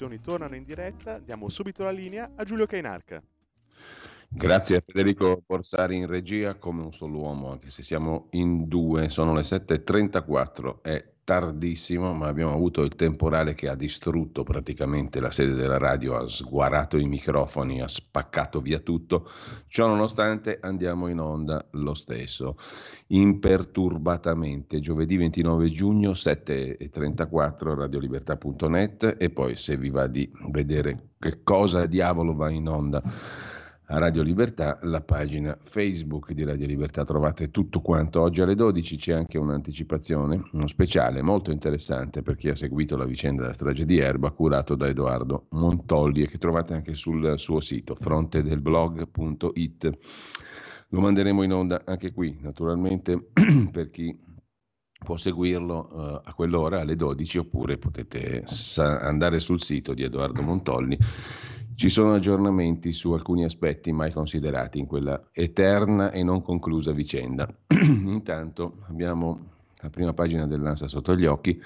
Trasmissioni tornano in diretta. Diamo subito la linea a Giulio Cainarca. Grazie a Federico Borsari in regia, come un solo uomo, anche se siamo in due, sono le 7.34, è tardissimo, ma abbiamo avuto il temporale che ha distrutto praticamente la sede della radio, ha sguarato i microfoni, ha spaccato via tutto. Ciò nonostante andiamo in onda lo stesso, imperturbatamente, giovedì 29 giugno 7.34 radiolibertà.net e poi se vi va di vedere che cosa diavolo va in onda a Radio Libertà, la pagina Facebook di Radio Libertà. Trovate tutto quanto. Oggi alle 12 c'è anche un'anticipazione, uno speciale molto interessante per chi ha seguito la vicenda della strage di Erba, curato da Edoardo Montolli e che trovate anche sul suo sito frontedelblog.it. Lo manderemo in onda anche qui, naturalmente, per chi può seguirlo uh, a quell'ora alle 12 oppure potete sa- andare sul sito di Edoardo Montolli ci sono aggiornamenti su alcuni aspetti mai considerati in quella eterna e non conclusa vicenda. Intanto abbiamo la prima pagina dell'ANSA sotto gli occhi.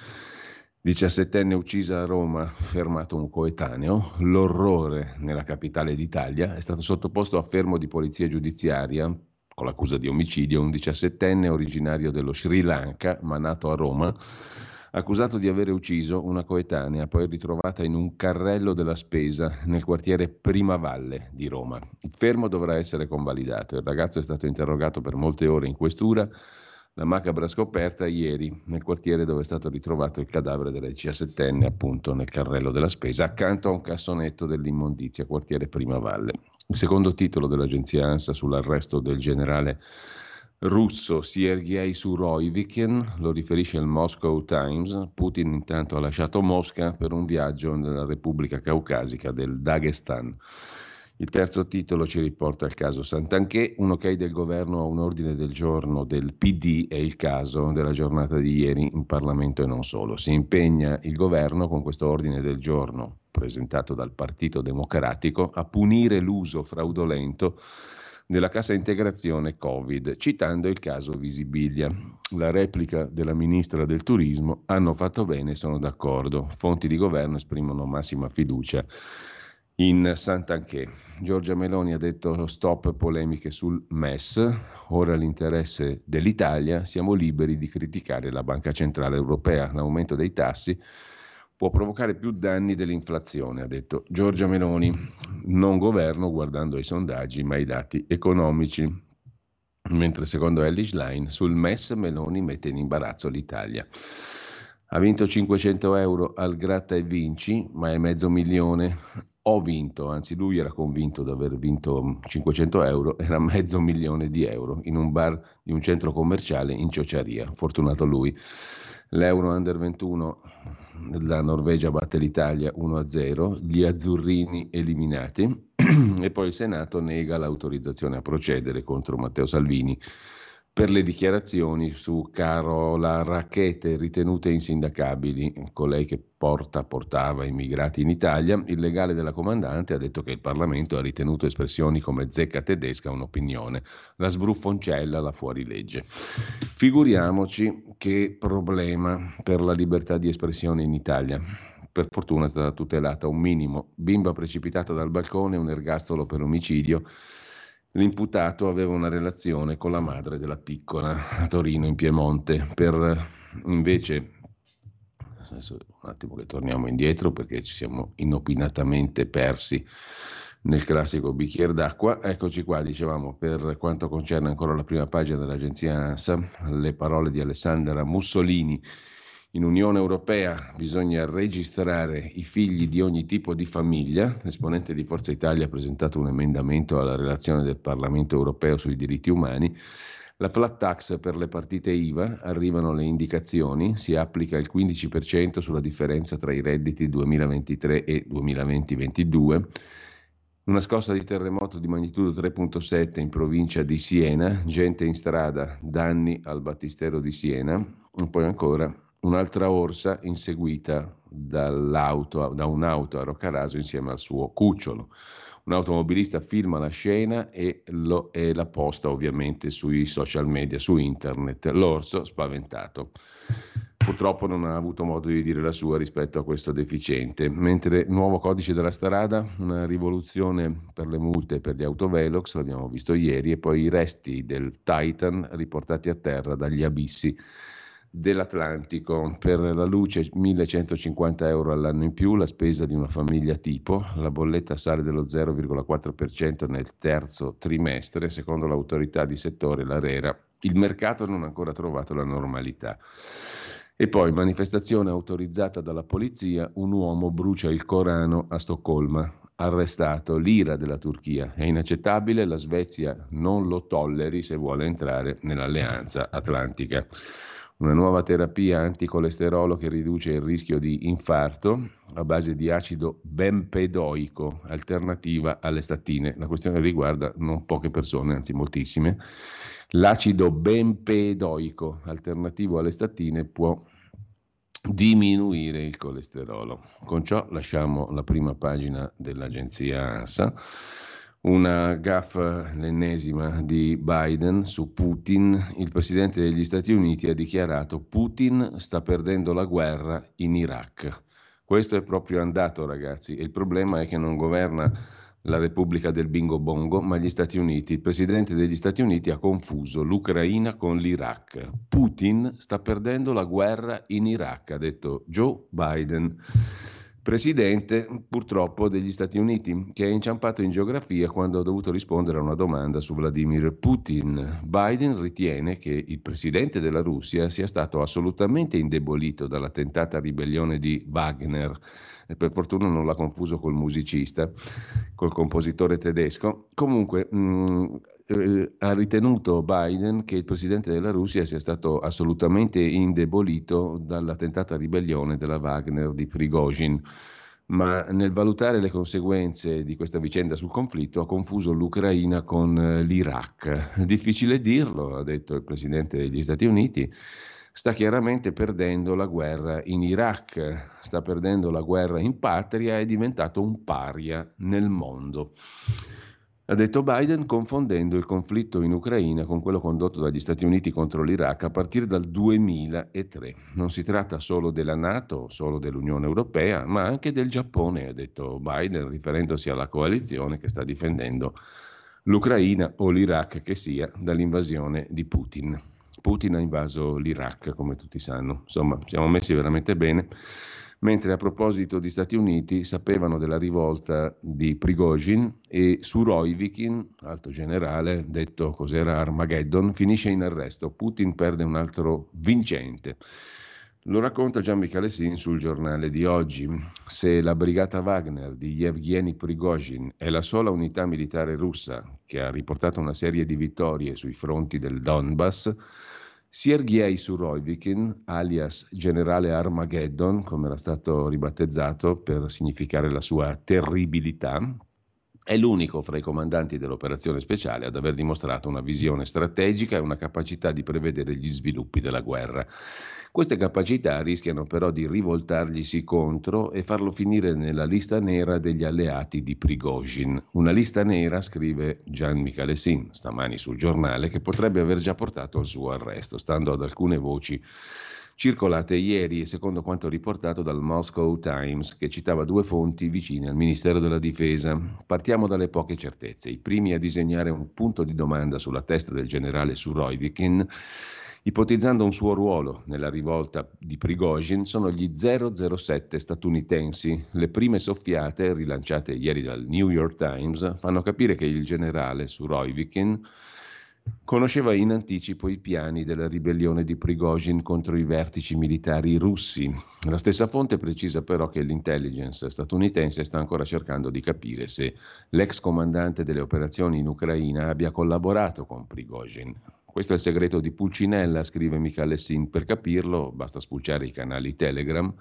17enne uccisa a Roma, fermato un coetaneo. L'orrore nella capitale d'Italia è stato sottoposto a fermo di polizia giudiziaria con l'accusa di omicidio un 17enne originario dello Sri Lanka, ma nato a Roma accusato di aver ucciso una coetanea, poi ritrovata in un carrello della spesa nel quartiere Primavalle di Roma. Il fermo dovrà essere convalidato. Il ragazzo è stato interrogato per molte ore in questura. La macabra scoperta ieri nel quartiere dove è stato ritrovato il cadavere della 17enne, appunto nel carrello della spesa, accanto a un cassonetto dell'immondizia, quartiere Primavalle. Il secondo titolo dell'agenzia ANSA sull'arresto del generale russo Sergei Surovikin, lo riferisce il Moscow Times, Putin intanto ha lasciato Mosca per un viaggio nella Repubblica Caucasica del Dagestan. Il terzo titolo ci riporta al caso Sant'Anché, un ok del governo a un ordine del giorno del PD è il caso della giornata di ieri in Parlamento e non solo. Si impegna il governo con questo ordine del giorno presentato dal Partito Democratico a punire l'uso fraudolento della cassa integrazione Covid, citando il caso Visibilia. La replica della ministra del Turismo hanno fatto bene, sono d'accordo. Fonti di governo esprimono massima fiducia in Sant'Anché. Giorgia Meloni ha detto stop polemiche sul MES, ora l'interesse dell'Italia, siamo liberi di criticare la Banca Centrale Europea, l'aumento dei tassi può provocare più danni dell'inflazione, ha detto Giorgia Meloni. Non governo guardando ai sondaggi, ma ai dati economici. Mentre secondo Ellis Line sul MES Meloni mette in imbarazzo l'Italia. Ha vinto 500 euro al gratta e vinci, ma è mezzo milione. Ho vinto, anzi lui era convinto di aver vinto 500 euro, era mezzo milione di euro in un bar di un centro commerciale in Ciociaria. Fortunato lui. L'Euro Under 21 la Norvegia batte l'Italia 1-0, gli azzurrini eliminati e poi il Senato nega l'autorizzazione a procedere contro Matteo Salvini per le dichiarazioni su Carola Racchete ritenute insindacabili, colei che porta, portava immigrati in Italia, il legale della comandante ha detto che il Parlamento ha ritenuto espressioni come zecca tedesca un'opinione, la sbruffoncella la fuorilegge. Figuriamoci che problema per la libertà di espressione in Italia. Per fortuna è stata tutelata un minimo. Bimba precipitata dal balcone, un ergastolo per omicidio L'imputato aveva una relazione con la madre della piccola a Torino, in Piemonte. Per invece, adesso un attimo che torniamo indietro perché ci siamo inopinatamente persi nel classico bicchiere d'acqua. Eccoci qua, dicevamo, per quanto concerne ancora la prima pagina dell'agenzia ANSA, le parole di Alessandra Mussolini in Unione Europea bisogna registrare i figli di ogni tipo di famiglia. L'esponente di Forza Italia ha presentato un emendamento alla relazione del Parlamento europeo sui diritti umani. La flat tax per le partite IVA, arrivano le indicazioni, si applica il 15% sulla differenza tra i redditi 2023 e 2022. Una scossa di terremoto di magnitudo 3.7 in provincia di Siena, gente in strada, danni al battistero di Siena, e poi ancora un'altra orsa inseguita da un'auto a Roccaraso insieme al suo cucciolo. Un automobilista filma la scena e, lo, e la posta ovviamente sui social media, su internet. L'orso spaventato. Purtroppo non ha avuto modo di dire la sua rispetto a questo deficiente. Mentre nuovo codice della strada, una rivoluzione per le multe per gli autovelox, l'abbiamo visto ieri, e poi i resti del Titan riportati a terra dagli abissi dell'Atlantico. Per la luce 1150 euro all'anno in più, la spesa di una famiglia tipo, la bolletta sale dello 0,4% nel terzo trimestre, secondo l'autorità di settore, l'ARERA. Il mercato non ha ancora trovato la normalità. E poi manifestazione autorizzata dalla polizia, un uomo brucia il Corano a Stoccolma, arrestato l'ira della Turchia. È inaccettabile, la Svezia non lo tolleri se vuole entrare nell'alleanza atlantica una nuova terapia anticolesterolo che riduce il rischio di infarto a base di acido bempedoico, alternativa alle statine. La questione riguarda non poche persone, anzi moltissime. L'acido bempedoico, alternativo alle statine, può diminuire il colesterolo. Con ciò lasciamo la prima pagina dell'agenzia ANSA una gaffa, l'ennesima di Biden su Putin. Il presidente degli Stati Uniti ha dichiarato Putin sta perdendo la guerra in Iraq. Questo è proprio andato, ragazzi. Il problema è che non governa la Repubblica del Bingo Bongo, ma gli Stati Uniti. Il presidente degli Stati Uniti ha confuso l'Ucraina con l'Iraq. Putin sta perdendo la guerra in Iraq, ha detto Joe Biden presidente purtroppo degli Stati Uniti, che è inciampato in geografia quando ha dovuto rispondere a una domanda su Vladimir Putin. Biden ritiene che il presidente della Russia sia stato assolutamente indebolito dalla tentata ribellione di Wagner. E per fortuna non l'ha confuso col musicista, col compositore tedesco. Comunque, mh, mm, eh, ha ritenuto Biden che il presidente della Russia sia stato assolutamente indebolito dalla tentata ribellione della Wagner di Prigozhin. Ma nel valutare le conseguenze di questa vicenda sul conflitto ha confuso l'Ucraina con eh, l'Iraq. Difficile dirlo, ha detto il Presidente degli Stati Uniti, sta chiaramente perdendo la guerra in Iraq, sta perdendo la guerra in patria, è diventato un paria nel mondo ha detto Biden confondendo il conflitto in Ucraina con quello condotto dagli Stati Uniti contro l'Iraq a partire dal 2003. Non si tratta solo della Nato, solo dell'Unione Europea, ma anche del Giappone, ha detto Biden, riferendosi alla coalizione che sta difendendo l'Ucraina o l'Iraq che sia dall'invasione di Putin. Putin ha invaso l'Iraq, come tutti sanno. Insomma, siamo messi veramente bene mentre a proposito di Stati Uniti sapevano della rivolta di Prigozhin e Suroivikin, alto generale, detto cos'era Armageddon, finisce in arresto. Putin perde un altro vincente. Lo racconta Gian Michele Sin sul giornale di oggi. Se la brigata Wagner di Yevgeny Prigozhin è la sola unità militare russa che ha riportato una serie di vittorie sui fronti del Donbass, Sergei Surovikin, alias generale Armageddon, come era stato ribattezzato per significare la sua terribilità, è l'unico fra i comandanti dell'operazione speciale ad aver dimostrato una visione strategica e una capacità di prevedere gli sviluppi della guerra. Queste capacità rischiano però di rivoltarglisi contro e farlo finire nella lista nera degli alleati di Prigozhin. Una lista nera, scrive Gian Michalesin stamani sul giornale, che potrebbe aver già portato al suo arresto, stando ad alcune voci circolate ieri e secondo quanto riportato dal Moscow Times, che citava due fonti vicine al Ministero della Difesa. Partiamo dalle poche certezze. I primi a disegnare un punto di domanda sulla testa del generale Surovikin ipotizzando un suo ruolo nella rivolta di Prigozhin, sono gli 007 statunitensi. Le prime soffiate, rilanciate ieri dal New York Times, fanno capire che il generale Surovikin Conosceva in anticipo i piani della ribellione di Prigozhin contro i vertici militari russi. La stessa fonte precisa però che l'intelligence statunitense sta ancora cercando di capire se l'ex comandante delle operazioni in Ucraina abbia collaborato con Prigozhin. Questo è il segreto di Pulcinella, scrive Michele Sin. Per capirlo basta spulciare i canali Telegram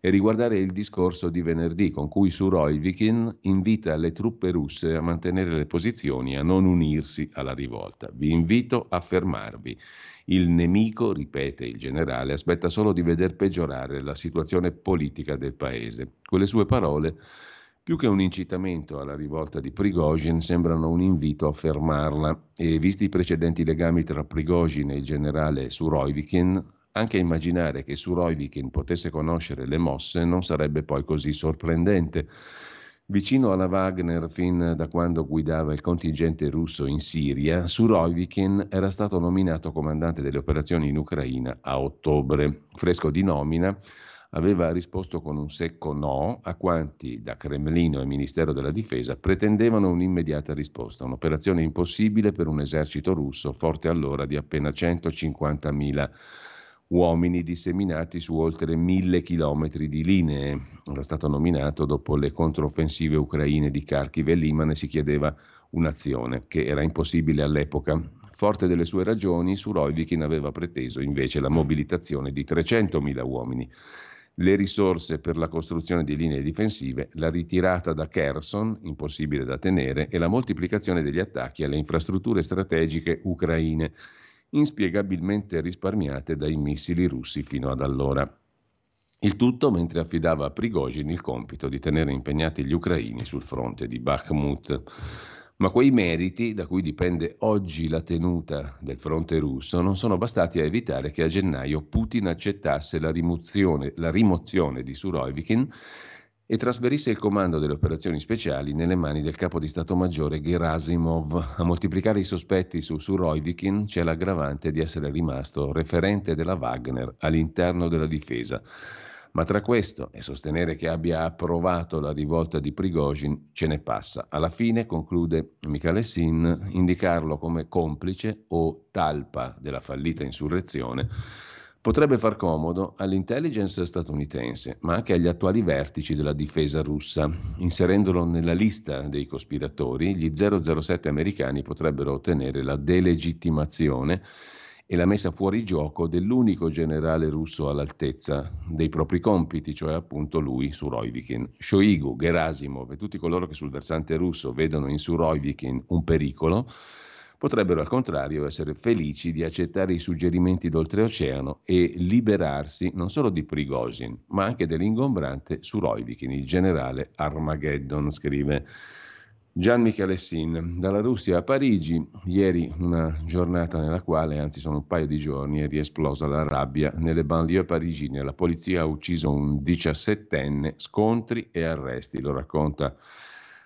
e riguardare il discorso di venerdì con cui Surovikin invita le truppe russe a mantenere le posizioni e a non unirsi alla rivolta. Vi invito a fermarvi. Il nemico, ripete il generale, aspetta solo di veder peggiorare la situazione politica del paese. Con le sue parole più che un incitamento alla rivolta di Prigozhin, sembrano un invito a fermarla e, visti i precedenti legami tra Prigozhin e il generale Surovikin, anche immaginare che Surovikin potesse conoscere le mosse non sarebbe poi così sorprendente. Vicino alla Wagner fin da quando guidava il contingente russo in Siria, Surovikin era stato nominato comandante delle operazioni in Ucraina a ottobre. Fresco di nomina, aveva risposto con un secco no a quanti da Cremlino e Ministero della Difesa pretendevano un'immediata risposta, un'operazione impossibile per un esercito russo forte allora di appena 150.000 uomini disseminati su oltre mille chilometri di linee. Era stato nominato dopo le controffensive ucraine di Kharkiv e Liman e si chiedeva un'azione che era impossibile all'epoca. Forte delle sue ragioni, Surovikin aveva preteso invece la mobilitazione di 300.000 uomini le risorse per la costruzione di linee difensive, la ritirata da Kherson, impossibile da tenere, e la moltiplicazione degli attacchi alle infrastrutture strategiche ucraine, inspiegabilmente risparmiate dai missili russi fino ad allora. Il tutto mentre affidava a Prigozhin il compito di tenere impegnati gli ucraini sul fronte di Bakhmut. Ma quei meriti, da cui dipende oggi la tenuta del fronte russo, non sono bastati a evitare che a gennaio Putin accettasse la rimozione, la rimozione di Surovikin e trasferisse il comando delle operazioni speciali nelle mani del capo di Stato Maggiore Gerasimov. A moltiplicare i sospetti su Surovikin c'è l'aggravante di essere rimasto referente della Wagner all'interno della difesa. Ma tra questo e sostenere che abbia approvato la rivolta di Prigozhin ce ne passa. Alla fine, conclude Michele Sin, indicarlo come complice o talpa della fallita insurrezione potrebbe far comodo all'intelligence statunitense, ma anche agli attuali vertici della difesa russa. Inserendolo nella lista dei cospiratori, gli 007 americani potrebbero ottenere la delegittimazione e la messa fuori gioco dell'unico generale russo all'altezza dei propri compiti, cioè appunto lui, Surovikin. Shoigu, Gerasimov e tutti coloro che sul versante russo vedono in Surovikin un pericolo, potrebbero al contrario essere felici di accettare i suggerimenti d'oltreoceano e liberarsi non solo di Prigozhin, ma anche dell'ingombrante Surovikin, il generale Armageddon, scrive Gian Michalessin, dalla Russia a Parigi, ieri una giornata nella quale, anzi sono un paio di giorni, è riesplosa la rabbia nelle banlieue parigine. La polizia ha ucciso un diciassettenne, scontri e arresti, lo racconta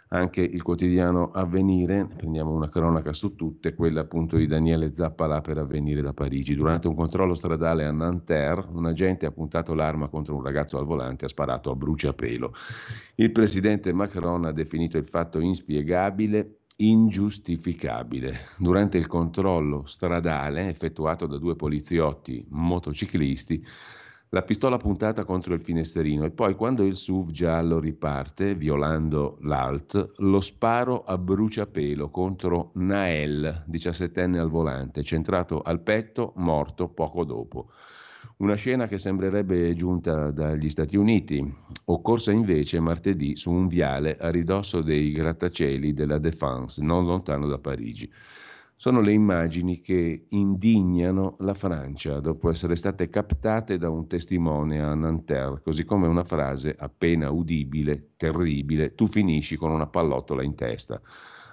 anche il quotidiano Avvenire, prendiamo una cronaca su tutte, quella appunto di Daniele Zappalà per Avvenire da Parigi. Durante un controllo stradale a Nanterre, un agente ha puntato l'arma contro un ragazzo al volante e ha sparato a bruciapelo. Il presidente Macron ha definito il fatto inspiegabile ingiustificabile. Durante il controllo stradale effettuato da due poliziotti motociclisti, la pistola puntata contro il finestrino e poi quando il SUV giallo riparte, violando l'alt, lo sparo a bruciapelo contro Nael, 17enne al volante, centrato al petto, morto poco dopo. Una scena che sembrerebbe giunta dagli Stati Uniti, occorsa invece martedì su un viale a ridosso dei grattacieli della Défense, non lontano da Parigi sono le immagini che indignano la Francia dopo essere state captate da un testimone a Nanterre, così come una frase appena udibile, terribile, tu finisci con una pallottola in testa.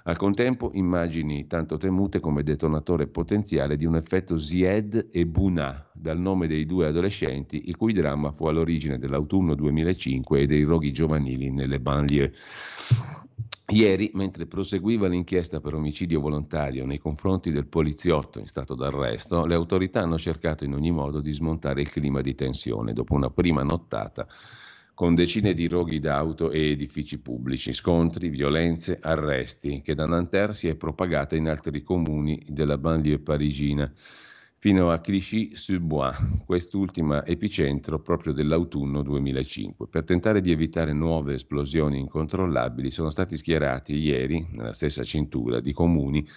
Al contempo immagini tanto temute come detonatore potenziale di un effetto Zied e Buna, dal nome dei due adolescenti, il cui dramma fu all'origine dell'autunno 2005 e dei roghi giovanili nelle banlieue. Ieri, mentre proseguiva l'inchiesta per omicidio volontario nei confronti del poliziotto in stato d'arresto, le autorità hanno cercato in ogni modo di smontare il clima di tensione dopo una prima nottata con decine di roghi d'auto e edifici pubblici, scontri, violenze, arresti, che da Nanterre si è propagata in altri comuni della banlieue parigina fino a Clichy-sur-Bois, quest'ultima epicentro proprio dell'autunno 2005. Per tentare di evitare nuove esplosioni incontrollabili sono stati schierati ieri, nella stessa cintura, di comuni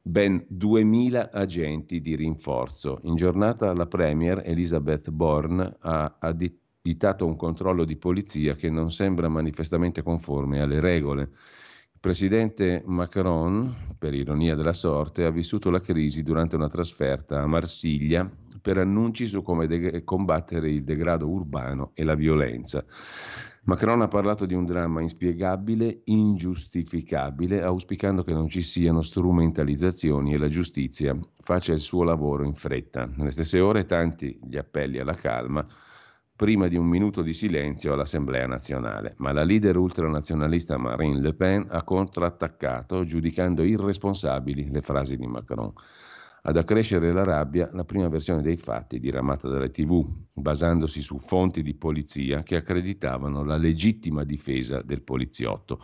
ben 2.000 agenti di rinforzo. In giornata la Premier Elizabeth Bourne ha additato un controllo di polizia che non sembra manifestamente conforme alle regole. Presidente Macron, per ironia della sorte, ha vissuto la crisi durante una trasferta a Marsiglia per annunci su come de- combattere il degrado urbano e la violenza. Macron ha parlato di un dramma inspiegabile, ingiustificabile, auspicando che non ci siano strumentalizzazioni e la giustizia faccia il suo lavoro in fretta. Nelle stesse ore tanti gli appelli alla calma prima di un minuto di silenzio all'Assemblea nazionale, ma la leader ultranazionalista Marine Le Pen ha contrattaccato giudicando irresponsabili le frasi di Macron. Ad accrescere la rabbia la prima versione dei fatti diramata dalle tv, basandosi su fonti di polizia che accreditavano la legittima difesa del poliziotto.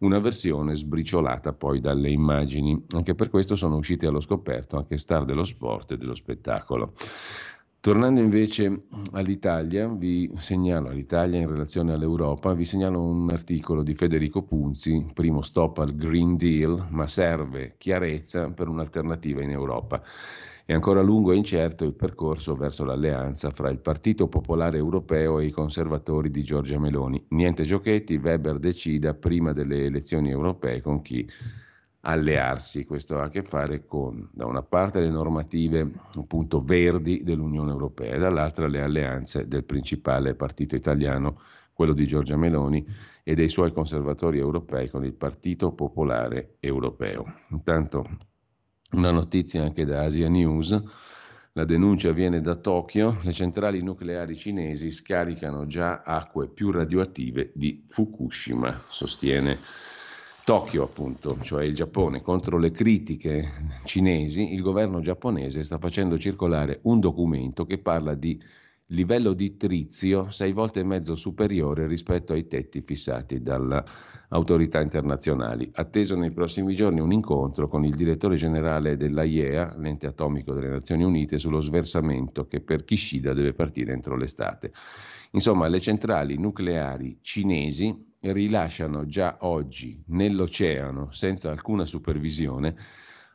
Una versione sbriciolata poi dalle immagini. Anche per questo sono uscite allo scoperto anche star dello sport e dello spettacolo. Tornando invece all'Italia, vi segnalo all'Italia in relazione all'Europa, vi segnalo un articolo di Federico Punzi, primo stop al Green Deal, ma serve chiarezza per un'alternativa in Europa. È ancora lungo e incerto il percorso verso l'alleanza fra il Partito Popolare Europeo e i conservatori di Giorgia Meloni. Niente giochetti, Weber decida prima delle elezioni europee con chi allearsi. Questo ha a che fare con, da una parte, le normative appunto verdi dell'Unione Europea e dall'altra le alleanze del principale partito italiano, quello di Giorgia Meloni, e dei suoi conservatori europei con il Partito Popolare Europeo. Intanto una notizia anche da Asia News. La denuncia viene da Tokyo, le centrali nucleari cinesi scaricano già acque più radioattive di Fukushima, sostiene Tokyo, appunto, cioè il Giappone, contro le critiche cinesi, il governo giapponese sta facendo circolare un documento che parla di livello di trizio sei volte e mezzo superiore rispetto ai tetti fissati dalle autorità internazionali. Atteso nei prossimi giorni un incontro con il direttore generale dell'AIEA, l'ente atomico delle Nazioni Unite, sullo sversamento che per Kishida deve partire entro l'estate. Insomma, le centrali nucleari cinesi rilasciano già oggi nell'oceano, senza alcuna supervisione,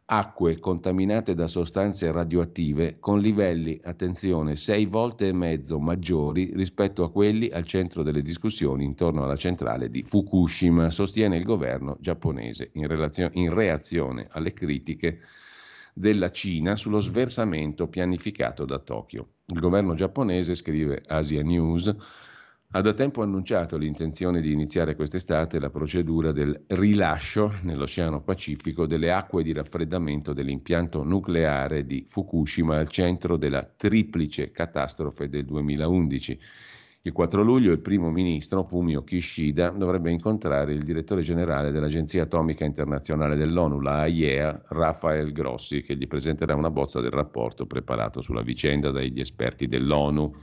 acque contaminate da sostanze radioattive con livelli, attenzione, sei volte e mezzo maggiori rispetto a quelli al centro delle discussioni intorno alla centrale di Fukushima, sostiene il governo giapponese in, relazio- in reazione alle critiche della Cina sullo sversamento pianificato da Tokyo. Il governo giapponese, scrive Asia News, ha da tempo annunciato l'intenzione di iniziare quest'estate la procedura del rilascio nell'Oceano Pacifico delle acque di raffreddamento dell'impianto nucleare di Fukushima al centro della triplice catastrofe del 2011. Il 4 luglio il primo ministro Fumio Kishida dovrebbe incontrare il direttore generale dell'Agenzia Atomica Internazionale dell'ONU, la AIEA, Rafael Grossi, che gli presenterà una bozza del rapporto preparato sulla vicenda dagli esperti dell'ONU.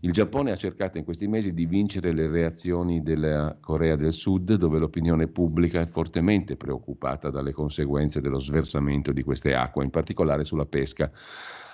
Il Giappone ha cercato in questi mesi di vincere le reazioni della Corea del Sud, dove l'opinione pubblica è fortemente preoccupata dalle conseguenze dello sversamento di queste acque, in particolare sulla pesca.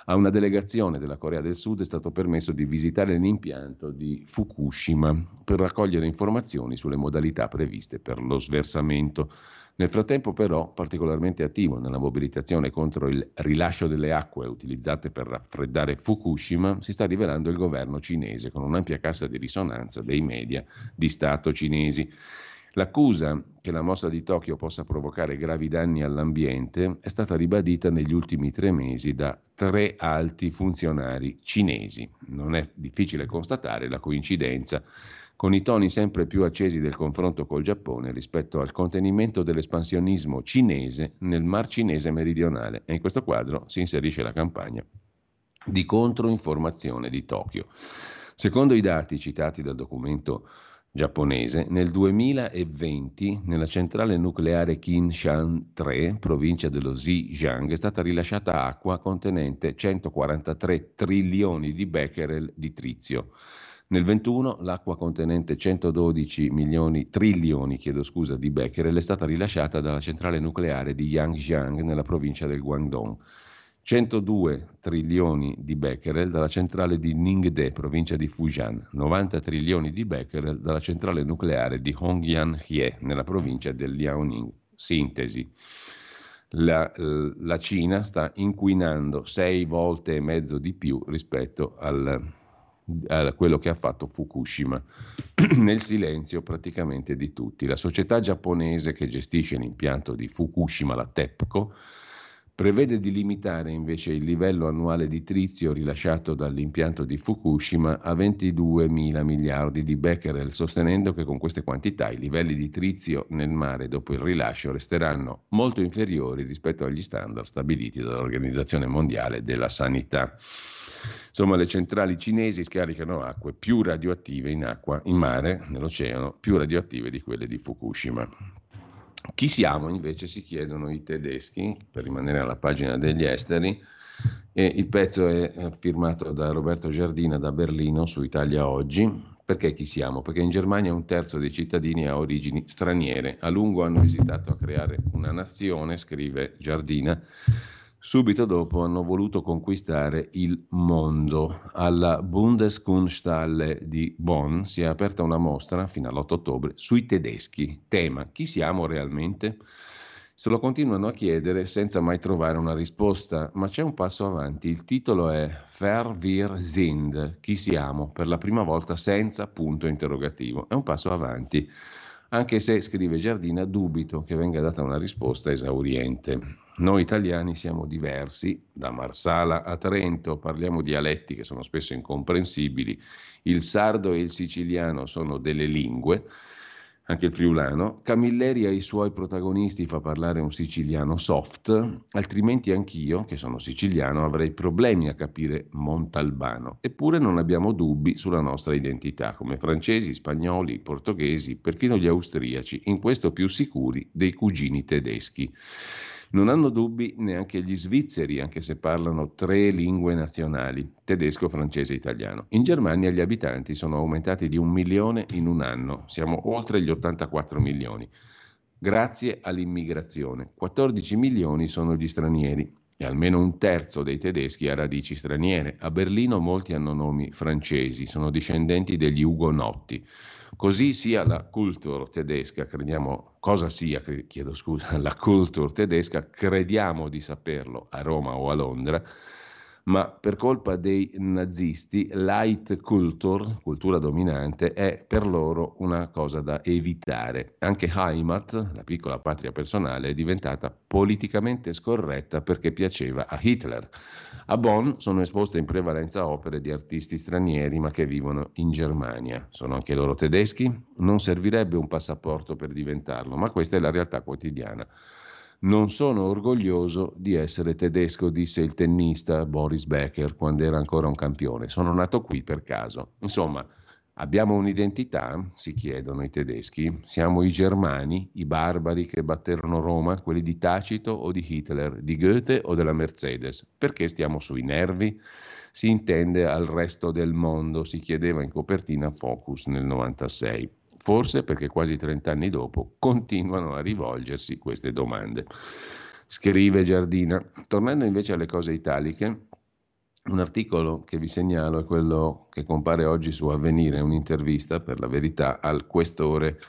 A una delegazione della Corea del Sud è stato permesso di visitare l'impianto di Fukushima per raccogliere informazioni sulle modalità previste per lo sversamento. Nel frattempo però, particolarmente attivo nella mobilitazione contro il rilascio delle acque utilizzate per raffreddare Fukushima, si sta rivelando il governo cinese con un'ampia cassa di risonanza dei media di Stato cinesi. L'accusa che la mossa di Tokyo possa provocare gravi danni all'ambiente è stata ribadita negli ultimi tre mesi da tre alti funzionari cinesi. Non è difficile constatare la coincidenza con i toni sempre più accesi del confronto col Giappone rispetto al contenimento dell'espansionismo cinese nel Mar Cinese meridionale. E in questo quadro si inserisce la campagna di controinformazione di Tokyo. Secondo i dati citati dal documento giapponese, nel 2020 nella centrale nucleare Kinshan 3, provincia dello Zhejiang, è stata rilasciata acqua contenente 143 trilioni di becquerel di trizio. Nel 21 l'acqua contenente 112 milioni, trilioni chiedo scusa, di becquerel è stata rilasciata dalla centrale nucleare di Yangjiang nella provincia del Guangdong. 102 trilioni di becquerel dalla centrale di Ningde, provincia di Fujian, 90 trilioni di becquerel dalla centrale nucleare di Hongyan-Hie, nella provincia del Liaoning. Sintesi. la, la Cina sta inquinando sei volte e mezzo di più rispetto al, a quello che ha fatto Fukushima, nel silenzio praticamente di tutti. La società giapponese che gestisce l'impianto di Fukushima, la TEPCO, prevede di limitare invece il livello annuale di trizio rilasciato dall'impianto di Fukushima a 22 mila miliardi di becquerel, sostenendo che con queste quantità i livelli di trizio nel mare dopo il rilascio resteranno molto inferiori rispetto agli standard stabiliti dall'Organizzazione Mondiale della Sanità. Insomma, le centrali cinesi scaricano acque più radioattive in acqua, in mare, nell'oceano, più radioattive di quelle di Fukushima. Chi siamo invece si chiedono i tedeschi, per rimanere alla pagina degli esteri, e il pezzo è firmato da Roberto Giardina da Berlino su Italia Oggi. Perché chi siamo? Perché in Germania un terzo dei cittadini ha origini straniere. A lungo hanno esitato a creare una nazione, scrive Giardina, Subito dopo hanno voluto conquistare il mondo. Alla Bundeskunsthalle di Bonn si è aperta una mostra fino all'8 ottobre sui tedeschi. Tema: chi siamo realmente? Se lo continuano a chiedere senza mai trovare una risposta, ma c'è un passo avanti. Il titolo è Wer wir sind, chi siamo, per la prima volta senza punto interrogativo. È un passo avanti, anche se, scrive Giardina, dubito che venga data una risposta esauriente. Noi italiani siamo diversi, da Marsala a Trento parliamo dialetti che sono spesso incomprensibili, il sardo e il siciliano sono delle lingue, anche il friulano, Camilleri ai suoi protagonisti fa parlare un siciliano soft, altrimenti anch'io, che sono siciliano, avrei problemi a capire Montalbano. Eppure non abbiamo dubbi sulla nostra identità, come francesi, spagnoli, portoghesi, perfino gli austriaci, in questo più sicuri dei cugini tedeschi. Non hanno dubbi neanche gli svizzeri, anche se parlano tre lingue nazionali, tedesco, francese e italiano. In Germania gli abitanti sono aumentati di un milione in un anno, siamo oltre gli 84 milioni. Grazie all'immigrazione. 14 milioni sono gli stranieri e almeno un terzo dei tedeschi ha radici straniere. A Berlino molti hanno nomi francesi, sono discendenti degli ugonotti. Così sia la culture tedesca, crediamo cosa sia, chiedo scusa, la culture tedesca, crediamo di saperlo a Roma o a Londra, ma per colpa dei nazisti light culture, cultura dominante, è per loro una cosa da evitare. Anche Heimat, la piccola patria personale, è diventata politicamente scorretta perché piaceva a Hitler. A Bonn sono esposte in prevalenza opere di artisti stranieri ma che vivono in Germania. Sono anche loro tedeschi? Non servirebbe un passaporto per diventarlo, ma questa è la realtà quotidiana. Non sono orgoglioso di essere tedesco, disse il tennista Boris Becker quando era ancora un campione. Sono nato qui per caso. Insomma, abbiamo un'identità? Si chiedono i tedeschi. Siamo i germani, i barbari che batterono Roma, quelli di Tacito o di Hitler, di Goethe o della Mercedes. Perché stiamo sui nervi? Si intende al resto del mondo, si chiedeva in copertina Focus nel 96 forse perché quasi 30 anni dopo continuano a rivolgersi queste domande. Scrive Giardina. Tornando invece alle cose italiche, un articolo che vi segnalo è quello che compare oggi su Avvenire, un'intervista per la verità al questore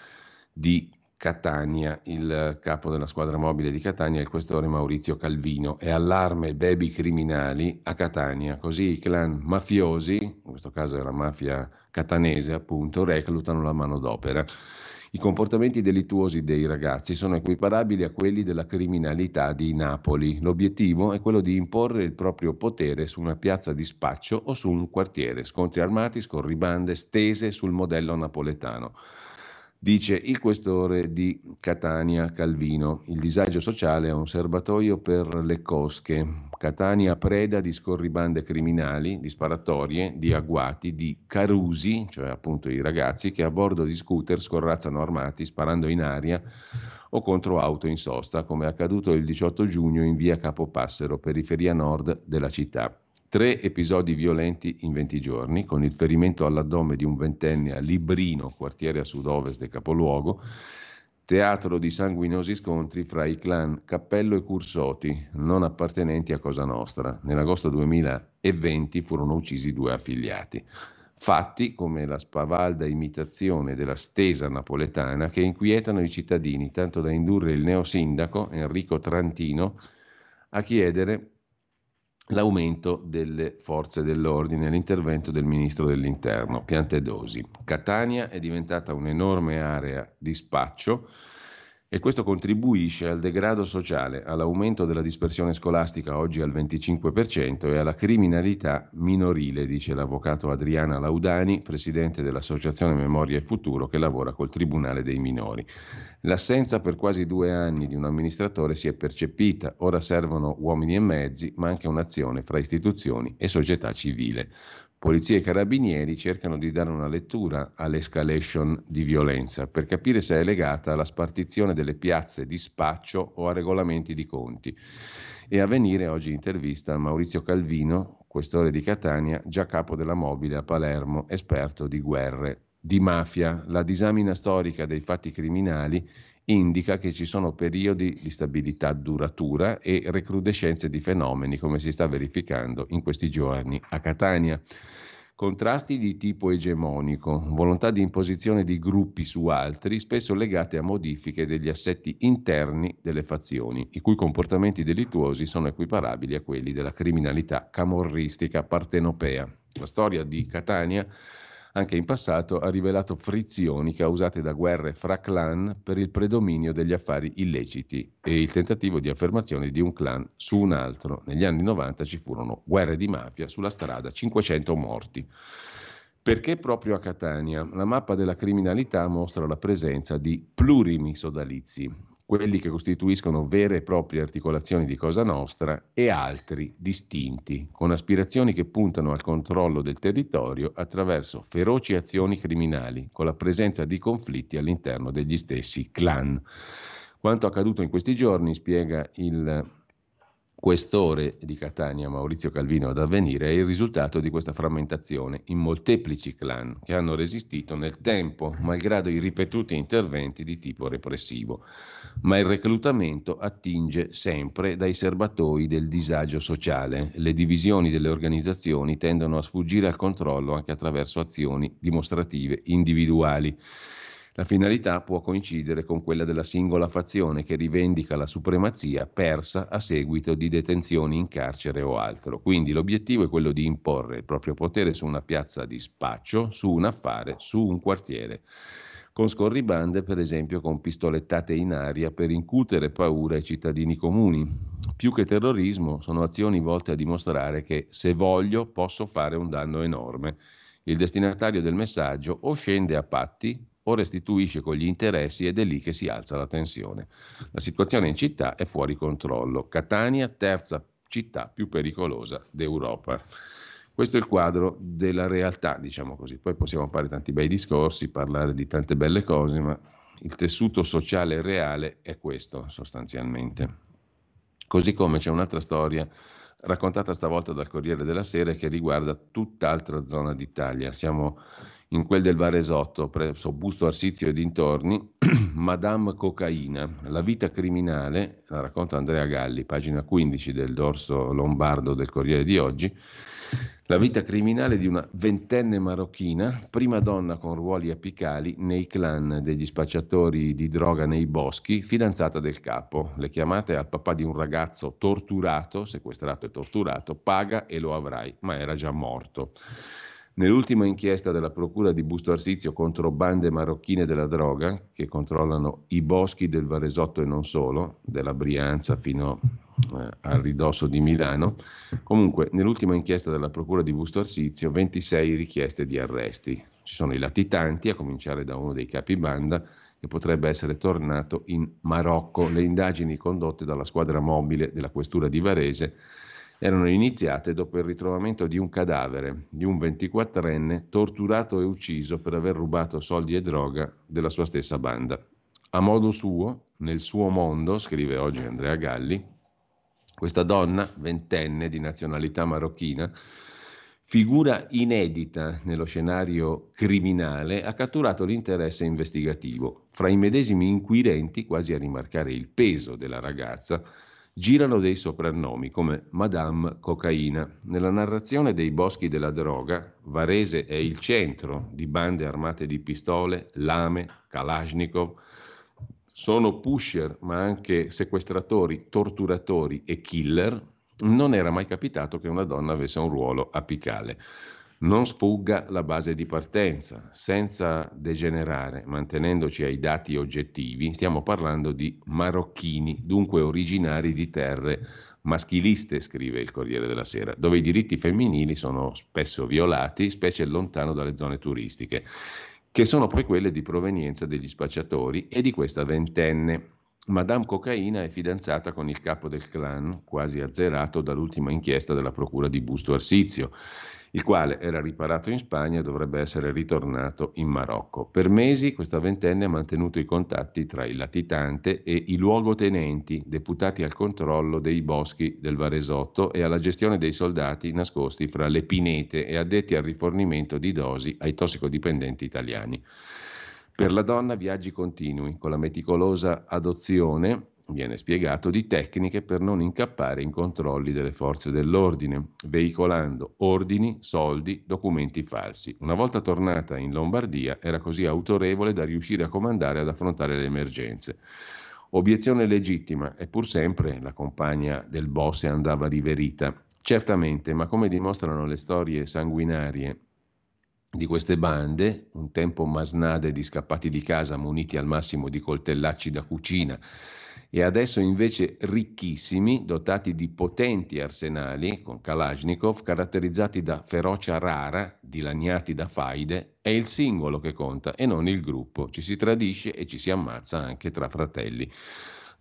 di Catania, il capo della squadra mobile di Catania, il questore Maurizio Calvino, e allarme baby criminali a Catania, così i clan mafiosi, in questo caso è la mafia catanese appunto, reclutano la manodopera. I comportamenti delittuosi dei ragazzi sono equiparabili a quelli della criminalità di Napoli. L'obiettivo è quello di imporre il proprio potere su una piazza di spaccio o su un quartiere, scontri armati, scorribande stese sul modello napoletano. Dice il questore di Catania Calvino, il disagio sociale è un serbatoio per le cosche. Catania preda di scorribande criminali, di sparatorie, di agguati, di carusi, cioè appunto i ragazzi che a bordo di scooter scorrazzano armati sparando in aria o contro auto in sosta, come è accaduto il 18 giugno in via Capopassero, periferia nord della città. Tre episodi violenti in 20 giorni, con il ferimento all'addome di un ventenne a Librino, quartiere a sud-ovest del capoluogo, teatro di sanguinosi scontri fra i clan Cappello e Cursoti, non appartenenti a Cosa Nostra. Nell'agosto 2020 furono uccisi due affiliati. Fatti come la spavalda imitazione della stesa napoletana che inquietano i cittadini, tanto da indurre il neosindaco Enrico Trantino a chiedere l'aumento delle forze dell'ordine, l'intervento del ministro dell'interno, Piantedosi. Catania è diventata un'enorme area di spaccio e questo contribuisce al degrado sociale, all'aumento della dispersione scolastica oggi al 25% e alla criminalità minorile, dice l'avvocato Adriana Laudani, presidente dell'Associazione Memoria e Futuro che lavora col Tribunale dei minori. L'assenza per quasi due anni di un amministratore si è percepita, ora servono uomini e mezzi, ma anche un'azione fra istituzioni e società civile. Polizia e carabinieri cercano di dare una lettura all'escalation di violenza per capire se è legata alla spartizione delle piazze di spaccio o a regolamenti di conti. E a venire oggi intervista Maurizio Calvino, questore di Catania, già capo della mobile a Palermo, esperto di guerre di mafia. La disamina storica dei fatti criminali indica che ci sono periodi di stabilità duratura e recrudescenze di fenomeni come si sta verificando in questi giorni a Catania. Contrasti di tipo egemonico, volontà di imposizione di gruppi su altri, spesso legate a modifiche degli assetti interni delle fazioni, i cui comportamenti delittuosi sono equiparabili a quelli della criminalità camorristica partenopea. La storia di Catania anche in passato ha rivelato frizioni causate da guerre fra clan per il predominio degli affari illeciti e il tentativo di affermazione di un clan su un altro. Negli anni 90 ci furono guerre di mafia sulla strada, 500 morti. Perché proprio a Catania? La mappa della criminalità mostra la presenza di plurimi sodalizi, quelli che costituiscono vere e proprie articolazioni di Cosa Nostra e altri distinti, con aspirazioni che puntano al controllo del territorio attraverso feroci azioni criminali, con la presenza di conflitti all'interno degli stessi clan. Quanto accaduto in questi giorni, spiega il questore di Catania, Maurizio Calvino ad avvenire, è il risultato di questa frammentazione in molteplici clan che hanno resistito nel tempo, malgrado i ripetuti interventi di tipo repressivo. Ma il reclutamento attinge sempre dai serbatoi del disagio sociale. Le divisioni delle organizzazioni tendono a sfuggire al controllo anche attraverso azioni dimostrative individuali. La finalità può coincidere con quella della singola fazione che rivendica la supremazia persa a seguito di detenzioni in carcere o altro. Quindi l'obiettivo è quello di imporre il proprio potere su una piazza di spaccio, su un affare, su un quartiere con scorribande, per esempio con pistolettate in aria per incutere paura ai cittadini comuni. Più che terrorismo, sono azioni volte a dimostrare che se voglio posso fare un danno enorme. Il destinatario del messaggio o scende a patti o restituisce con gli interessi ed è lì che si alza la tensione. La situazione in città è fuori controllo. Catania, terza città più pericolosa d'Europa. Questo è il quadro della realtà, diciamo così. Poi possiamo fare tanti bei discorsi, parlare di tante belle cose, ma il tessuto sociale reale è questo sostanzialmente. Così come c'è un'altra storia raccontata stavolta dal Corriere della Sera che riguarda tutt'altra zona d'Italia. Siamo in quel del Varesotto, presso Busto Arsizio e dintorni, Madame Cocaina, la vita criminale, la racconta Andrea Galli, pagina 15 del dorso lombardo del Corriere di oggi, la vita criminale di una ventenne marocchina, prima donna con ruoli apicali nei clan degli spacciatori di droga nei boschi, fidanzata del capo. Le chiamate al papà di un ragazzo torturato, sequestrato e torturato, paga e lo avrai, ma era già morto. Nell'ultima inchiesta della Procura di Busto Arsizio contro bande marocchine della droga, che controllano i boschi del Varesotto e non solo, della Brianza fino eh, al ridosso di Milano, comunque nell'ultima inchiesta della Procura di Busto Arsizio 26 richieste di arresti. Ci sono i latitanti, a cominciare da uno dei capi banda, che potrebbe essere tornato in Marocco. Le indagini condotte dalla squadra mobile della questura di Varese erano iniziate dopo il ritrovamento di un cadavere di un 24enne torturato e ucciso per aver rubato soldi e droga della sua stessa banda. A modo suo, nel suo mondo, scrive oggi Andrea Galli, questa donna, ventenne di nazionalità marocchina, figura inedita nello scenario criminale, ha catturato l'interesse investigativo. Fra i medesimi inquirenti, quasi a rimarcare il peso della ragazza, girano dei soprannomi come Madame Cocaina. Nella narrazione dei boschi della droga, Varese è il centro di bande armate di pistole, lame, Kalashnikov. Sono pusher, ma anche sequestratori, torturatori e killer. Non era mai capitato che una donna avesse un ruolo apicale. Non sfugga la base di partenza, senza degenerare, mantenendoci ai dati oggettivi, stiamo parlando di marocchini, dunque originari di terre maschiliste, scrive il Corriere della Sera, dove i diritti femminili sono spesso violati, specie lontano dalle zone turistiche, che sono poi quelle di provenienza degli spacciatori e di questa ventenne. Madame Cocaina è fidanzata con il capo del clan, quasi azzerato dall'ultima inchiesta della procura di Busto Arsizio il quale era riparato in Spagna e dovrebbe essere ritornato in Marocco. Per mesi questa ventenne ha mantenuto i contatti tra il latitante e i luogotenenti deputati al controllo dei boschi del Varesotto e alla gestione dei soldati nascosti fra le pinete e addetti al rifornimento di dosi ai tossicodipendenti italiani. Per la donna viaggi continui, con la meticolosa adozione viene spiegato, di tecniche per non incappare in controlli delle forze dell'ordine, veicolando ordini, soldi, documenti falsi. Una volta tornata in Lombardia era così autorevole da riuscire a comandare ad affrontare le emergenze. Obiezione legittima, e pur sempre la compagna del boss andava riverita. Certamente, ma come dimostrano le storie sanguinarie di queste bande, un tempo masnade di scappati di casa muniti al massimo di coltellacci da cucina, e adesso invece ricchissimi, dotati di potenti arsenali, con Kalashnikov, caratterizzati da ferocia rara, dilaniati da faide, è il singolo che conta e non il gruppo. Ci si tradisce e ci si ammazza anche tra fratelli.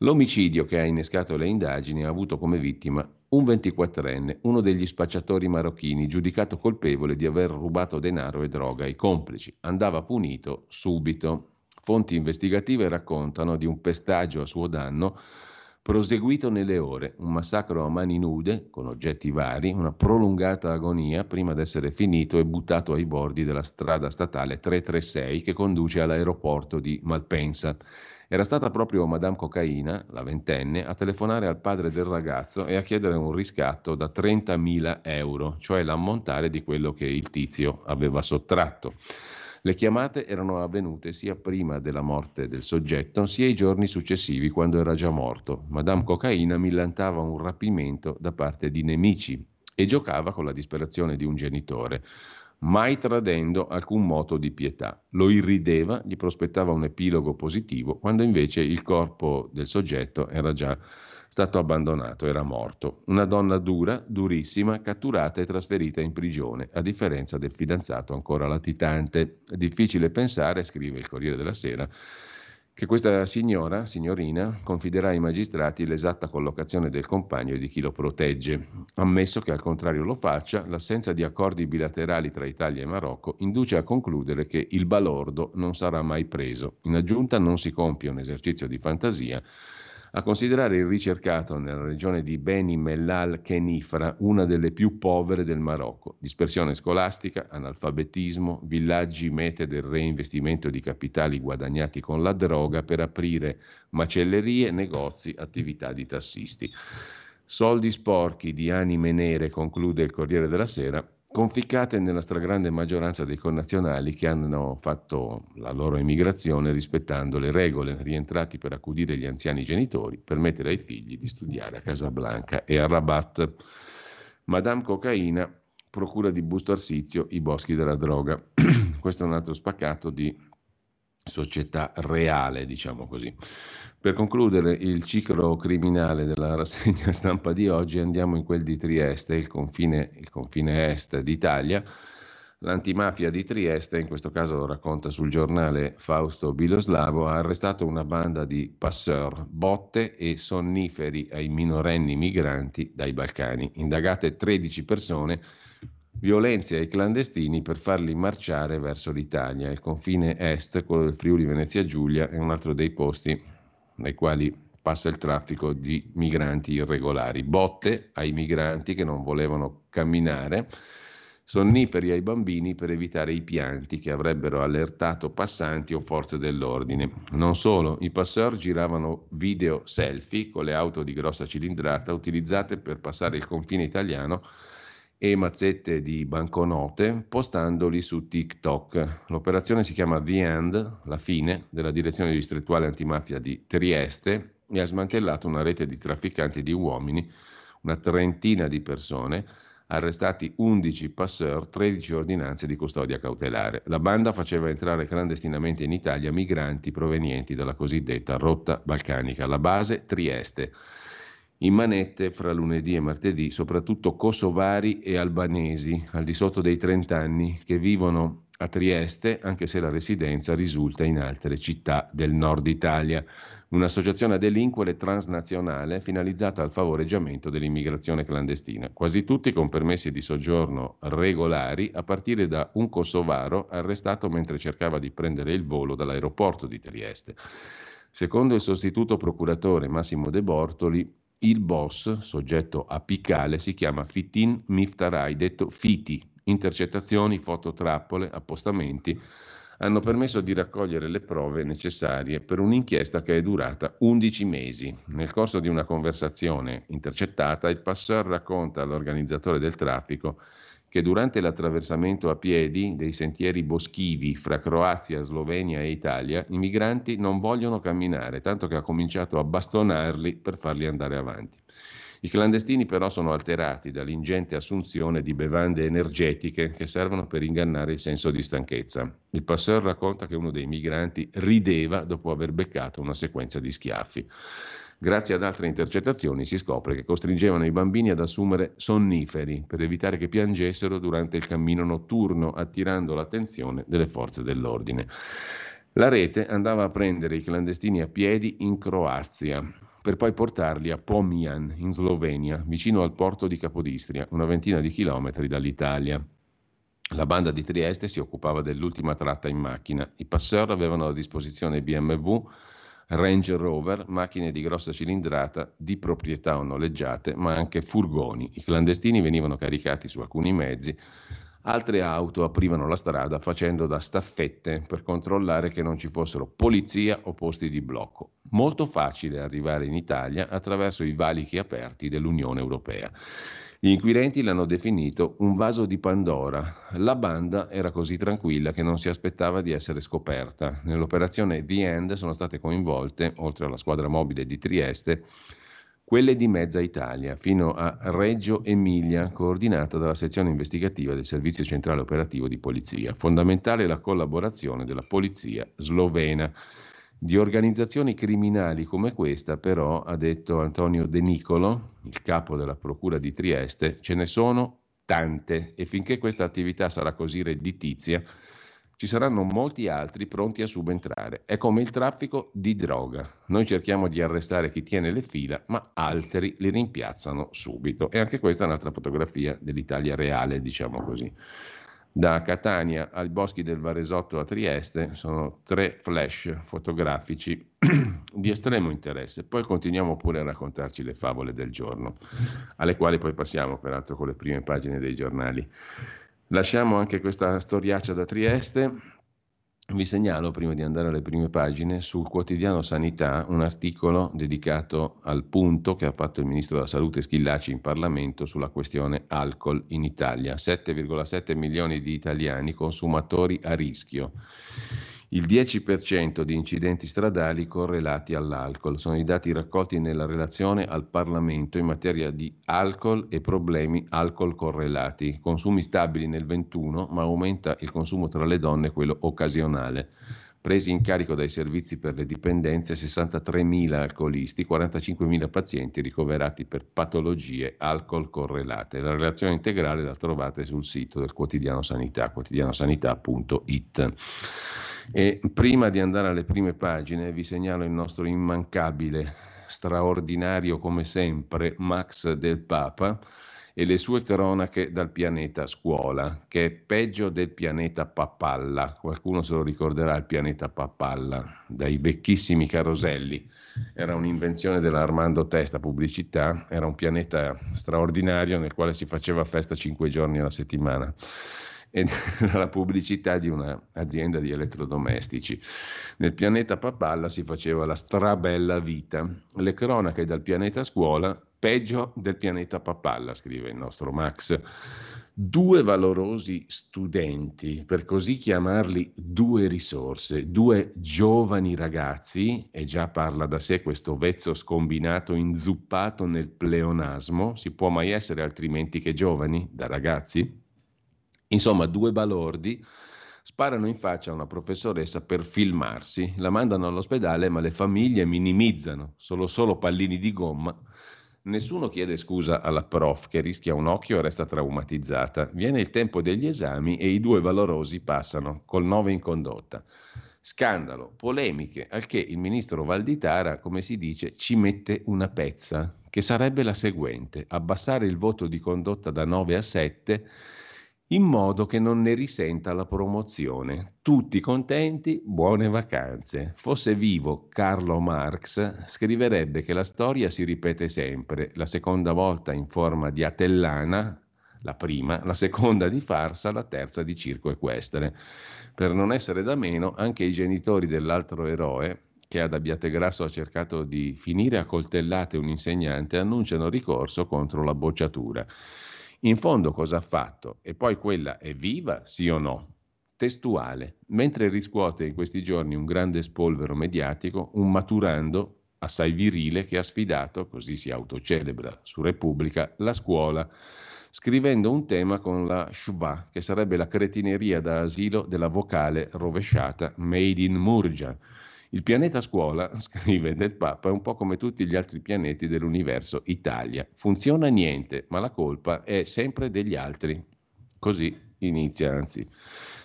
L'omicidio che ha innescato le indagini ha avuto come vittima un 24enne, uno degli spacciatori marocchini, giudicato colpevole di aver rubato denaro e droga ai complici. Andava punito subito. Fonti investigative raccontano di un pestaggio a suo danno proseguito nelle ore, un massacro a mani nude, con oggetti vari, una prolungata agonia prima di essere finito e buttato ai bordi della strada statale 336 che conduce all'aeroporto di Malpensa. Era stata proprio Madame Cocaina, la ventenne, a telefonare al padre del ragazzo e a chiedere un riscatto da 30.000 euro, cioè l'ammontare di quello che il tizio aveva sottratto. Le chiamate erano avvenute sia prima della morte del soggetto, sia i giorni successivi, quando era già morto. Madame Cocaina millantava un rapimento da parte di nemici e giocava con la disperazione di un genitore, mai tradendo alcun moto di pietà. Lo irrideva, gli prospettava un epilogo positivo, quando invece il corpo del soggetto era già stato abbandonato, era morto. Una donna dura, durissima, catturata e trasferita in prigione, a differenza del fidanzato ancora latitante. Difficile pensare, scrive il Corriere della Sera, che questa signora, signorina, confiderà ai magistrati l'esatta collocazione del compagno e di chi lo protegge. Ammesso che al contrario lo faccia, l'assenza di accordi bilaterali tra Italia e Marocco induce a concludere che il balordo non sarà mai preso. In aggiunta non si compie un esercizio di fantasia a considerare il ricercato nella regione di Beni Mellal Kenifra, una delle più povere del Marocco. Dispersione scolastica, analfabetismo, villaggi mete del reinvestimento di capitali guadagnati con la droga per aprire macellerie, negozi, attività di tassisti. Soldi sporchi di anime nere, conclude il Corriere della Sera, conficcate nella stragrande maggioranza dei connazionali che hanno fatto la loro emigrazione rispettando le regole, rientrati per accudire gli anziani genitori, permettere ai figli di studiare a Casablanca e a Rabat. Madame Cocaina, procura di Busto Arsizio, i boschi della droga. Questo è un altro spaccato di società reale, diciamo così. Per concludere il ciclo criminale della rassegna stampa di oggi andiamo in quel di Trieste, il confine, il confine est d'Italia. L'antimafia di Trieste, in questo caso lo racconta sul giornale Fausto Biloslavo, ha arrestato una banda di passeur, botte e sonniferi ai minorenni migranti dai Balcani. Indagate 13 persone, violenze ai clandestini per farli marciare verso l'Italia. Il confine est, quello del Friuli Venezia Giulia, è un altro dei posti nei quali passa il traffico di migranti irregolari, botte ai migranti che non volevano camminare, sonniferi ai bambini per evitare i pianti che avrebbero allertato passanti o forze dell'ordine. Non solo, i passeur giravano video selfie con le auto di grossa cilindrata utilizzate per passare il confine italiano e mazzette di banconote postandoli su TikTok. L'operazione si chiama The End, la fine, della direzione distrettuale antimafia di Trieste e ha smantellato una rete di trafficanti di uomini, una trentina di persone, arrestati 11 passeur, 13 ordinanze di custodia cautelare. La banda faceva entrare clandestinamente in Italia migranti provenienti dalla cosiddetta rotta balcanica. La base Trieste. In manette fra lunedì e martedì, soprattutto kosovari e albanesi al di sotto dei 30 anni che vivono a Trieste, anche se la residenza risulta in altre città del nord Italia un'associazione a delinquere transnazionale finalizzata al favoreggiamento dell'immigrazione clandestina, quasi tutti con permessi di soggiorno regolari, a partire da un kosovaro arrestato mentre cercava di prendere il volo dall'aeroporto di Trieste. Secondo il sostituto procuratore Massimo De Bortoli, il boss, soggetto apicale, si chiama Fitin Miftarai, detto Fiti, intercettazioni, fototrappole, appostamenti hanno permesso di raccogliere le prove necessarie per un'inchiesta che è durata 11 mesi. Nel corso di una conversazione intercettata, il passeur racconta all'organizzatore del traffico che durante l'attraversamento a piedi dei sentieri boschivi fra Croazia, Slovenia e Italia, i migranti non vogliono camminare, tanto che ha cominciato a bastonarli per farli andare avanti. I clandestini però sono alterati dall'ingente assunzione di bevande energetiche che servono per ingannare il senso di stanchezza. Il passeur racconta che uno dei migranti rideva dopo aver beccato una sequenza di schiaffi. Grazie ad altre intercettazioni si scopre che costringevano i bambini ad assumere sonniferi per evitare che piangessero durante il cammino notturno, attirando l'attenzione delle forze dell'ordine. La rete andava a prendere i clandestini a piedi in Croazia, per poi portarli a Pomian, in Slovenia, vicino al porto di Capodistria, una ventina di chilometri dall'Italia. La banda di Trieste si occupava dell'ultima tratta in macchina. I passeur avevano a disposizione BMW, Range Rover, macchine di grossa cilindrata di proprietà o noleggiate, ma anche furgoni. I clandestini venivano caricati su alcuni mezzi Altre auto aprivano la strada facendo da staffette per controllare che non ci fossero polizia o posti di blocco. Molto facile arrivare in Italia attraverso i valichi aperti dell'Unione Europea. Gli inquirenti l'hanno definito un vaso di Pandora. La banda era così tranquilla che non si aspettava di essere scoperta. Nell'operazione The End sono state coinvolte, oltre alla squadra mobile di Trieste, quelle di mezza Italia, fino a Reggio Emilia, coordinata dalla sezione investigativa del Servizio Centrale Operativo di Polizia. Fondamentale la collaborazione della Polizia slovena. Di organizzazioni criminali come questa, però, ha detto Antonio De Nicolo, il capo della Procura di Trieste, ce ne sono tante e finché questa attività sarà così redditizia, ci saranno molti altri pronti a subentrare. È come il traffico di droga. Noi cerchiamo di arrestare chi tiene le fila, ma altri li rimpiazzano subito. E anche questa è un'altra fotografia dell'Italia reale, diciamo così. Da Catania ai boschi del Varesotto a Trieste sono tre flash fotografici di estremo interesse. Poi continuiamo pure a raccontarci le favole del giorno, alle quali poi passiamo peraltro con le prime pagine dei giornali. Lasciamo anche questa storiaccia da Trieste. Vi segnalo, prima di andare alle prime pagine, sul quotidiano Sanità un articolo dedicato al punto che ha fatto il ministro della Salute Schillaci in Parlamento sulla questione alcol in Italia. 7,7 milioni di italiani consumatori a rischio il 10% di incidenti stradali correlati all'alcol. Sono i dati raccolti nella relazione al Parlamento in materia di alcol e problemi alcol correlati. Consumi stabili nel 21, ma aumenta il consumo tra le donne, quello occasionale. Presi in carico dai servizi per le dipendenze 63.000 alcolisti, 45.000 pazienti ricoverati per patologie alcol correlate. La relazione integrale la trovate sul sito del quotidiano Sanità, quotidianosanità.it. E prima di andare alle prime pagine vi segnalo il nostro immancabile, straordinario come sempre, Max del Papa e le sue cronache dal pianeta scuola, che è peggio del pianeta Papalla. Qualcuno se lo ricorderà il pianeta Papalla, dai vecchissimi caroselli. Era un'invenzione dell'Armando Testa Pubblicità, era un pianeta straordinario nel quale si faceva festa cinque giorni alla settimana e la pubblicità di un'azienda di elettrodomestici. Nel pianeta Papalla si faceva la strabella vita, le cronache dal pianeta scuola, peggio del pianeta Papalla, scrive il nostro Max. Due valorosi studenti, per così chiamarli due risorse, due giovani ragazzi, e già parla da sé questo vezzo scombinato inzuppato nel pleonasmo, si può mai essere altrimenti che giovani, da ragazzi? Insomma, due balordi sparano in faccia a una professoressa per filmarsi, la mandano all'ospedale ma le famiglie minimizzano, solo solo pallini di gomma. Nessuno chiede scusa alla prof che rischia un occhio e resta traumatizzata. Viene il tempo degli esami e i due valorosi passano col 9 in condotta. Scandalo, polemiche, al che il ministro Valditara, come si dice, ci mette una pezza, che sarebbe la seguente, abbassare il voto di condotta da 9 a 7 in modo che non ne risenta la promozione. Tutti contenti, buone vacanze. Fosse vivo Carlo Marx, scriverebbe che la storia si ripete sempre, la seconda volta in forma di atellana, la prima, la seconda di farsa, la terza di circo equestre. Per non essere da meno, anche i genitori dell'altro eroe, che ad Abbiategrasso ha cercato di finire a coltellate un insegnante, annunciano ricorso contro la bocciatura. In fondo cosa ha fatto? E poi quella è viva, sì o no? Testuale. Mentre riscuote in questi giorni un grande spolvero mediatico, un maturando assai virile che ha sfidato, così si autocelebra su Repubblica, la scuola, scrivendo un tema con la shubha, che sarebbe la cretineria da asilo della vocale rovesciata made in Murgia, il pianeta scuola, scrive del Papa, è un po' come tutti gli altri pianeti dell'universo Italia. Funziona niente, ma la colpa è sempre degli altri. Così inizia, anzi,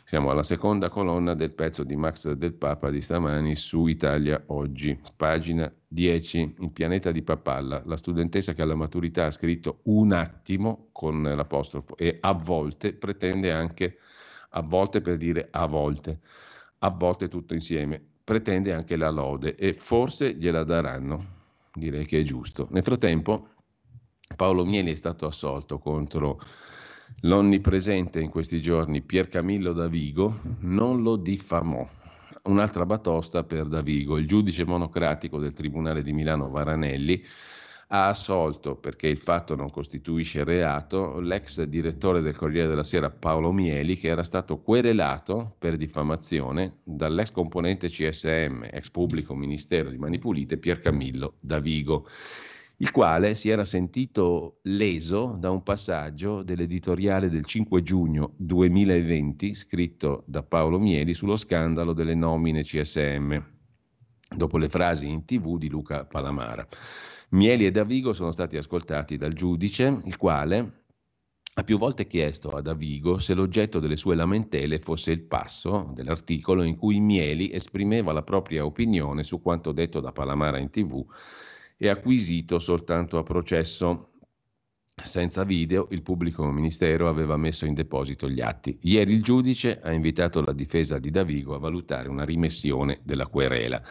siamo alla seconda colonna del pezzo di Max del Papa di stamani su Italia Oggi, pagina 10, il pianeta di Papalla, la studentessa che alla maturità ha scritto un attimo con l'apostrofo e a volte pretende anche, a volte per dire a volte, a volte tutto insieme, pretende anche la lode e forse gliela daranno, direi che è giusto. Nel frattempo Paolo Mieli è stato assolto contro l'onnipresente in questi giorni Pier Camillo Davigo, non lo diffamò. Un'altra batosta per Davigo, il giudice monocratico del Tribunale di Milano Varanelli, ha assolto, perché il fatto non costituisce reato, l'ex direttore del Corriere della Sera Paolo Mieli, che era stato querelato per diffamazione dall'ex componente CSM, ex pubblico ministero di Mani Pulite, Pier Camillo Davigo, il quale si era sentito leso da un passaggio dell'editoriale del 5 giugno 2020 scritto da Paolo Mieli sullo scandalo delle nomine CSM, dopo le frasi in tv di Luca Palamara. Mieli e Davigo sono stati ascoltati dal giudice, il quale ha più volte chiesto a Davigo se l'oggetto delle sue lamentele fosse il passo dell'articolo in cui Mieli esprimeva la propria opinione su quanto detto da Palamara in tv e acquisito soltanto a processo. Senza video, il pubblico ministero aveva messo in deposito gli atti. Ieri il giudice ha invitato la difesa di Davigo a valutare una rimessione della querela.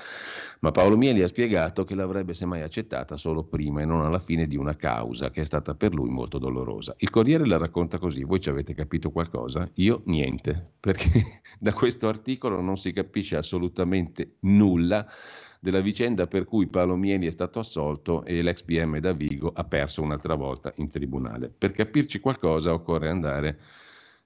Ma Paolo Mieli ha spiegato che l'avrebbe semmai accettata solo prima e non alla fine di una causa che è stata per lui molto dolorosa. Il Corriere la racconta così, voi ci avete capito qualcosa? Io niente, perché da questo articolo non si capisce assolutamente nulla della vicenda per cui Paolo Mieli è stato assolto e l'ex PM Davigo ha perso un'altra volta in tribunale. Per capirci qualcosa occorre andare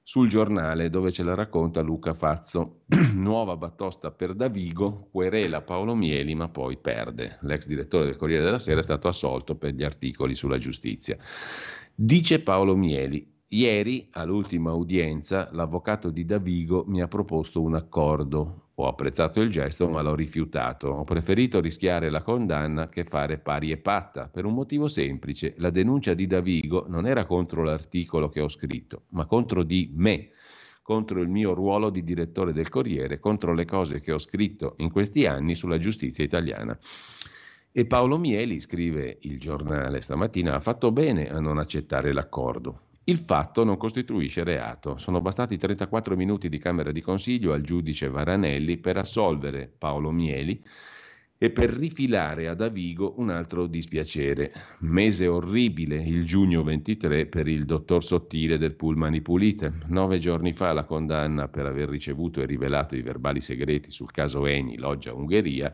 sul giornale dove ce la racconta Luca Fazzo. Nuova battosta per Davigo, querela Paolo Mieli ma poi perde. L'ex direttore del Corriere della Sera è stato assolto per gli articoli sulla giustizia. Dice Paolo Mieli, Ieri, all'ultima udienza, l'avvocato di Davigo mi ha proposto un accordo. Ho apprezzato il gesto, ma l'ho rifiutato. Ho preferito rischiare la condanna che fare pari e patta, per un motivo semplice. La denuncia di Davigo non era contro l'articolo che ho scritto, ma contro di me, contro il mio ruolo di direttore del Corriere, contro le cose che ho scritto in questi anni sulla giustizia italiana. E Paolo Mieli, scrive il giornale stamattina, ha fatto bene a non accettare l'accordo. Il fatto non costituisce reato. Sono bastati 34 minuti di Camera di Consiglio al giudice Varanelli per assolvere Paolo Mieli e per rifilare ad Avigo un altro dispiacere. Mese orribile il giugno 23 per il dottor Sottile del Pullman Pulite. Nove giorni fa la condanna per aver ricevuto e rivelato i verbali segreti sul caso Eni, Loggia Ungheria.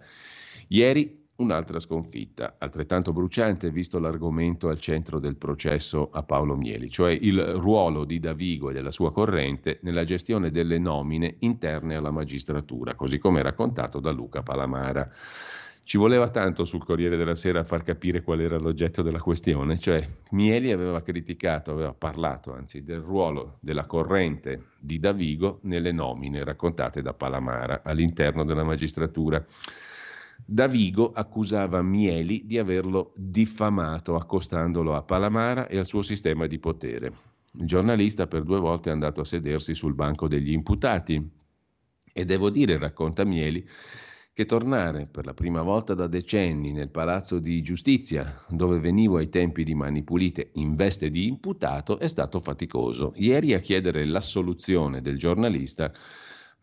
Ieri un'altra sconfitta, altrettanto bruciante visto l'argomento al centro del processo a Paolo Mieli, cioè il ruolo di Davigo e della sua corrente nella gestione delle nomine interne alla magistratura, così come raccontato da Luca Palamara. Ci voleva tanto sul Corriere della Sera far capire qual era l'oggetto della questione, cioè Mieli aveva criticato, aveva parlato anzi del ruolo della corrente di Davigo nelle nomine raccontate da Palamara all'interno della magistratura. Davigo accusava Mieli di averlo diffamato accostandolo a Palamara e al suo sistema di potere. Il giornalista per due volte è andato a sedersi sul banco degli imputati e devo dire, racconta Mieli, che tornare per la prima volta da decenni nel palazzo di giustizia, dove venivo ai tempi di Mani Pulite in veste di imputato, è stato faticoso. Ieri a chiedere l'assoluzione del giornalista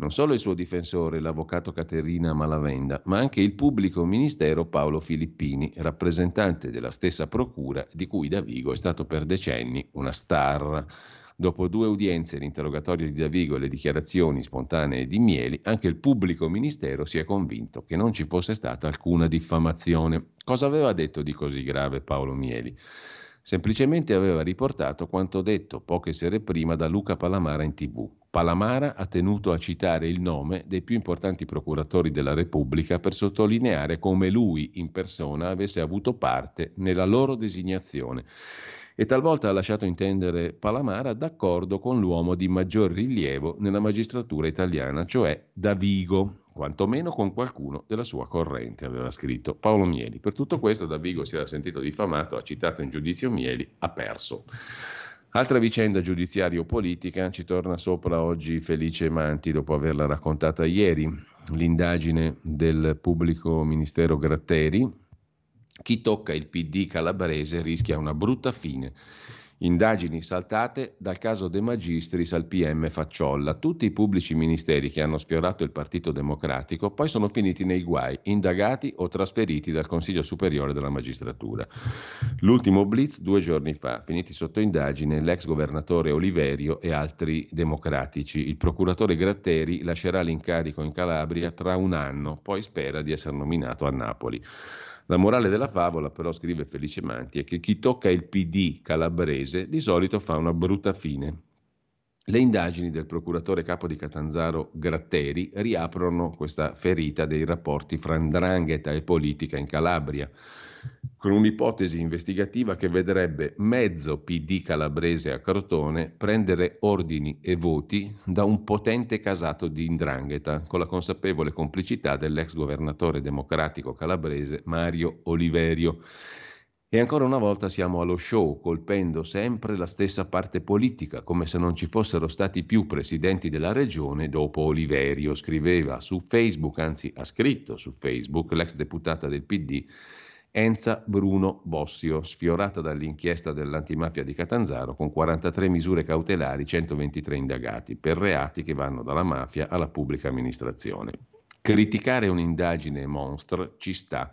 non solo il suo difensore, l'avvocato Caterina Malavenda, ma anche il pubblico ministero Paolo Filippini, rappresentante della stessa procura di cui Davigo è stato per decenni una star. Dopo due udienze, l'interrogatorio di Davigo e le dichiarazioni spontanee di Mieli, anche il pubblico ministero si è convinto che non ci fosse stata alcuna diffamazione. Cosa aveva detto di così grave Paolo Mieli? Semplicemente aveva riportato quanto detto poche sere prima da Luca Palamara in tv. Palamara ha tenuto a citare il nome dei più importanti procuratori della Repubblica per sottolineare come lui in persona avesse avuto parte nella loro designazione e talvolta ha lasciato intendere Palamara d'accordo con l'uomo di maggior rilievo nella magistratura italiana, cioè Davigo, quantomeno con qualcuno della sua corrente, aveva scritto Paolo Mieli. Per tutto questo Davigo si era sentito diffamato, ha citato in giudizio Mieli, ha perso. Altra vicenda giudiziario-politica, ci torna sopra oggi Felice Manti dopo averla raccontata ieri, l'indagine del pubblico ministero Gratteri, chi tocca il PD calabrese rischia una brutta fine. Indagini saltate dal caso De Magistris al PM Facciolla. Tutti i pubblici ministeri che hanno sfiorato il Partito Democratico poi sono finiti nei guai, indagati o trasferiti dal Consiglio Superiore della Magistratura. L'ultimo blitz due giorni fa, finiti sotto indagine l'ex governatore Oliverio e altri democratici. Il procuratore Gratteri lascerà l'incarico in Calabria tra un anno, poi spera di essere nominato a Napoli. La morale della favola, però, scrive Felice Manti, è che chi tocca il PD calabrese di solito fa una brutta fine. Le indagini del procuratore capo di Catanzaro Gratteri riaprono questa ferita dei rapporti fra ndrangheta e politica in Calabria con un'ipotesi investigativa che vedrebbe mezzo PD calabrese a Crotone prendere ordini e voti da un potente casato di Indrangheta, con la consapevole complicità dell'ex governatore democratico calabrese Mario Oliverio. E ancora una volta siamo allo show, colpendo sempre la stessa parte politica, come se non ci fossero stati più presidenti della regione dopo Oliverio, scriveva su Facebook, anzi ha scritto su Facebook l'ex deputata del PD Enza Bruno Bossio, sfiorata dall'inchiesta dell'antimafia di Catanzaro con 43 misure cautelari, 123 indagati per reati che vanno dalla mafia alla pubblica amministrazione. Criticare un'indagine monstre ci sta,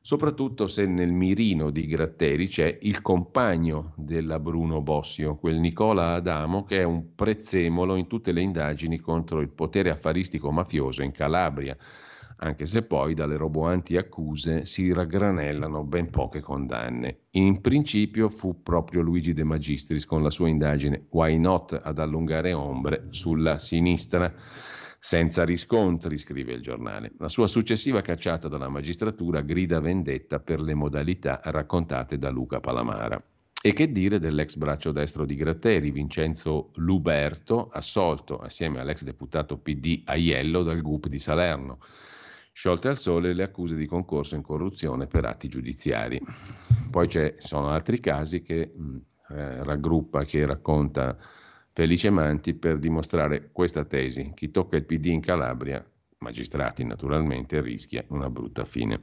soprattutto se nel mirino di Gratteri c'è il compagno della Bruno Bossio, quel Nicola Adamo che è un prezzemolo in tutte le indagini contro il potere affaristico mafioso in Calabria anche se poi dalle roboanti accuse si raggranellano ben poche condanne. In principio fu proprio Luigi De Magistris con la sua indagine Why Not ad allungare ombre sulla sinistra. Senza riscontri, scrive il giornale. La sua successiva cacciata dalla magistratura grida vendetta per le modalità raccontate da Luca Palamara. E che dire dell'ex braccio destro di Gratteri, Vincenzo Luberto, assolto assieme all'ex deputato PD Aiello dal GUP di Salerno sciolte al sole le accuse di concorso in corruzione per atti giudiziari. Poi ci sono altri casi che mh, eh, raggruppa, che racconta Felice Manti per dimostrare questa tesi. Chi tocca il PD in Calabria, magistrati naturalmente, rischia una brutta fine.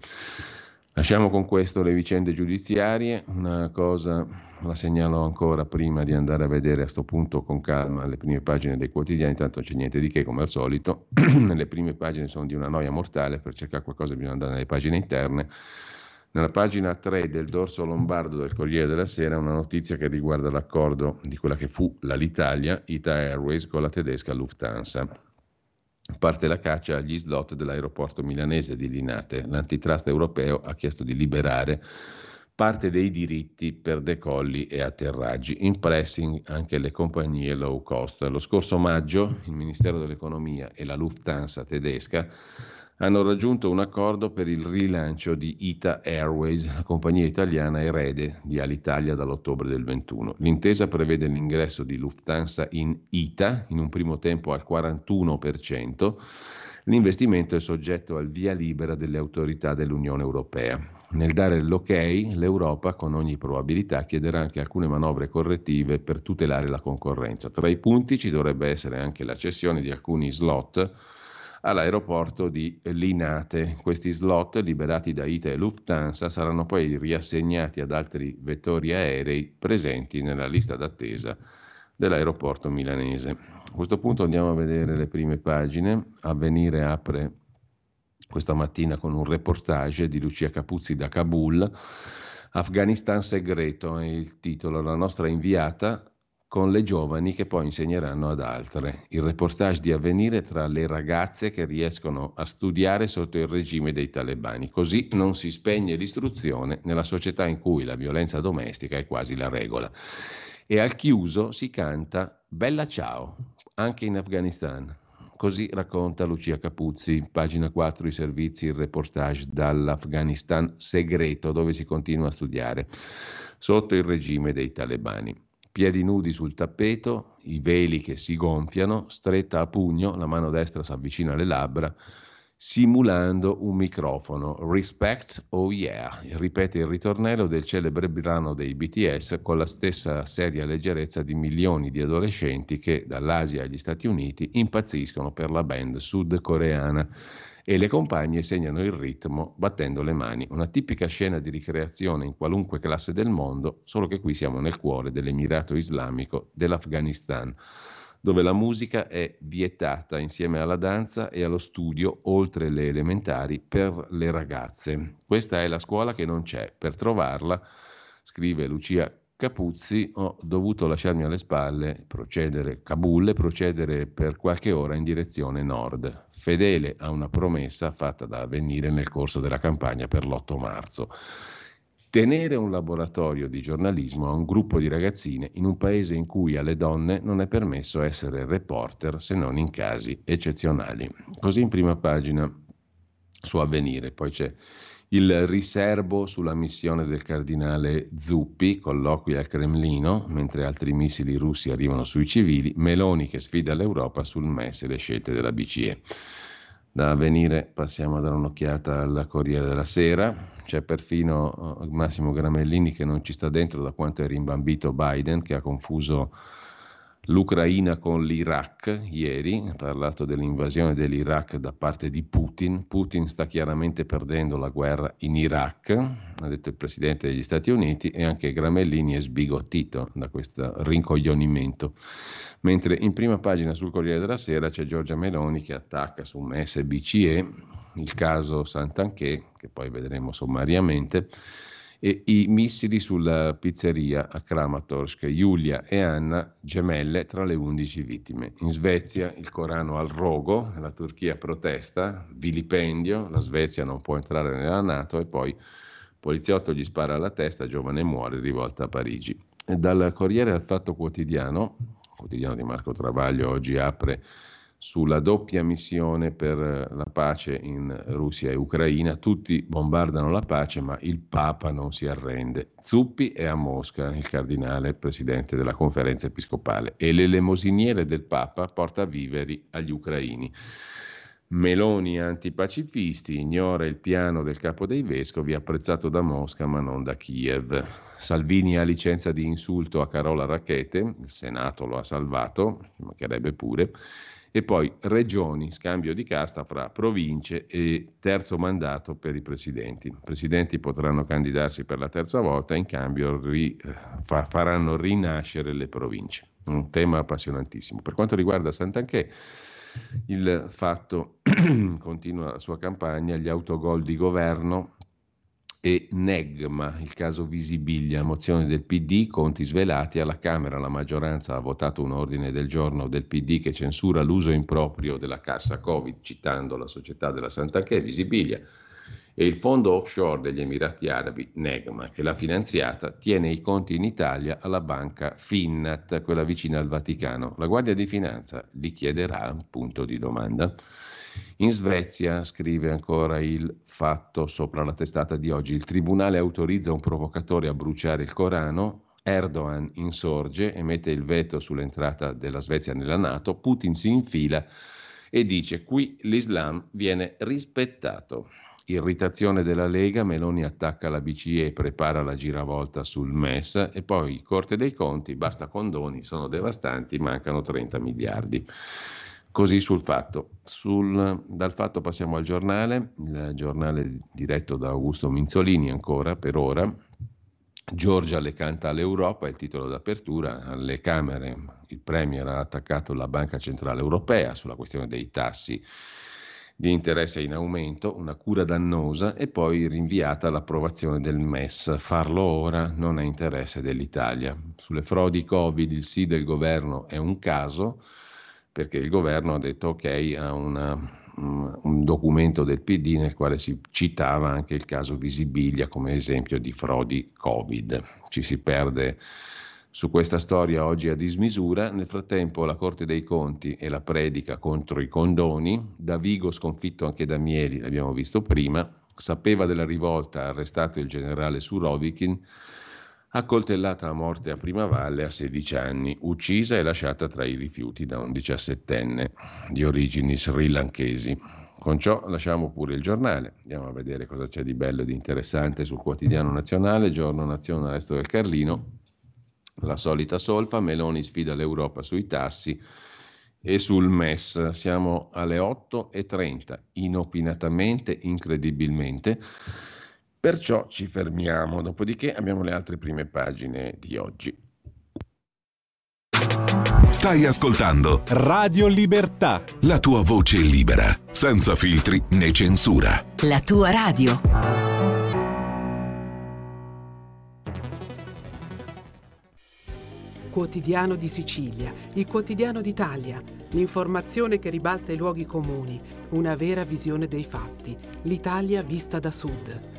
Lasciamo con questo le vicende giudiziarie, una cosa la segnalo ancora prima di andare a vedere a questo punto con calma le prime pagine dei quotidiani, tanto c'è niente di che come al solito, le prime pagine sono di una noia mortale, per cercare qualcosa bisogna andare nelle pagine interne. Nella pagina 3 del dorso lombardo del Corriere della Sera una notizia che riguarda l'accordo di quella che fu l'Alitalia, Ita Airways con la tedesca Lufthansa. Parte la caccia agli slot dell'aeroporto milanese di Linate. L'antitrust europeo ha chiesto di liberare parte dei diritti per decolli e atterraggi, in pressing anche le compagnie low cost. Lo scorso maggio il Ministero dell'Economia e la Lufthansa tedesca hanno raggiunto un accordo per il rilancio di Ita Airways, la compagnia italiana erede di Alitalia dall'ottobre del 21. L'intesa prevede l'ingresso di Lufthansa in Ita, in un primo tempo al 41%. L'investimento è soggetto al via libera delle autorità dell'Unione Europea. Nel dare l'ok, l'Europa con ogni probabilità chiederà anche alcune manovre correttive per tutelare la concorrenza. Tra i punti ci dovrebbe essere anche la cessione di alcuni slot all'aeroporto di Linate. Questi slot liberati da ITA e Lufthansa saranno poi riassegnati ad altri vettori aerei presenti nella lista d'attesa dell'aeroporto milanese. A questo punto andiamo a vedere le prime pagine. Avvenire apre questa mattina con un reportage di Lucia Capuzzi da Kabul. Afghanistan segreto è il titolo. La nostra inviata con le giovani che poi insegneranno ad altre. Il reportage di avvenire tra le ragazze che riescono a studiare sotto il regime dei talebani. Così non si spegne l'istruzione nella società in cui la violenza domestica è quasi la regola. E al chiuso si canta Bella ciao, anche in Afghanistan. Così racconta Lucia Capuzzi, pagina 4 i servizi, il reportage dall'Afghanistan segreto dove si continua a studiare, sotto il regime dei talebani piedi nudi sul tappeto, i veli che si gonfiano, stretta a pugno, la mano destra si avvicina alle labbra, simulando un microfono. Respect, oh yeah, ripete il ritornello del celebre brano dei BTS con la stessa seria leggerezza di milioni di adolescenti che dall'Asia agli Stati Uniti impazziscono per la band sudcoreana e le compagne segnano il ritmo battendo le mani. Una tipica scena di ricreazione in qualunque classe del mondo, solo che qui siamo nel cuore dell'Emirato Islamico dell'Afghanistan, dove la musica è vietata insieme alla danza e allo studio, oltre le elementari, per le ragazze. Questa è la scuola che non c'è. Per trovarla, scrive Lucia Capuzzi, ho dovuto lasciarmi alle spalle, procedere Kabul e procedere per qualche ora in direzione nord, fedele a una promessa fatta da avvenire nel corso della campagna per l'8 marzo. Tenere un laboratorio di giornalismo a un gruppo di ragazzine in un paese in cui alle donne non è permesso essere reporter se non in casi eccezionali. Così in prima pagina su avvenire, poi c'è il riservo sulla missione del cardinale Zuppi, colloqui al Cremlino, mentre altri missili russi arrivano sui civili, Meloni che sfida l'Europa sul MES e le scelte della BCE. Da venire passiamo a dare un'occhiata al Corriere della Sera, c'è perfino uh, Massimo Gramellini che non ci sta dentro da quanto è rimbambito Biden, che ha confuso l'Ucraina con l'Iraq ieri, ha parlato dell'invasione dell'Iraq da parte di Putin. Putin sta chiaramente perdendo la guerra in Iraq, ha detto il Presidente degli Stati Uniti, e anche Gramellini è sbigottito da questo rincoglionimento. Mentre in prima pagina sul Corriere della Sera c'è Giorgia Meloni che attacca su MES e BCE il caso Sant'Anché, che poi vedremo sommariamente, e i missili sulla pizzeria a Kramatorsk. Giulia e Anna, gemelle tra le 11 vittime. In Svezia il Corano al rogo, la Turchia protesta, vilipendio, la Svezia non può entrare nella Nato e poi poliziotto gli spara alla testa, giovane muore, rivolta a Parigi. E dal Corriere al Fatto Quotidiano, quotidiano di Marco Travaglio, oggi apre sulla doppia missione per la pace in Russia e Ucraina. Tutti bombardano la pace, ma il Papa non si arrende. Zuppi è a Mosca, il cardinale presidente della conferenza episcopale, e l'elemosiniere del Papa porta viveri agli ucraini. Meloni antipacifisti ignora il piano del capo dei vescovi apprezzato da Mosca ma non da Kiev. Salvini ha licenza di insulto a Carola Racchete, il Senato lo ha salvato, ci mancherebbe pure, e poi regioni, scambio di casta fra province e terzo mandato per i presidenti. I presidenti potranno candidarsi per la terza volta, in cambio ri, fa, faranno rinascere le province. Un tema appassionantissimo. Per quanto riguarda Sant'Anché, il fatto continua la sua campagna, gli autogol di governo e Negma, il caso Visibilia, mozione del PD, conti svelati alla Camera, la maggioranza ha votato un ordine del giorno del PD che censura l'uso improprio della cassa Covid, citando la società della Sant'Anché, Visibilia, e il fondo offshore degli Emirati Arabi, Negma, che l'ha finanziata, tiene i conti in Italia alla banca Finnat, quella vicina al Vaticano. La Guardia di Finanza li chiederà un punto di domanda. In Svezia, scrive ancora il fatto sopra la testata di oggi, il tribunale autorizza un provocatore a bruciare il Corano, Erdogan insorge e mette il veto sull'entrata della Svezia nella Nato, Putin si infila e dice qui l'Islam viene rispettato. Irritazione della Lega, Meloni attacca la BCE e prepara la giravolta sul MES e poi Corte dei Conti, basta condoni, sono devastanti, mancano 30 miliardi. Così sul fatto. Sul, dal fatto passiamo al giornale, il giornale diretto da Augusto Minzolini ancora per ora. Giorgia le canta all'Europa, è il titolo d'apertura. Alle Camere il Premier ha attaccato la Banca Centrale Europea sulla questione dei tassi di interesse in aumento, una cura dannosa e poi rinviata l'approvazione del MES. Farlo ora non è interesse dell'Italia. Sulle frodi Covid il sì del governo è un caso perché il governo ha detto ok a una, un documento del PD nel quale si citava anche il caso Visibilia come esempio di frodi Covid. Ci si perde su questa storia oggi a dismisura. Nel frattempo la Corte dei Conti e la predica contro i condoni, da Vigo sconfitto anche da Mieli, l'abbiamo visto prima, sapeva della rivolta, ha arrestato il generale Surovikin, accoltellata a morte a Primavalle a 16 anni, uccisa e lasciata tra i rifiuti da un diciassettenne di origini srilanchesi. Con ciò lasciamo pure il giornale, andiamo a vedere cosa c'è di bello e di interessante sul quotidiano nazionale, giorno nazione Resto del Carlino, la solita solfa, Meloni sfida l'Europa sui tassi e sul MES. Siamo alle 8.30, inopinatamente, incredibilmente. Perciò ci fermiamo, dopodiché abbiamo le altre prime pagine di oggi. Stai ascoltando Radio Libertà. La tua voce libera, senza filtri né censura. La tua radio. Quotidiano di Sicilia, il quotidiano d'Italia, l'informazione che ribalta i luoghi comuni, una vera visione dei fatti, l'Italia vista da sud.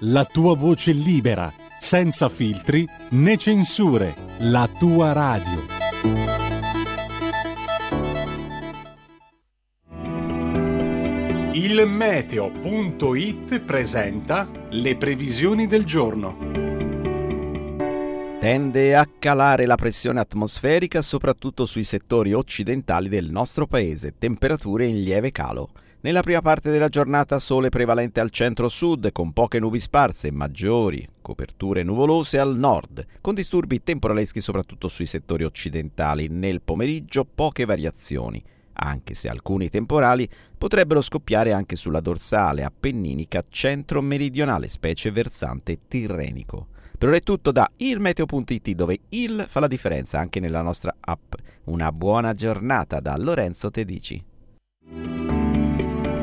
la tua voce libera, senza filtri né censure, la tua radio. Il meteo.it presenta le previsioni del giorno. Tende a calare la pressione atmosferica soprattutto sui settori occidentali del nostro paese, temperature in lieve calo. Nella prima parte della giornata sole prevalente al centro-sud con poche nubi sparse e maggiori coperture nuvolose al nord, con disturbi temporaleschi soprattutto sui settori occidentali. Nel pomeriggio poche variazioni, anche se alcuni temporali potrebbero scoppiare anche sulla dorsale appenninica centro-meridionale, specie versante tirrenico. Per ora è tutto da ilmeteo.it dove il fa la differenza anche nella nostra app. Una buona giornata da Lorenzo Tedici.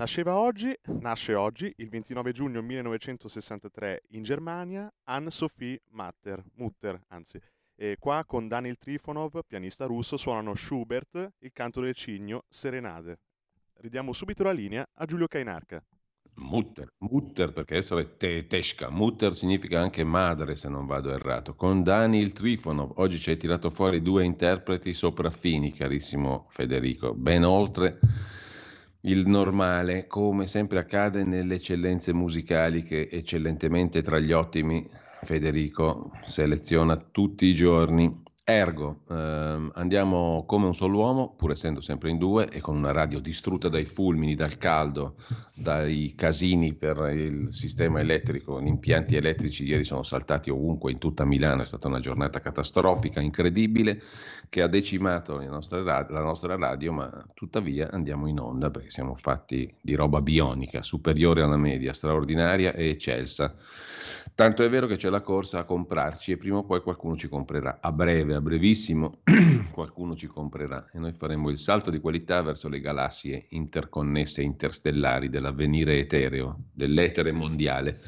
Nasceva oggi, nasce oggi, il 29 giugno 1963 in Germania, Anne-Sophie Mutter, Mutter anzi. E qua con Daniel Trifonov, pianista russo, suonano Schubert, il canto del cigno, Serenade. Ridiamo subito la linea a Giulio Cainarca. Mutter, Mutter perché essere tedesca, Mutter significa anche madre se non vado errato. Con Daniel Trifonov, oggi ci hai tirato fuori due interpreti sopraffini, carissimo Federico, ben oltre il normale, come sempre accade nelle eccellenze musicali che eccellentemente tra gli ottimi Federico seleziona tutti i giorni. Ergo, ehm, andiamo come un solo uomo, pur essendo sempre in due, e con una radio distrutta dai fulmini, dal caldo, dai casini per il sistema elettrico. Gli impianti elettrici ieri sono saltati ovunque in tutta Milano, è stata una giornata catastrofica, incredibile, che ha decimato la nostra, la nostra radio, ma tuttavia andiamo in onda perché siamo fatti di roba bionica, superiore alla media, straordinaria e eccelsa. Tanto è vero che c'è la corsa a comprarci e prima o poi qualcuno ci comprerà. A breve, a brevissimo, qualcuno ci comprerà e noi faremo il salto di qualità verso le galassie interconnesse interstellari dell'avvenire etereo, dell'etere mondiale.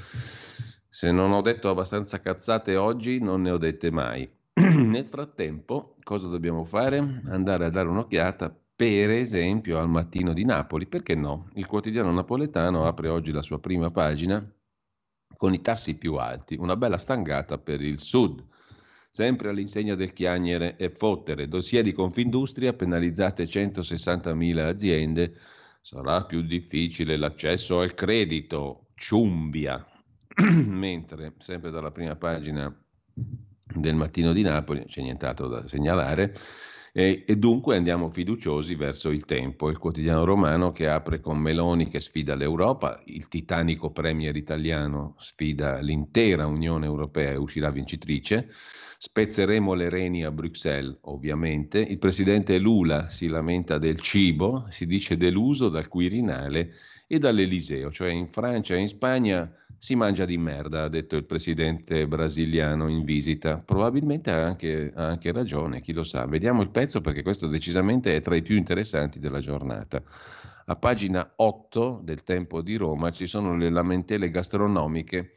Se non ho detto abbastanza cazzate oggi, non ne ho dette mai. Nel frattempo, cosa dobbiamo fare? Andare a dare un'occhiata per esempio al mattino di Napoli, perché no? Il quotidiano napoletano apre oggi la sua prima pagina con i tassi più alti, una bella stangata per il sud. Sempre all'insegna del chiagnere e fottere, dossier di Confindustria, penalizzate 160.000 aziende, sarà più difficile l'accesso al credito, ciumbia. Mentre, sempre dalla prima pagina del mattino di Napoli, c'è nient'altro da segnalare, e, e, dunque andiamo fiduciosi verso il tempo, il quotidiano romano che apre con Meloni che sfida l'Europa, il titanico premier italiano sfida l'intera Unione Europea e uscirà vincitrice, spezzeremo le reni a Bruxelles ovviamente, il presidente Lula si lamenta del cibo, si dice deluso dal Quirinale e dall'Eliseo, cioè in Francia e in Spagna si mangia di merda, ha detto il presidente brasiliano in visita. Probabilmente ha anche, ha anche, ragione, chi lo sa. Vediamo il pezzo perché questo decisamente è tra i più interessanti della giornata. A pagina 8 del Tempo di Roma ci sono le lamentele gastronomiche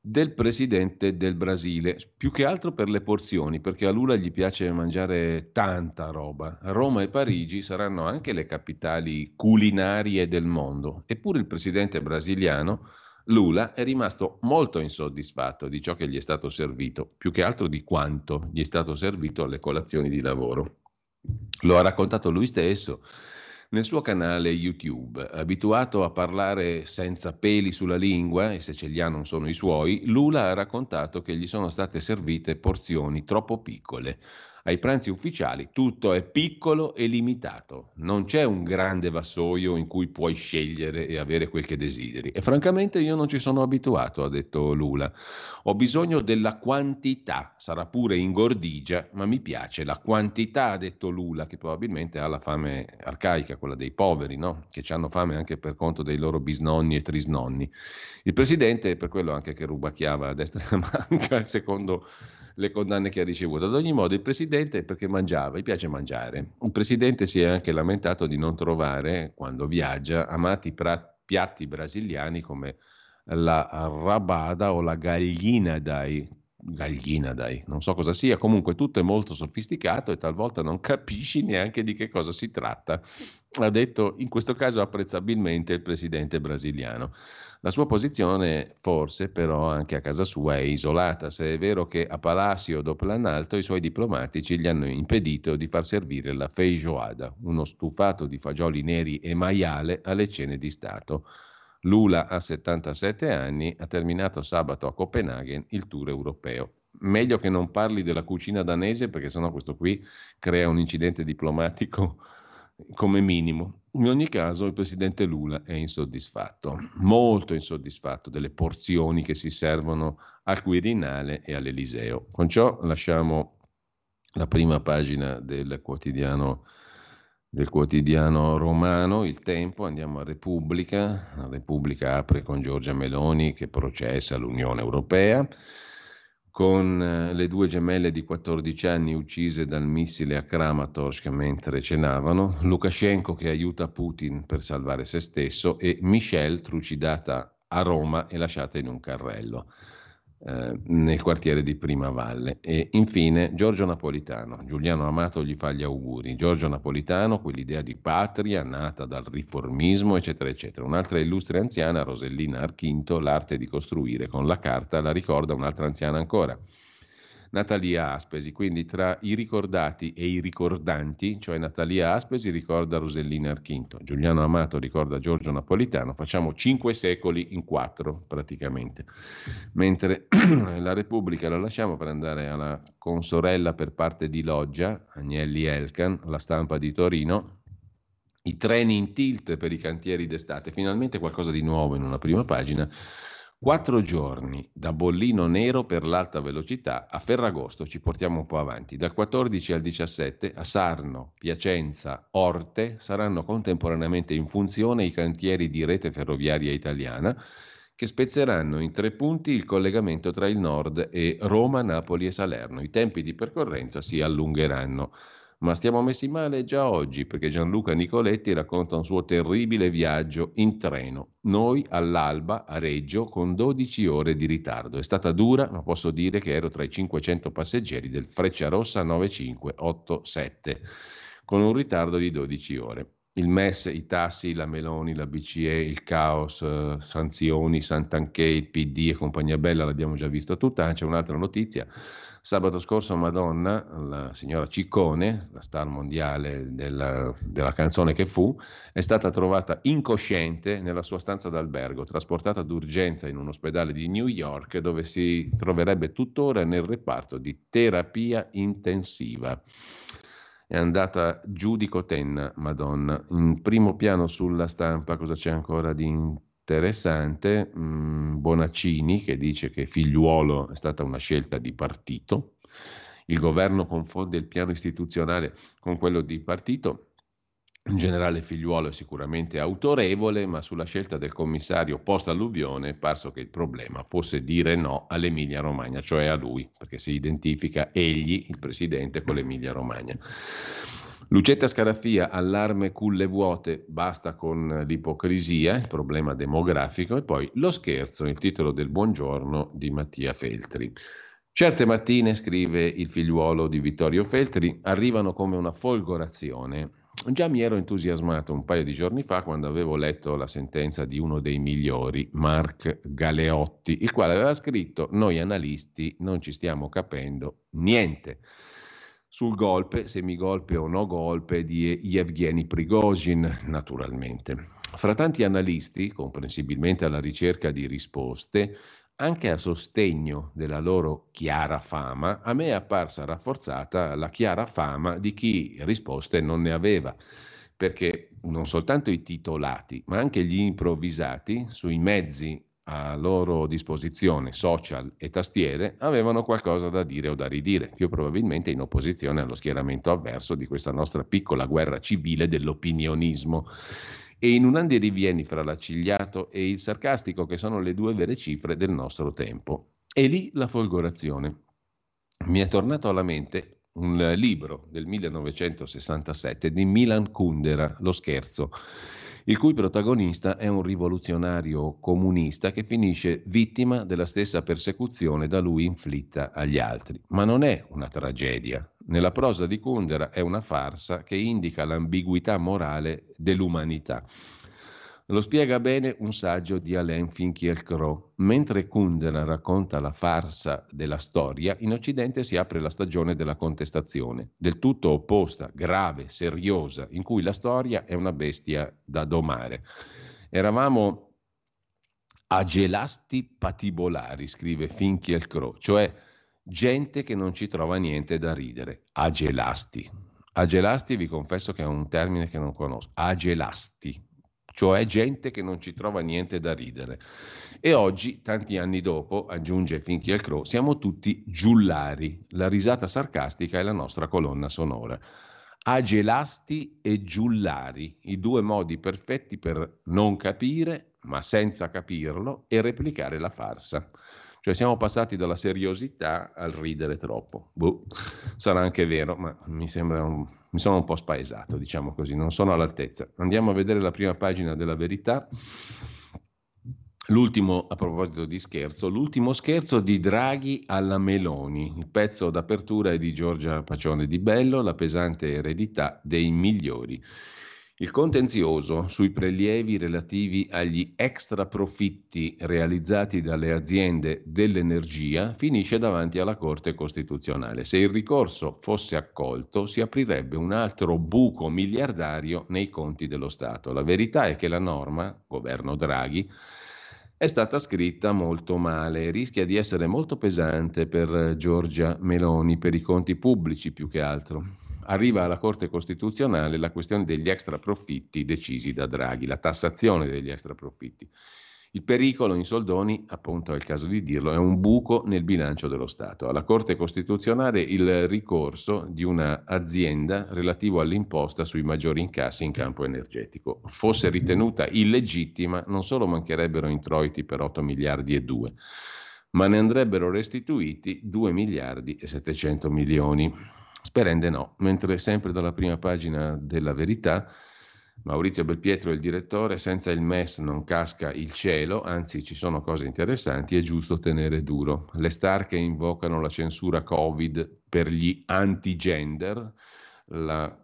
del presidente del Brasile, più che altro per le porzioni, perché a Lula gli piace mangiare tanta roba. Roma e Parigi saranno anche le capitali culinarie del mondo, eppure il presidente brasiliano Lula è rimasto molto insoddisfatto di ciò che gli è stato servito, più che altro di quanto gli è stato servito alle colazioni di lavoro. Lo ha raccontato lui stesso nel suo canale YouTube. Abituato a parlare senza peli sulla lingua, e se ce li ha non sono i suoi, Lula ha raccontato che gli sono state servite porzioni troppo piccole ai pranzi ufficiali tutto è piccolo e limitato, non c'è un grande vassoio in cui puoi scegliere e avere quel che desideri. E francamente io non ci sono abituato, ha detto Lula. Ho bisogno della quantità, sarà pure ingordigia, ma mi piace la quantità, ha detto Lula, che probabilmente ha la fame arcaica, quella dei poveri, no? che hanno fame anche per conto dei loro bisnonni e trisnonni. Il presidente, per quello anche che rubacchiava a destra e a manca, secondo le condanne che ha ricevuto. Ad ogni modo, il presidente, perché mangiava, gli piace mangiare. Il presidente si è anche lamentato di non trovare, quando viaggia, amati pra- piatti brasiliani come la rabada o la gallina dai, gallina dai, non so cosa sia, comunque tutto è molto sofisticato e talvolta non capisci neanche di che cosa si tratta, ha detto in questo caso apprezzabilmente il presidente brasiliano. La sua posizione forse però anche a casa sua è isolata, se è vero che a Palacio dopo l'analto i suoi diplomatici gli hanno impedito di far servire la feijoada, uno stufato di fagioli neri e maiale alle cene di Stato. Lula ha 77 anni, ha terminato sabato a Copenaghen il tour europeo. Meglio che non parli della cucina danese perché sennò questo qui crea un incidente diplomatico come minimo. In ogni caso il presidente Lula è insoddisfatto, molto insoddisfatto delle porzioni che si servono al Quirinale e all'Eliseo. Con ciò lasciamo la prima pagina del quotidiano, del quotidiano romano, Il Tempo, andiamo a Repubblica. La Repubblica apre con Giorgia Meloni che processa l'Unione Europea con eh, le due gemelle di 14 anni uccise dal missile a Kramatorsk mentre cenavano, Lukashenko che aiuta Putin per salvare se stesso e Michelle trucidata a Roma e lasciata in un carrello eh, nel quartiere di Prima Valle. E infine Giorgio Napolitano. Giuliano Amato gli fa gli auguri. Giorgio Napolitano, quell'idea di patria nata dal riformismo, eccetera, eccetera. Un'altra illustre anziana, Rosellina Archinto, l'arte di costruire con la carta, la ricorda un'altra anziana ancora. Natalia Aspesi, quindi tra i ricordati e i ricordanti, cioè Natalia Aspesi ricorda Rosellina Archinto, Giuliano Amato ricorda Giorgio Napolitano, facciamo cinque secoli in quattro praticamente, mentre la Repubblica la lasciamo per andare alla consorella per parte di Loggia, Agnelli Elkan, la stampa di Torino, i treni in tilt per i cantieri d'estate, finalmente qualcosa di nuovo in una prima pagina Quattro giorni da bollino nero per l'alta velocità a Ferragosto, ci portiamo un po' avanti. Dal 14 al 17 a Sarno, Piacenza, Orte saranno contemporaneamente in funzione i cantieri di rete ferroviaria italiana che spezzeranno in tre punti il collegamento tra il nord e Roma, Napoli e Salerno. I tempi di percorrenza si allungheranno. Ma stiamo messi male già oggi perché Gianluca Nicoletti racconta un suo terribile viaggio in treno. Noi all'alba a Reggio con 12 ore di ritardo. È stata dura, ma posso dire che ero tra i 500 passeggeri del Frecciarossa 9587 con un ritardo di 12 ore. Il MES, i tassi, la Meloni, la BCE, il caos, eh, sanzioni, Santanché, il PD e compagnia bella, l'abbiamo già visto tutta. C'è un'altra notizia Sabato scorso Madonna, la signora Ciccone, la star mondiale della, della, canzone che fu, è stata trovata incosciente nella sua stanza d'albergo, trasportata d'urgenza in un ospedale di New York dove si troverebbe tuttora nel reparto di terapia intensiva. È andata giù di cotenna, Madonna. In primo piano sulla stampa cosa c'è ancora di interessante, mm, Bonaccini che dice che figliuolo è stata una scelta di partito, il governo confonde il piano istituzionale con quello di partito, in generale figliuolo è sicuramente autorevole, ma sulla scelta del commissario post-alluvione è parso che il problema fosse dire no all'Emilia Romagna, cioè a lui, perché si identifica egli, il presidente, con l'Emilia Romagna. Lucetta Scaraffia, allarme culle vuote, basta con l'ipocrisia, il problema demografico e poi lo scherzo, il titolo del buongiorno di Mattia Feltri. Certe mattine, scrive il figliuolo di Vittorio Feltri, arrivano come una folgorazione. Già mi ero entusiasmato un paio di giorni fa quando avevo letto la sentenza di uno dei migliori, Mark Galeotti, il quale aveva scritto Noi analisti non ci stiamo capendo niente sul golpe, semigolpe o no golpe di Yevgeny Prigozhin, naturalmente. Fra tanti analisti, comprensibilmente alla ricerca di risposte, anche a sostegno della loro chiara fama, a me è apparsa rafforzata la chiara fama di chi risposte non ne aveva, perché non soltanto i titolati, ma anche gli improvvisati sui mezzi a loro disposizione, social e tastiere, avevano qualcosa da dire o da ridire, più probabilmente in opposizione allo schieramento avverso di questa nostra piccola guerra civile dell'opinionismo. E in un andirivieni fra l'accigliato e il sarcastico, che sono le due vere cifre del nostro tempo. E lì la folgorazione. Mi è tornato alla mente un libro del 1967 di Milan Kundera, Lo scherzo il cui protagonista è un rivoluzionario comunista che finisce vittima della stessa persecuzione da lui inflitta agli altri. Ma non è una tragedia. Nella prosa di Kundera è una farsa che indica l'ambiguità morale dell'umanità. Lo spiega bene un saggio di Alain Finkielkraut. Mentre Kundera racconta la farsa della storia, in Occidente si apre la stagione della contestazione, del tutto opposta, grave, seriosa, in cui la storia è una bestia da domare. Eravamo agelasti patibolari, scrive Finkielkraut, cioè gente che non ci trova niente da ridere. Agelasti. Agelasti vi confesso che è un termine che non conosco. Agelasti cioè gente che non ci trova niente da ridere. E oggi, tanti anni dopo, aggiunge Finchi al Crow, siamo tutti giullari. La risata sarcastica è la nostra colonna sonora. Agelasti e giullari, i due modi perfetti per non capire, ma senza capirlo, e replicare la farsa. Cioè siamo passati dalla seriosità al ridere troppo. Boh, sarà anche vero, ma mi sembra un, mi sono un po' spaesato, diciamo così, non sono all'altezza. Andiamo a vedere la prima pagina della verità. L'ultimo, a proposito di scherzo, l'ultimo scherzo di Draghi alla Meloni. Il pezzo d'apertura è di Giorgia Pacione di Bello, la pesante eredità dei migliori. Il contenzioso sui prelievi relativi agli extra profitti realizzati dalle aziende dell'energia finisce davanti alla Corte Costituzionale. Se il ricorso fosse accolto si aprirebbe un altro buco miliardario nei conti dello Stato. La verità è che la norma, governo Draghi, è stata scritta molto male e rischia di essere molto pesante per Giorgia Meloni, per i conti pubblici più che altro arriva alla Corte Costituzionale la questione degli extra profitti decisi da Draghi, la tassazione degli extra profitti. Il pericolo in soldoni, appunto è il caso di dirlo, è un buco nel bilancio dello Stato. Alla Corte Costituzionale il ricorso di un'azienda relativo all'imposta sui maggiori incassi in campo energetico. Fosse ritenuta illegittima, non solo mancherebbero introiti per 8 miliardi e 2, ma ne andrebbero restituiti 2 miliardi e 700 milioni. Sperende no, mentre sempre dalla prima pagina della verità Maurizio Belpietro è il direttore, senza il MES non casca il cielo, anzi ci sono cose interessanti, è giusto tenere duro. Le star che invocano la censura Covid per gli anti-gender, la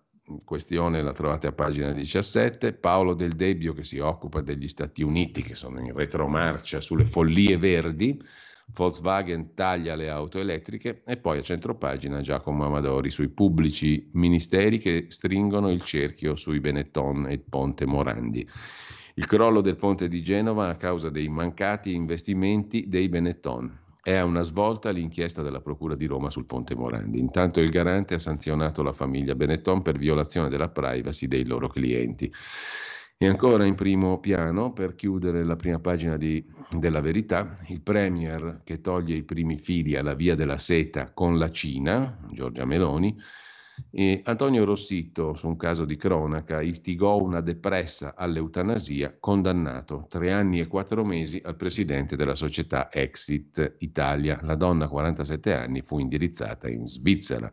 questione la trovate a pagina 17, Paolo Del Debbio che si occupa degli Stati Uniti che sono in retromarcia sulle follie verdi, Volkswagen taglia le auto elettriche e poi a centropagina Giacomo Amadori sui pubblici ministeri che stringono il cerchio sui Benetton e Ponte Morandi. Il crollo del ponte di Genova a causa dei mancati investimenti dei Benetton. È a una svolta l'inchiesta della Procura di Roma sul ponte Morandi. Intanto il garante ha sanzionato la famiglia Benetton per violazione della privacy dei loro clienti. E ancora in primo piano, per chiudere la prima pagina di, della verità, il Premier che toglie i primi fili alla via della seta con la Cina, Giorgia Meloni, e Antonio Rossitto, su un caso di cronaca, istigò una depressa all'eutanasia, condannato tre anni e quattro mesi al presidente della società Exit Italia. La donna, 47 anni, fu indirizzata in Svizzera.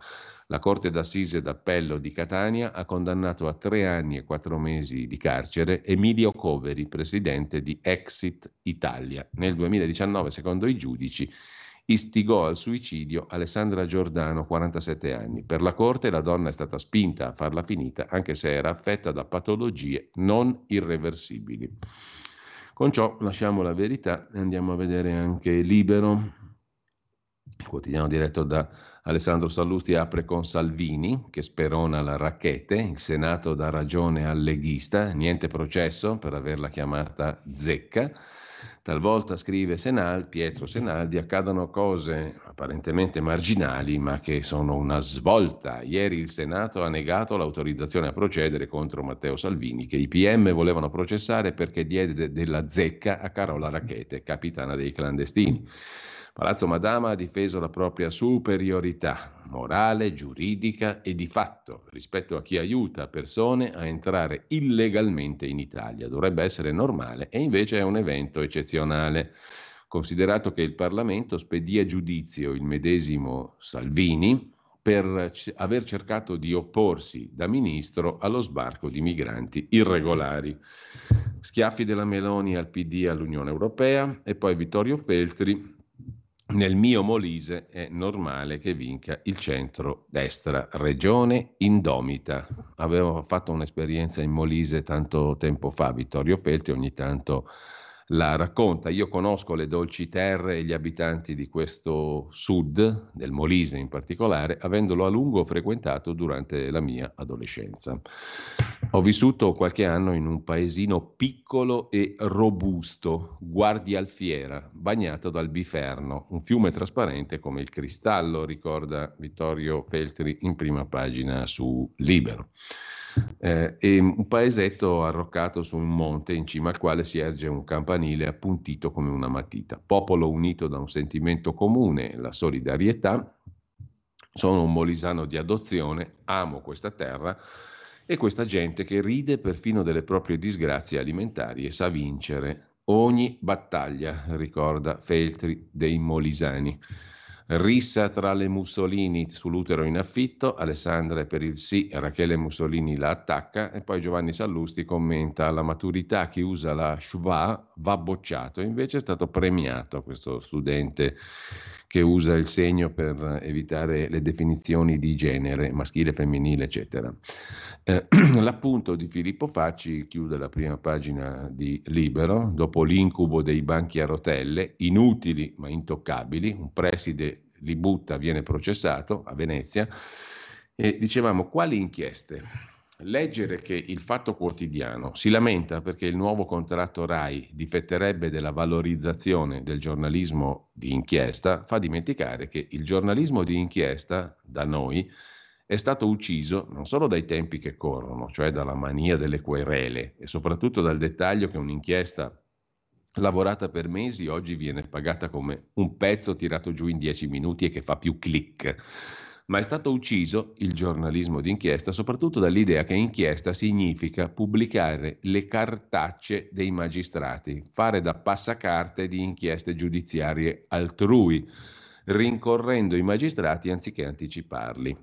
La Corte d'Assise d'Appello di Catania ha condannato a tre anni e quattro mesi di carcere Emilio Coveri, presidente di Exit Italia. Nel 2019, secondo i giudici, istigò al suicidio Alessandra Giordano, 47 anni. Per la Corte la donna è stata spinta a farla finita anche se era affetta da patologie non irreversibili. Con ciò lasciamo la verità e andiamo a vedere anche Libero, quotidiano diretto da Alessandro Sallusti apre con Salvini, che sperona la racchete, il Senato dà ragione al leghista, niente processo per averla chiamata zecca. Talvolta scrive Senal, Pietro Senaldi, accadono cose apparentemente marginali ma che sono una svolta. Ieri il Senato ha negato l'autorizzazione a procedere contro Matteo Salvini che i PM volevano processare perché diede della zecca a Carola Racchete, capitana dei clandestini. Palazzo Madama ha difeso la propria superiorità morale, giuridica e di fatto rispetto a chi aiuta persone a entrare illegalmente in Italia. Dovrebbe essere normale e invece è un evento eccezionale. Considerato che il Parlamento spedì a giudizio il medesimo Salvini per aver cercato di opporsi da ministro allo sbarco di migranti irregolari. Schiaffi della Meloni al PD all'Unione Europea e poi Vittorio Feltri nel mio Molise è normale che vinca il centro-destra, regione indomita. Avevo fatto un'esperienza in Molise tanto tempo fa, Vittorio Felti ogni tanto la racconta. Io conosco le dolci terre e gli abitanti di questo sud, del Molise in particolare, avendolo a lungo frequentato durante la mia adolescenza. Ho vissuto qualche anno in un paesino piccolo e robusto, Guardia Alfiera, bagnato dal Biferno, un fiume trasparente come il cristallo, ricorda Vittorio Feltri in prima pagina su Libero. Eh, e un paesetto arroccato su un monte in cima al quale si erge un campanile appuntito come una matita. Popolo unito da un sentimento comune, la solidarietà. Sono un molisano di adozione, amo questa terra e questa gente che ride perfino delle proprie disgrazie alimentari e sa vincere ogni battaglia, ricorda Feltri dei Molisani. Rissa tra le Mussolini sull'utero in affitto, Alessandra per il sì, Rachele Mussolini la attacca e poi Giovanni Sallusti commenta la maturità, chi usa la schwa va bocciato, invece è stato premiato questo studente che usa il segno per evitare le definizioni di genere, maschile, femminile, eccetera. Eh, l'appunto di Filippo Facci chiude la prima pagina di Libero, dopo l'incubo dei banchi a rotelle, inutili ma intoccabili, un preside li butta, viene processato a Venezia, e dicevamo quali inchieste? Leggere che il Fatto Quotidiano si lamenta perché il nuovo contratto RAI difetterebbe della valorizzazione del giornalismo di inchiesta fa dimenticare che il giornalismo di inchiesta da noi è stato ucciso non solo dai tempi che corrono, cioè dalla mania delle querele e soprattutto dal dettaglio che un'inchiesta lavorata per mesi oggi viene pagata come un pezzo tirato giù in dieci minuti e che fa più click ma è stato ucciso il giornalismo d'inchiesta soprattutto dall'idea che inchiesta significa pubblicare le cartacce dei magistrati, fare da passacarte di inchieste giudiziarie altrui, rincorrendo i magistrati anziché anticiparli.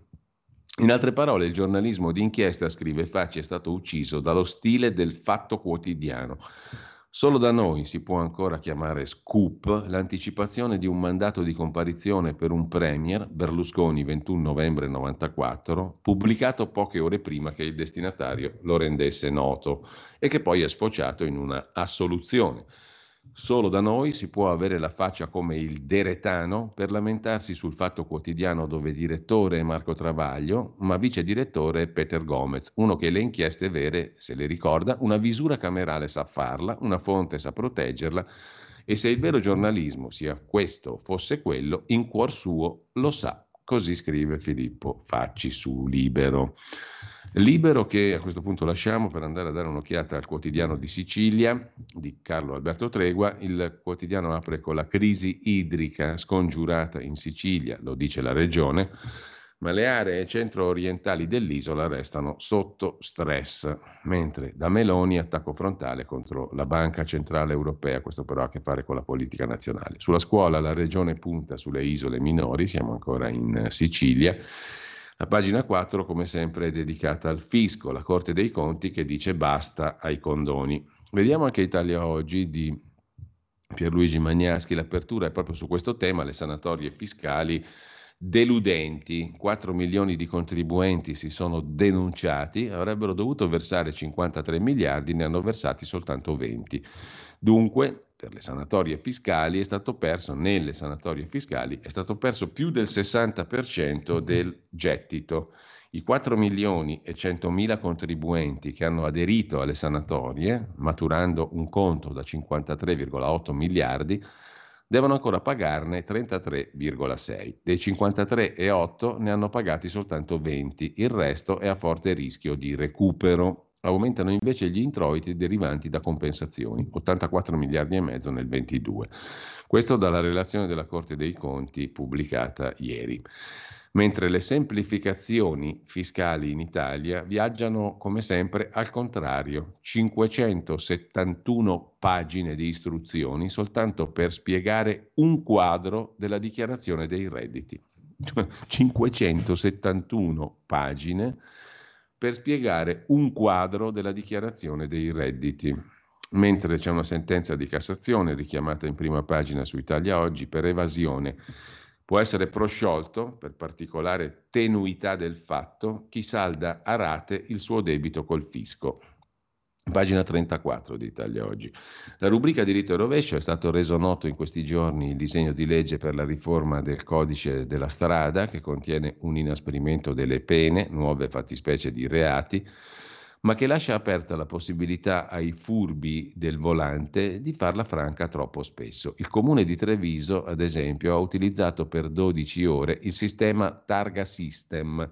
In altre parole, il giornalismo d'inchiesta, scrive Facci, è stato ucciso dallo stile del fatto quotidiano Solo da noi si può ancora chiamare scoop l'anticipazione di un mandato di comparizione per un premier, Berlusconi 21 novembre 94, pubblicato poche ore prima che il destinatario lo rendesse noto e che poi è sfociato in una assoluzione. Solo da noi si può avere la faccia come il deretano per lamentarsi sul fatto quotidiano dove direttore è Marco Travaglio, ma vice direttore è Peter Gomez, uno che le inchieste vere se le ricorda, una visura camerale sa farla, una fonte sa proteggerla e se il vero giornalismo sia questo fosse quello, in cuor suo lo sa. Così scrive Filippo Facci su Libero. Libero che a questo punto lasciamo per andare a dare un'occhiata al quotidiano di Sicilia di Carlo Alberto Tregua. Il quotidiano apre con la crisi idrica scongiurata in Sicilia, lo dice la regione, ma le aree centro-orientali dell'isola restano sotto stress, mentre da Meloni attacco frontale contro la Banca Centrale Europea, questo però ha a che fare con la politica nazionale. Sulla scuola la regione punta sulle isole minori, siamo ancora in Sicilia la pagina 4, come sempre, è dedicata al fisco, la Corte dei Conti che dice basta ai condoni. Vediamo anche Italia Oggi di Pierluigi Magnaschi, l'apertura è proprio su questo tema, le sanatorie fiscali deludenti. 4 milioni di contribuenti si sono denunciati, avrebbero dovuto versare 53 miliardi, ne hanno versati soltanto 20. Dunque, per le sanatorie fiscali è stato perso, nelle sanatorie fiscali è stato perso più del 60% del gettito. I 4 milioni e 100 mila contribuenti che hanno aderito alle sanatorie, maturando un conto da 53,8 miliardi, devono ancora pagarne 33,6. Dei 53,8 ne hanno pagati soltanto 20, il resto è a forte rischio di recupero. Aumentano invece gli introiti derivanti da compensazioni, 84 miliardi e mezzo nel 22. Questo dalla relazione della Corte dei Conti pubblicata ieri. Mentre le semplificazioni fiscali in Italia viaggiano come sempre al contrario, 571 pagine di istruzioni soltanto per spiegare un quadro della dichiarazione dei redditi. 571 pagine per spiegare un quadro della dichiarazione dei redditi. Mentre c'è una sentenza di Cassazione richiamata in prima pagina su Italia Oggi per evasione, può essere prosciolto, per particolare tenuità del fatto, chi salda a rate il suo debito col fisco. Pagina 34 di Italia Oggi. La rubrica diritto e rovescio è stato reso noto in questi giorni il disegno di legge per la riforma del codice della strada che contiene un inasprimento delle pene, nuove fattispecie di reati, ma che lascia aperta la possibilità ai furbi del volante di farla franca troppo spesso. Il comune di Treviso, ad esempio, ha utilizzato per 12 ore il sistema Targa System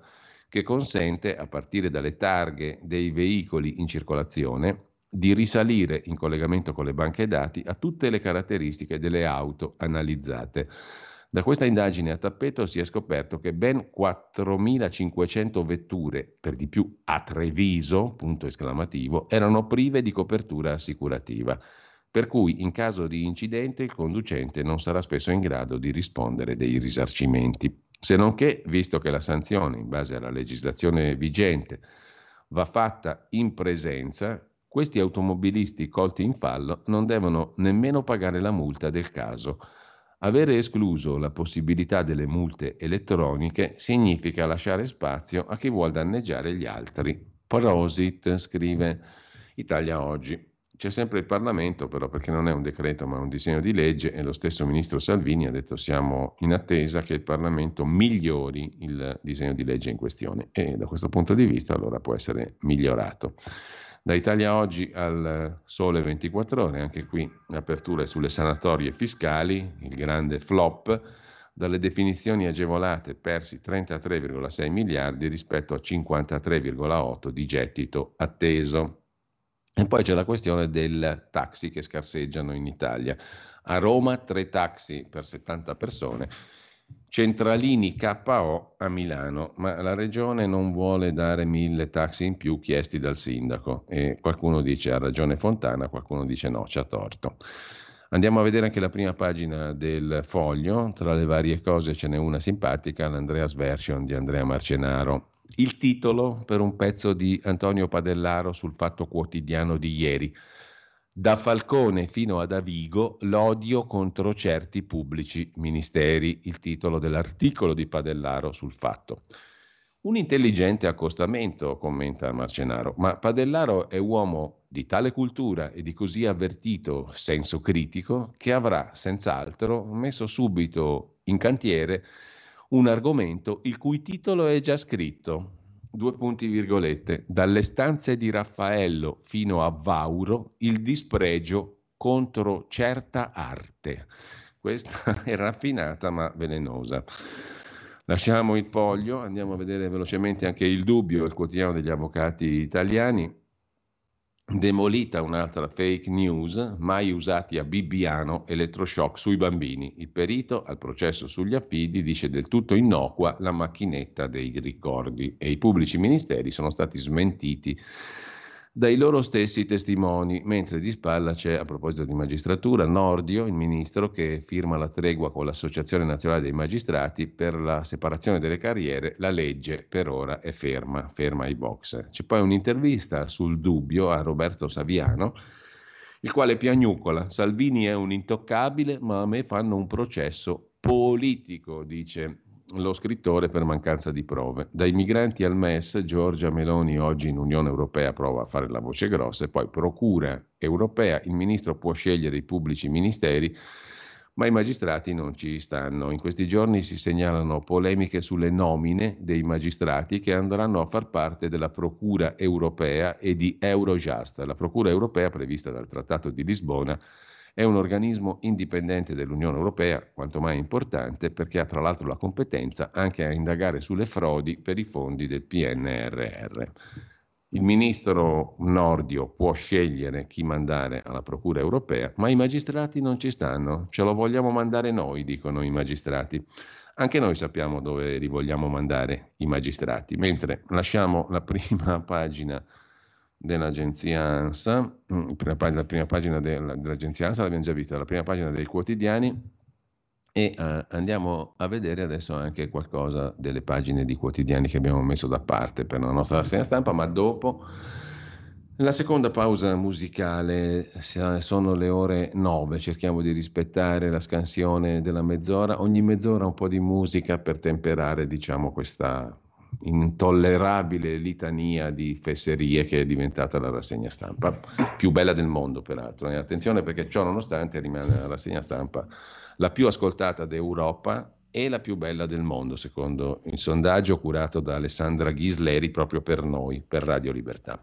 che consente, a partire dalle targhe dei veicoli in circolazione, di risalire in collegamento con le banche dati a tutte le caratteristiche delle auto analizzate. Da questa indagine a tappeto si è scoperto che ben 4.500 vetture, per di più a Treviso, punto esclamativo, erano prive di copertura assicurativa. Per cui in caso di incidente il conducente non sarà spesso in grado di rispondere dei risarcimenti. Se non che, visto che la sanzione, in base alla legislazione vigente, va fatta in presenza, questi automobilisti colti in fallo non devono nemmeno pagare la multa del caso. Avere escluso la possibilità delle multe elettroniche significa lasciare spazio a chi vuole danneggiare gli altri. Prosit, scrive Italia Oggi. C'è sempre il Parlamento, però, perché non è un decreto ma un disegno di legge e lo stesso ministro Salvini ha detto siamo in attesa che il Parlamento migliori il disegno di legge in questione e da questo punto di vista allora può essere migliorato. Da Italia Oggi al Sole 24 ore, anche qui l'apertura è sulle sanatorie fiscali, il grande flop, dalle definizioni agevolate persi 33,6 miliardi rispetto a 53,8 di gettito atteso. E poi c'è la questione del taxi che scarseggiano in Italia. A Roma tre taxi per 70 persone, centralini KO a Milano, ma la regione non vuole dare mille taxi in più chiesti dal sindaco e qualcuno dice ha ragione Fontana, qualcuno dice no, c'ha torto. Andiamo a vedere anche la prima pagina del foglio, tra le varie cose ce n'è una simpatica, l'Andreas Version di Andrea Marcenaro il titolo per un pezzo di Antonio Padellaro sul Fatto Quotidiano di ieri. Da Falcone fino ad Avigo l'odio contro certi pubblici ministeri, il titolo dell'articolo di Padellaro sul Fatto. Un intelligente accostamento, commenta Marcenaro, ma Padellaro è uomo di tale cultura e di così avvertito senso critico che avrà senz'altro messo subito in cantiere un argomento il cui titolo è già scritto. Due punti virgolette. Dalle stanze di Raffaello fino a Vauro, il dispregio contro certa arte. Questa è raffinata ma velenosa. Lasciamo il foglio, andiamo a vedere velocemente anche il dubbio, il quotidiano degli avvocati italiani. Demolita un'altra fake news, mai usati a Bibbiano, elettroshock sui bambini. Il perito al processo sugli affidi dice del tutto innocua la macchinetta dei ricordi e i pubblici ministeri sono stati smentiti dai loro stessi testimoni, mentre di spalla c'è, a proposito di magistratura, Nordio, il ministro che firma la tregua con l'Associazione Nazionale dei Magistrati per la separazione delle carriere, la legge per ora è ferma, ferma ai box. C'è poi un'intervista sul dubbio a Roberto Saviano, il quale piagnucola, Salvini è un intoccabile, ma a me fanno un processo politico, dice lo scrittore per mancanza di prove. Dai migranti al MES, Giorgia Meloni oggi in Unione Europea prova a fare la voce grossa e poi procura europea, il ministro può scegliere i pubblici ministeri, ma i magistrati non ci stanno. In questi giorni si segnalano polemiche sulle nomine dei magistrati che andranno a far parte della Procura europea e di Eurojust. La Procura europea prevista dal Trattato di Lisbona è un organismo indipendente dell'Unione Europea, quanto mai importante, perché ha tra l'altro la competenza anche a indagare sulle frodi per i fondi del PNRR. Il ministro Nordio può scegliere chi mandare alla Procura europea, ma i magistrati non ci stanno, ce lo vogliamo mandare noi, dicono i magistrati. Anche noi sappiamo dove li vogliamo mandare i magistrati, mentre lasciamo la prima pagina dell'agenzia ANSA, mm, la prima pagina dell'agenzia ANSA l'abbiamo già vista, la prima pagina dei quotidiani. E uh, andiamo a vedere adesso anche qualcosa delle pagine di quotidiani che abbiamo messo da parte per la nostra rassegna stampa, ma dopo la seconda pausa musicale. Sono le ore 9, cerchiamo di rispettare la scansione della mezz'ora, ogni mezz'ora un po' di musica per temperare diciamo questa intollerabile litania di fesserie che è diventata la rassegna stampa, più bella del mondo peraltro. E attenzione perché ciò nonostante rimane la rassegna stampa la più ascoltata d'Europa e la più bella del mondo, secondo il sondaggio curato da Alessandra Ghisleri proprio per noi, per Radio Libertà.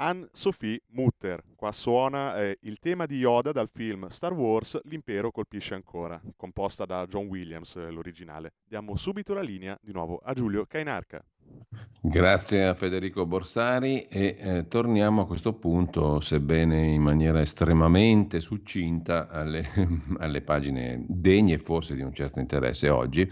Anne-Sophie Mutter. Qua suona eh, il tema di Yoda dal film Star Wars L'impero colpisce ancora, composta da John Williams, eh, l'originale. Diamo subito la linea di nuovo a Giulio Cainarca. Grazie a Federico Borsari e eh, torniamo a questo punto, sebbene in maniera estremamente succinta, alle, alle pagine degne forse di un certo interesse oggi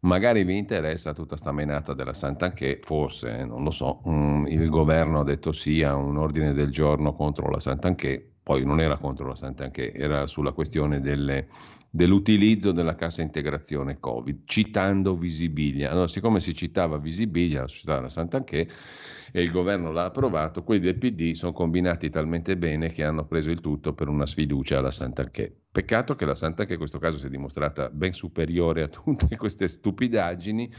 Magari vi interessa tutta sta menata della Sant'Anché, forse, eh, non lo so, um, il governo ha detto sì a un ordine del giorno contro la Sant'Anché, poi non era contro la Sant'Anché, era sulla questione delle, dell'utilizzo della cassa integrazione Covid, citando Visibilia. Allora, siccome si citava Visibilia, la società della Sant'Anché, e il governo l'ha approvato, quelli del PD sono combinati talmente bene che hanno preso il tutto per una sfiducia alla Sant'Anché. Peccato che la Sant'Anché in questo caso si è dimostrata ben superiore a tutte queste stupidaggini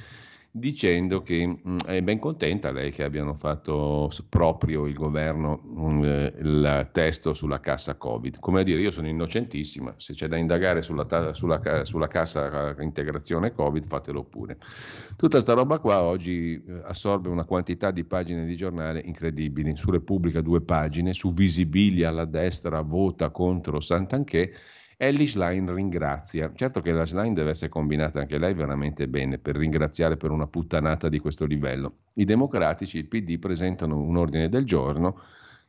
dicendo che mh, mm, è ben contenta lei che abbiano fatto proprio il governo mh, mm, eh, il testo sulla cassa Covid. Come a dire, io sono innocentissima, se c'è da indagare sulla, ta- sulla, sulla cassa eh, integrazione Covid, fatelo pure. Tutta sta roba qua oggi eh, assorbe una quantità di pagine di giornale incredibili. Su Repubblica due pagine, su Visibilia la destra vota contro Sant'Anché Ellis Line ringrazia. Certo che la line deve essere combinata anche lei veramente bene per ringraziare per una puttanata di questo livello. I democratici, il PD, presentano un ordine del giorno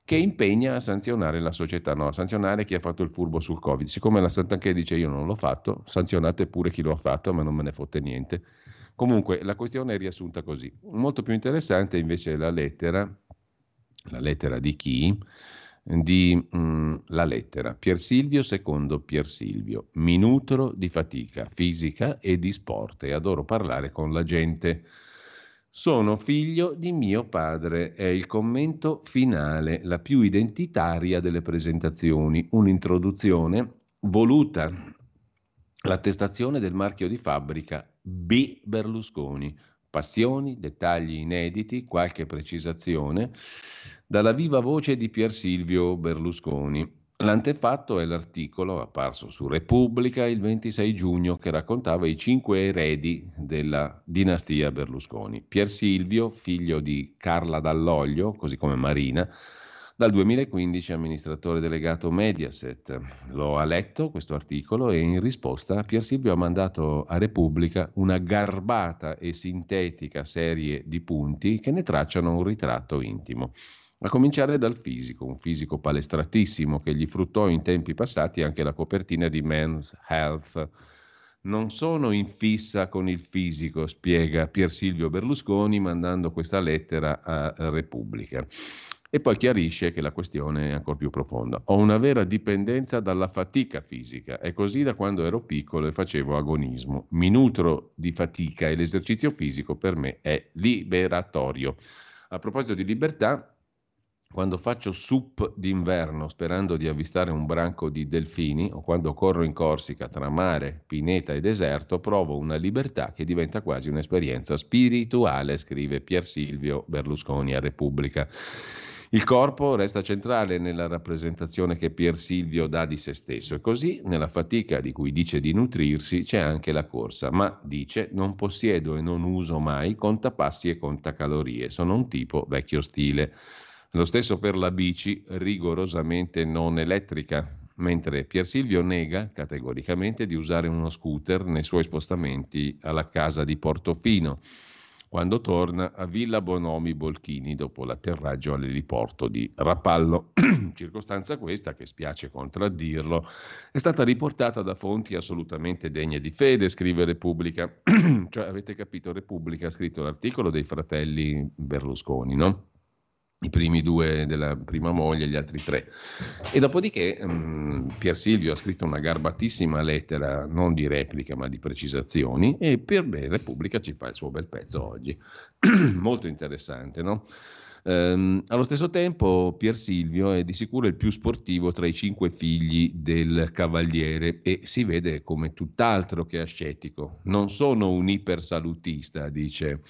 che impegna a sanzionare la società, no, a sanzionare chi ha fatto il furbo sul Covid. Siccome la Sant'Anché dice io non l'ho fatto, sanzionate pure chi lo ha fatto, ma non me ne fotte niente. Comunque la questione è riassunta così. Molto più interessante invece è la lettera, la lettera di chi? Di mh, mm, La lettera. Pier Silvio secondo Pier Silvio, minutro di fatica fisica e di sport e adoro parlare con la gente. Sono figlio di mio padre, è il commento finale, la più identitaria delle presentazioni, un'introduzione voluta, l'attestazione del marchio di fabbrica B. Berlusconi, passioni, dettagli inediti, qualche precisazione dalla viva voce di Pier Silvio Berlusconi. L'antefatto è l'articolo apparso su Repubblica il 26 giugno che raccontava i cinque eredi della dinastia Berlusconi. Pier Silvio, figlio di Carla Dall'Oglio, così come Marina, dal 2015 amministratore delegato Mediaset. Lo ha letto questo articolo e in risposta Pier Silvio ha mandato a Repubblica una garbata e sintetica serie di punti che ne tracciano un ritratto intimo. A cominciare dal fisico, un fisico palestratissimo che gli fruttò in tempi passati anche la copertina di Men's Health. Non sono in fissa con il fisico, spiega Pier Silvio Berlusconi mandando questa lettera a Repubblica. E poi chiarisce che la questione è ancora più profonda. Ho una vera dipendenza dalla fatica fisica, è così da quando ero piccolo e facevo agonismo. Mi nutro di fatica e l'esercizio fisico per me è liberatorio. A proposito di libertà, quando faccio sup d'inverno sperando di avvistare un branco di delfini o quando corro in Corsica tra mare, pineta e deserto, provo una libertà che diventa quasi un'esperienza spirituale, scrive Pier Silvio Berlusconi a Repubblica. Il corpo resta centrale nella rappresentazione che Pier Silvio dà di se stesso e così nella fatica di cui dice di nutrirsi c'è anche la corsa, ma dice non possiedo e non uso mai contapassi e contacalorie, sono un tipo vecchio stile. Lo stesso per la bici rigorosamente non elettrica, mentre Pier Silvio nega categoricamente di usare uno scooter nei suoi spostamenti alla casa di Portofino, quando torna a Villa Bonomi Bolchini dopo l'atterraggio all'eliporto di Rapallo. Circostanza questa, che spiace contraddirlo, è stata riportata da fonti assolutamente degne di fede, scrive Repubblica. cioè, avete capito, Repubblica ha scritto l'articolo dei fratelli Berlusconi, no? I primi due della prima moglie, gli altri tre. E dopodiché um, Pier Silvio ha scritto una garbatissima lettera, non di replica ma di precisazioni, e per Repubblica ci fa il suo bel pezzo oggi. Molto interessante, no? Um, allo stesso tempo Pier Silvio è di sicuro il più sportivo tra i cinque figli del cavaliere e si vede come tutt'altro che ascetico. Non sono un ipersalutista, dice.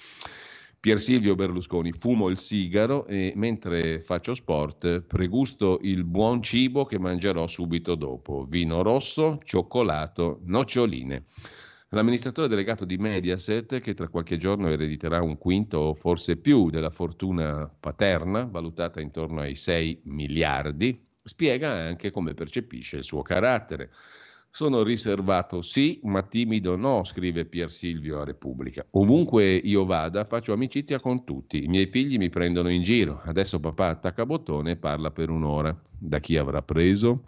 Pier Silvio Berlusconi, fumo il sigaro e mentre faccio sport pregusto il buon cibo che mangerò subito dopo. Vino rosso, cioccolato, noccioline. L'amministratore delegato di Mediaset, che tra qualche giorno erediterà un quinto o forse più della fortuna paterna, valutata intorno ai 6 miliardi, spiega anche come percepisce il suo carattere. Sono riservato sì, ma timido no, scrive Pier Silvio a Repubblica. Ovunque io vada faccio amicizia con tutti. I miei figli mi prendono in giro. Adesso papà attacca bottone e parla per un'ora. Da chi avrà preso?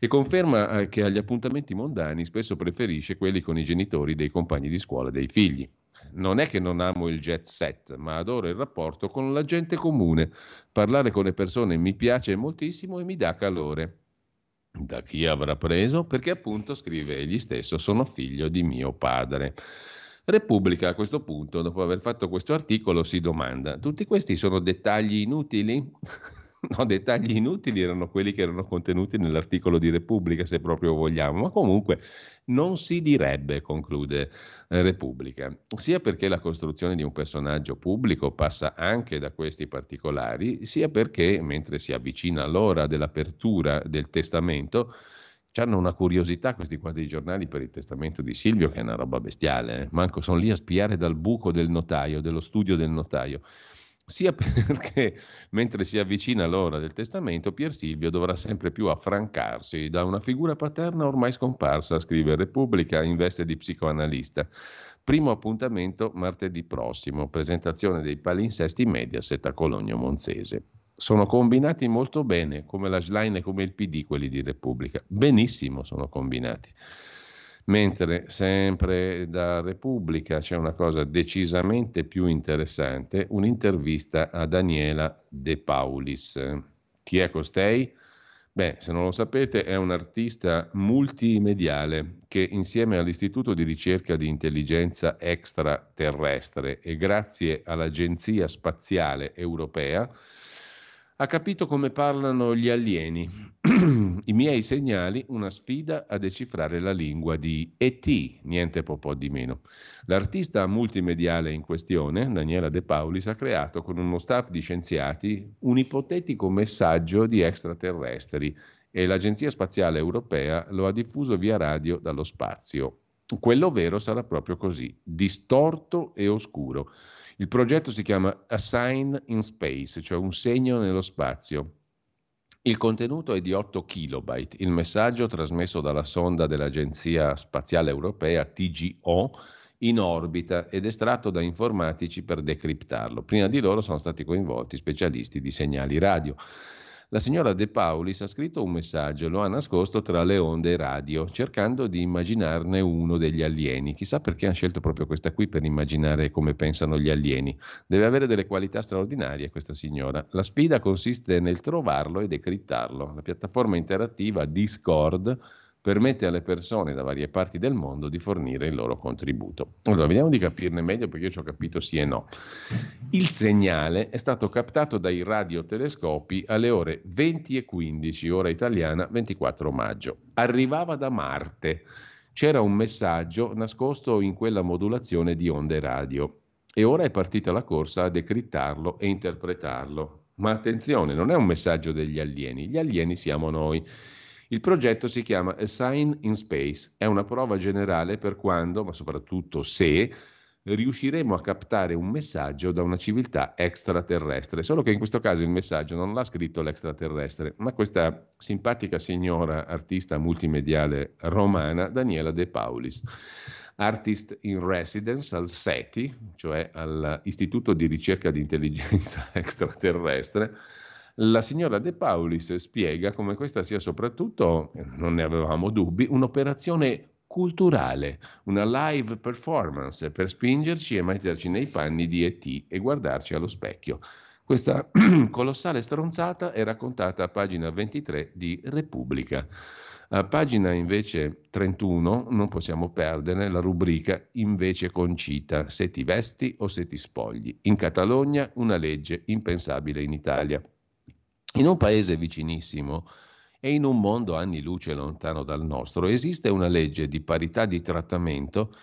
E conferma eh, che agli appuntamenti mondani spesso preferisce quelli con i genitori dei compagni di scuola dei figli. Non è che non amo il jet set, ma adoro il rapporto con la gente comune. Parlare con le persone mi piace moltissimo e mi dà calore. Da chi avrà preso? Perché appunto, scrive egli stesso, sono figlio di mio padre. Repubblica a questo punto, dopo aver fatto questo articolo, si domanda, tutti questi sono dettagli inutili? No, dettagli inutili erano quelli che erano contenuti nell'articolo di Repubblica, se proprio vogliamo, ma comunque non si direbbe, conclude eh, Repubblica, sia perché la costruzione di un personaggio pubblico passa anche da questi particolari, sia perché, mentre si avvicina l'ora dell'apertura del testamento, hanno una curiosità questi quadri giornali per il testamento di Silvio, che è una roba bestiale. Eh? Manco sono lì a spiare dal buco del notaio, dello studio del notaio sia perché mentre si avvicina l'ora del testamento, Pier Silvio dovrà sempre più affrancarsi da una figura paterna ormai scomparsa, scrive Repubblica in veste di psicoanalista. Primo appuntamento martedì prossimo, presentazione dei palinsesti Mediaset a Cologno Monzese. Sono combinati molto bene, come la Schlein e come il PD, quelli di Repubblica. Benissimo sono combinati. Mentre sempre da Repubblica c'è una cosa decisamente più interessante, un'intervista a Daniela De Paulis. Chi è costei? Beh, se non lo sapete, è un artista multimediale che insieme all'Istituto di ricerca di intelligenza extraterrestre e grazie all'Agenzia Spaziale Europea ha capito come parlano gli alieni. I miei segnali, una sfida a decifrare la lingua di ET, niente po' po' di meno. L'artista multimediale in questione, Daniela De Paulis, ha creato con uno staff di scienziati un ipotetico messaggio di extraterrestri e l'Agenzia Spaziale Europea lo ha diffuso via radio dallo spazio. Quello vero sarà proprio così, distorto e oscuro. Il progetto si chiama A Sign in Space, cioè un segno nello spazio. Il contenuto è di 8 kilobyte. Il messaggio trasmesso dalla sonda dell'Agenzia Spaziale Europea TGO in orbita ed estratto da informatici per decriptarlo. Prima di loro sono stati coinvolti specialisti di segnali radio. La signora De Paulis ha scritto un messaggio lo ha nascosto tra le onde radio, cercando di immaginarne uno degli alieni. Chissà perché hanno scelto proprio questa qui per immaginare come pensano gli alieni. Deve avere delle qualità straordinarie questa signora. La sfida consiste nel trovarlo e decrittarlo. La piattaforma interattiva Discord permette alle persone da varie parti del mondo di fornire il loro contributo. Allora, vediamo di capirne meglio perché io ci ho capito sì e no. Il segnale è stato captato dai radiotelescopi alle ore 20 e 15, ora italiana 24 maggio. Arrivava da Marte. C'era un messaggio nascosto in quella modulazione di onde radio e ora è partita la corsa a decrittarlo e interpretarlo. Ma attenzione, non è un messaggio degli alieni, gli alieni siamo noi. Il progetto si chiama A Sign in Space, è una prova generale per quando, ma soprattutto se, riusciremo a captare un messaggio da una civiltà extraterrestre. Solo che in questo caso il messaggio non l'ha scritto l'extraterrestre, ma questa simpatica signora artista multimediale romana, Daniela De Paulis. Artist in Residence al SETI, cioè all'Istituto di ricerca di intelligenza extraterrestre, la signora De Paulis spiega come questa sia soprattutto, non ne avevamo dubbi, un'operazione culturale, una live performance per spingerci e metterci nei panni di ET e guardarci allo specchio. Questa colossale stronzata è raccontata a pagina 23 di Repubblica. A pagina invece 31 non possiamo perdere la rubrica invece concita, se ti vesti o se ti spogli. In Catalogna una legge impensabile in Italia. In un paese vicinissimo e in un mondo anni luce lontano dal nostro esiste una legge di parità di trattamento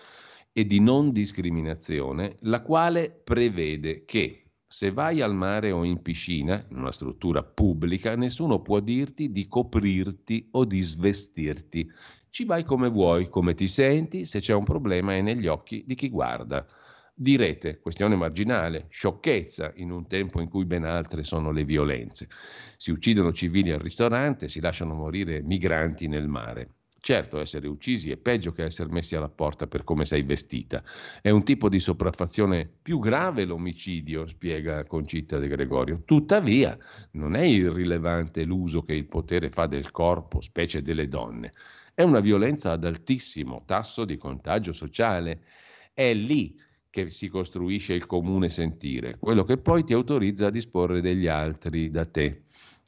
e di non discriminazione, la quale prevede che Se vai al mare o in piscina, in una struttura pubblica, nessuno può dirti di coprirti o di svestirti. Ci vai come vuoi, come ti senti, se c'è un problema è negli occhi di chi guarda. Direte, questione marginale, sciocchezza in un tempo in cui ben altre sono le violenze. Si uccidono civili al ristorante, si lasciano morire migranti nel mare. Certo, essere uccisi è peggio che essere messi alla porta per come sei vestita. È un tipo di sopraffazione più grave l'omicidio, spiega Concita De Gregorio. Tuttavia, non è irrilevante l'uso che il potere fa del corpo, specie delle donne. È una violenza ad altissimo tasso di contagio sociale. È lì che si costruisce il comune sentire, quello che poi ti autorizza a disporre degli altri da te.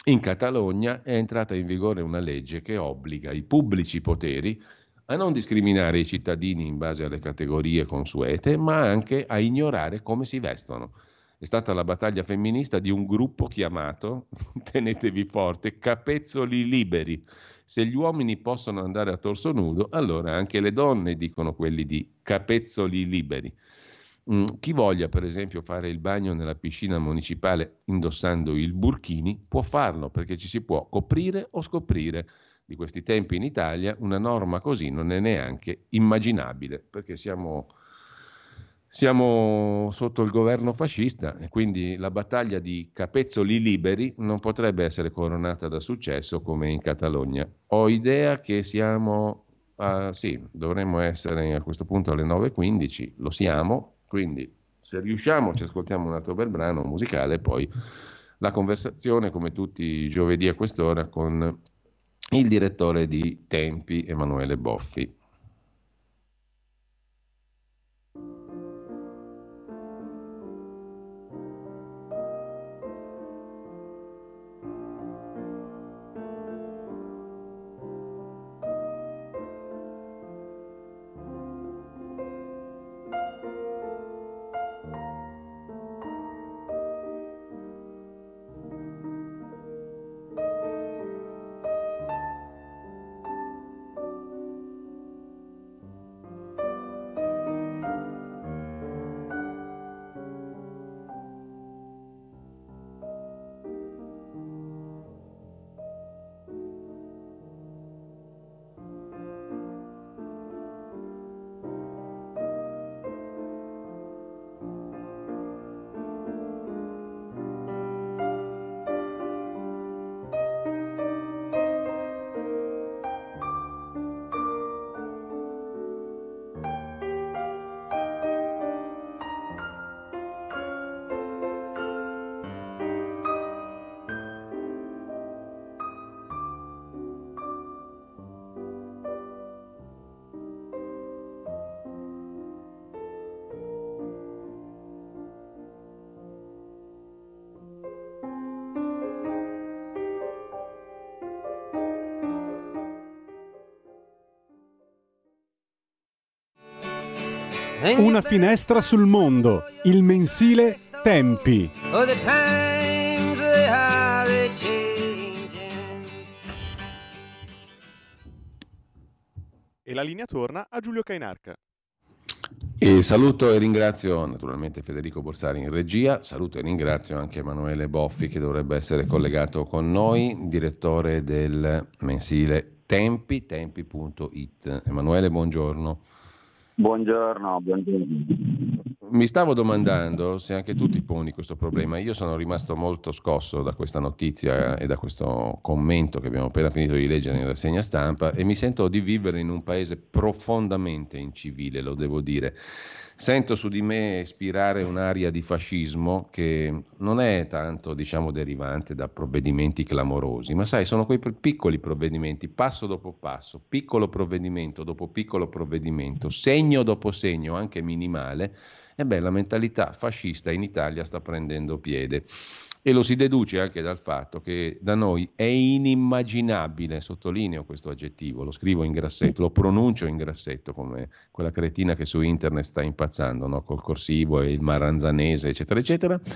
In Catalogna è entrata in vigore una legge che obbliga i pubblici poteri a non discriminare i cittadini in base alle categorie consuete, ma anche a ignorare come si vestono. È stata la battaglia femminista di un gruppo chiamato, tenetevi forte, Capezzoli Liberi. Se gli uomini possono andare a torso nudo, allora anche le donne dicono quelli di Capezzoli Liberi. Mm, chi voglia, per esempio, fare il bagno nella piscina municipale indossando il burchini può farlo perché ci si può coprire o scoprire. Di questi tempi in Italia una norma così non è neanche immaginabile perché siamo, siamo sotto il governo fascista e quindi la battaglia di capezzoli liberi non potrebbe essere coronata da successo come in Catalogna. Ho idea che siamo, uh, sì, dovremmo essere a questo punto alle 9.15, lo siamo, quindi se riusciamo ci ascoltiamo un altro bel brano musicale e poi la conversazione come tutti i giovedì a quest'ora con il direttore di Tempi Emanuele Boffi. Una finestra sul mondo, il mensile Tempi. E la linea torna a Giulio Cainarca. E saluto e ringrazio naturalmente Federico Borsari in regia, saluto e ringrazio anche Emanuele Boffi che dovrebbe essere collegato con noi, direttore del mensile Tempi, tempi.it. Emanuele, buongiorno. Buongiorno, buongiorno. Mi stavo domandando se anche tu ti poni questo problema. Io sono rimasto molto scosso da questa notizia e da questo commento che abbiamo appena finito di leggere in rassegna stampa e mi sento di vivere in un paese profondamente incivile, lo devo dire sento su di me spirare un'aria di fascismo che non è tanto, diciamo, derivante da provvedimenti clamorosi, ma sai, sono quei piccoli provvedimenti, passo dopo passo, piccolo provvedimento dopo piccolo provvedimento, segno dopo segno, anche minimale, e beh, la mentalità fascista in Italia sta prendendo piede. E lo si deduce anche dal fatto che da noi è inimmaginabile, sottolineo questo aggettivo, lo scrivo in grassetto, lo pronuncio in grassetto come quella cretina che su internet sta impazzando, no? col corsivo e il maranzanese, eccetera, eccetera.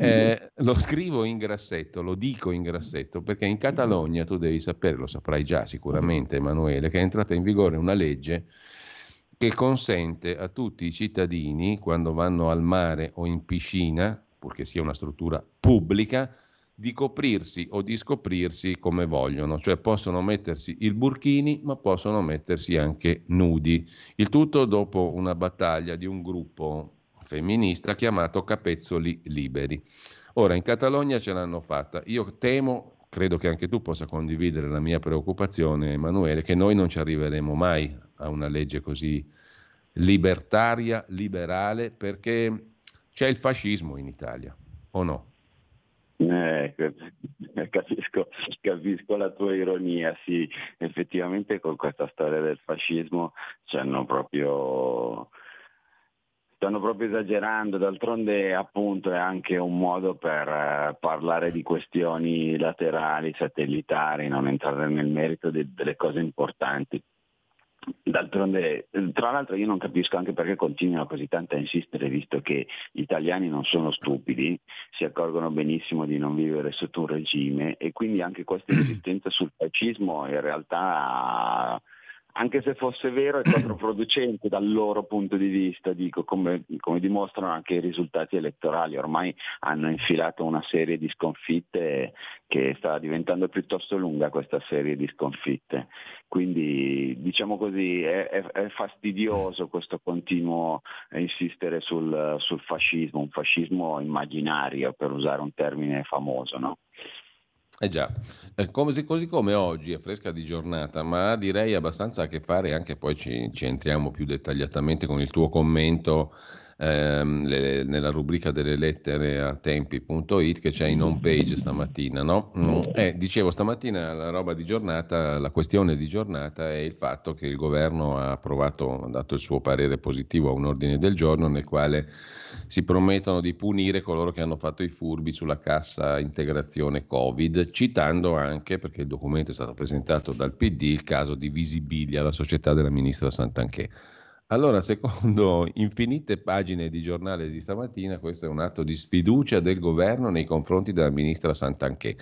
Eh, lo scrivo in grassetto, lo dico in grassetto, perché in Catalogna tu devi sapere, lo saprai già sicuramente Emanuele, che è entrata in vigore una legge che consente a tutti i cittadini, quando vanno al mare o in piscina, purché sia una struttura pubblica, di coprirsi o di scoprirsi come vogliono, cioè possono mettersi il burchini ma possono mettersi anche nudi. Il tutto dopo una battaglia di un gruppo femminista chiamato Capezzoli Liberi. Ora in Catalogna ce l'hanno fatta. Io temo, credo che anche tu possa condividere la mia preoccupazione, Emanuele, che noi non ci arriveremo mai a una legge così libertaria, liberale, perché c'è il fascismo in Italia, o no? Eh, capisco, capisco, la tua ironia, sì, effettivamente con questa storia del fascismo proprio stanno proprio esagerando, d'altronde appunto è anche un modo per eh, parlare di questioni laterali, satellitari, non entrare nel merito de- delle cose importanti. D'altronde, tra l'altro io non capisco anche perché continuano così tanto a insistere, visto che gli italiani non sono stupidi, si accorgono benissimo di non vivere sotto un regime e quindi anche questa insistenza sul fascismo in realtà anche se fosse vero è controproducente dal loro punto di vista, dico, come, come, dimostrano anche i risultati elettorali, ormai hanno infilato una serie di sconfitte che sta diventando piuttosto lunga questa serie di sconfitte, quindi diciamo così è, è, è fastidioso questo continuo insistere sul, sul, fascismo, un fascismo immaginario per usare un termine famoso. No? Eh già, eh, così, così, come oggi è fresca di giornata, ma direi abbastanza a che fare, anche poi ci, ci entriamo più dettagliatamente con il tuo commento ehm, le, nella rubrica delle lettere a tempi.it che c'è in home page stamattina. No? Mm, eh, dicevo stamattina la roba di giornata, la questione di giornata è il fatto che il governo ha approvato, ha dato il suo parere positivo a un ordine del giorno nel quale si promettono di punire coloro che hanno fatto i furbi sulla cassa integrazione Covid, citando anche, perché il documento è stato presentato dal PD, il caso di Visibilia, la società della ministra Santanchè. Allora, secondo infinite pagine di giornale di stamattina, questo è un atto di sfiducia del governo nei confronti della ministra Santanchè,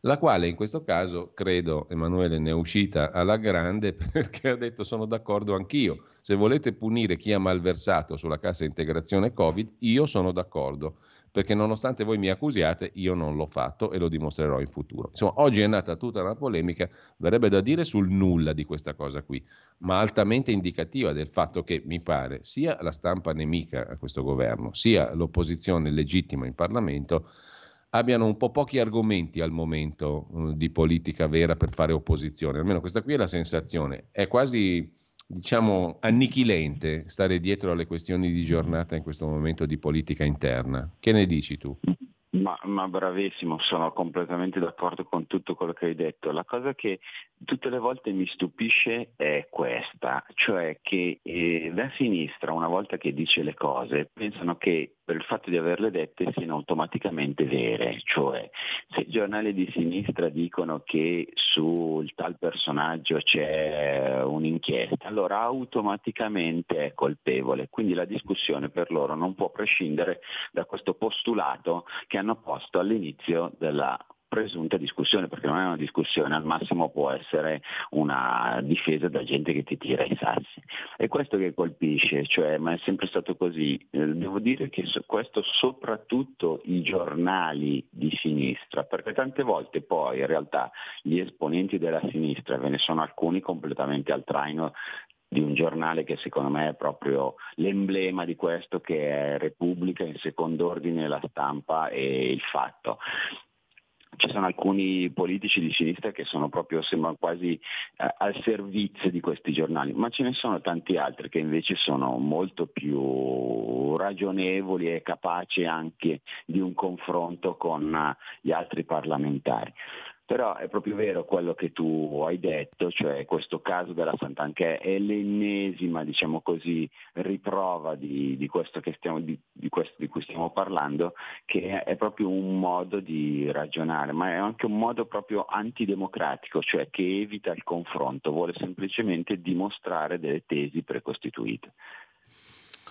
la quale in questo caso, credo, Emanuele, ne è uscita alla grande perché ha detto sono d'accordo anch'io. Se volete punire chi ha malversato sulla cassa integrazione Covid, io sono d'accordo perché nonostante voi mi accusiate, io non l'ho fatto e lo dimostrerò in futuro. Insomma, oggi è nata tutta una polemica, verrebbe da dire sul nulla di questa cosa qui, ma altamente indicativa del fatto che mi pare sia la stampa nemica a questo governo, sia l'opposizione legittima in Parlamento abbiano un po' pochi argomenti al momento uh, di politica vera per fare opposizione, almeno questa qui è la sensazione, è quasi diciamo, annichilente stare dietro alle questioni di giornata in questo momento di politica interna. Che ne dici tu? Ma, ma, bravissimo, sono completamente d'accordo con tutto quello che hai detto. La cosa che tutte le volte mi stupisce è questa, cioè che eh, la sinistra una volta che dice le cose pensano che il fatto di averle dette siano automaticamente vere, cioè se i giornali di sinistra dicono che sul tal personaggio c'è un'inchiesta, allora automaticamente è colpevole, quindi la discussione per loro non può prescindere da questo postulato che hanno posto all'inizio della presunta discussione, perché non è una discussione, al massimo può essere una difesa da gente che ti tira i sassi. È questo che colpisce, cioè, ma è sempre stato così. Eh, devo dire che questo soprattutto i giornali di sinistra, perché tante volte poi in realtà gli esponenti della sinistra, ve ne sono alcuni completamente al traino di un giornale che secondo me è proprio l'emblema di questo che è Repubblica in secondo ordine la stampa e il fatto ci sono alcuni politici di sinistra che sono proprio, sembrano quasi eh, al servizio di questi giornali, ma ce ne sono tanti altri che invece sono molto più ragionevoli e capaci anche di un confronto con uh, gli altri parlamentari. Però è proprio vero quello che tu hai detto, cioè questo caso della Sant'Anché è l'ennesima, diciamo così, riprova di, di questo, stiamo, di questo di cui stiamo parlando, che è proprio un modo di ragionare, ma è anche un modo proprio antidemocratico, cioè che evita il confronto, vuole semplicemente dimostrare delle tesi precostituite.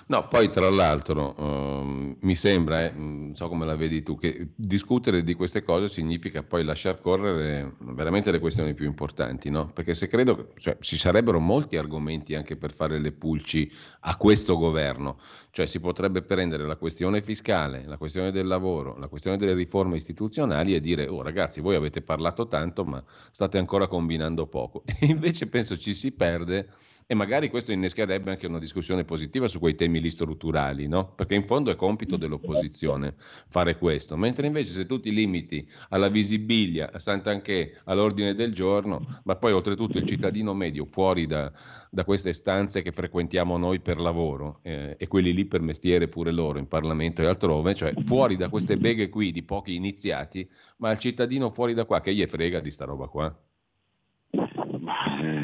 No, poi tra l'altro um, mi sembra, eh, non so come la vedi tu, che discutere di queste cose significa poi lasciar correre veramente le questioni più importanti, no? Perché se credo, cioè, ci sarebbero molti argomenti anche per fare le pulci a questo governo, cioè si potrebbe prendere la questione fiscale, la questione del lavoro, la questione delle riforme istituzionali e dire, oh ragazzi, voi avete parlato tanto ma state ancora combinando poco. E invece penso ci si perde e magari questo innescherebbe anche una discussione positiva su quei temi lì strutturali, no? Perché in fondo è compito dell'opposizione fare questo, mentre invece se tu ti limiti alla visibilia, a Sant'Anché, all'ordine del giorno, ma poi oltretutto il cittadino medio fuori da, da queste stanze che frequentiamo noi per lavoro eh, e quelli lì per mestiere pure loro in Parlamento e altrove, cioè fuori da queste beghe qui di pochi iniziati, ma il cittadino fuori da qua che gli frega di sta roba qua.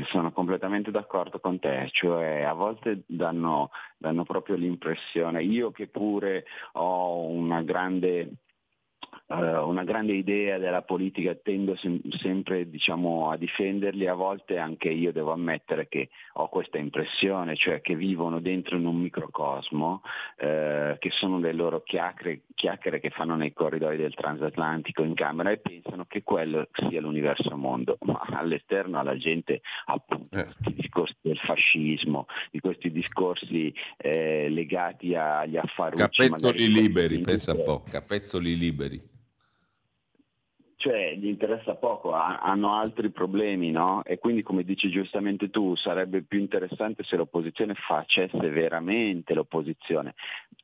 Sono completamente d'accordo con te, cioè a volte danno, danno proprio l'impressione, io che pure ho una grande una grande idea della politica, tendo sem- sempre diciamo, a difenderli, a volte anche io devo ammettere che ho questa impressione, cioè che vivono dentro in un microcosmo, uh, che sono le loro chiacchiere, chiacchiere, che fanno nei corridoi del transatlantico in camera e pensano che quello sia l'universo mondo, ma all'esterno alla gente appunto eh. i discorsi del fascismo, di questi discorsi eh, legati agli affari. Capezzoli liberi, pensa un po', capezzoli liberi cioè gli interessa poco, hanno altri problemi, no? E quindi come dici giustamente tu, sarebbe più interessante se l'opposizione facesse veramente l'opposizione,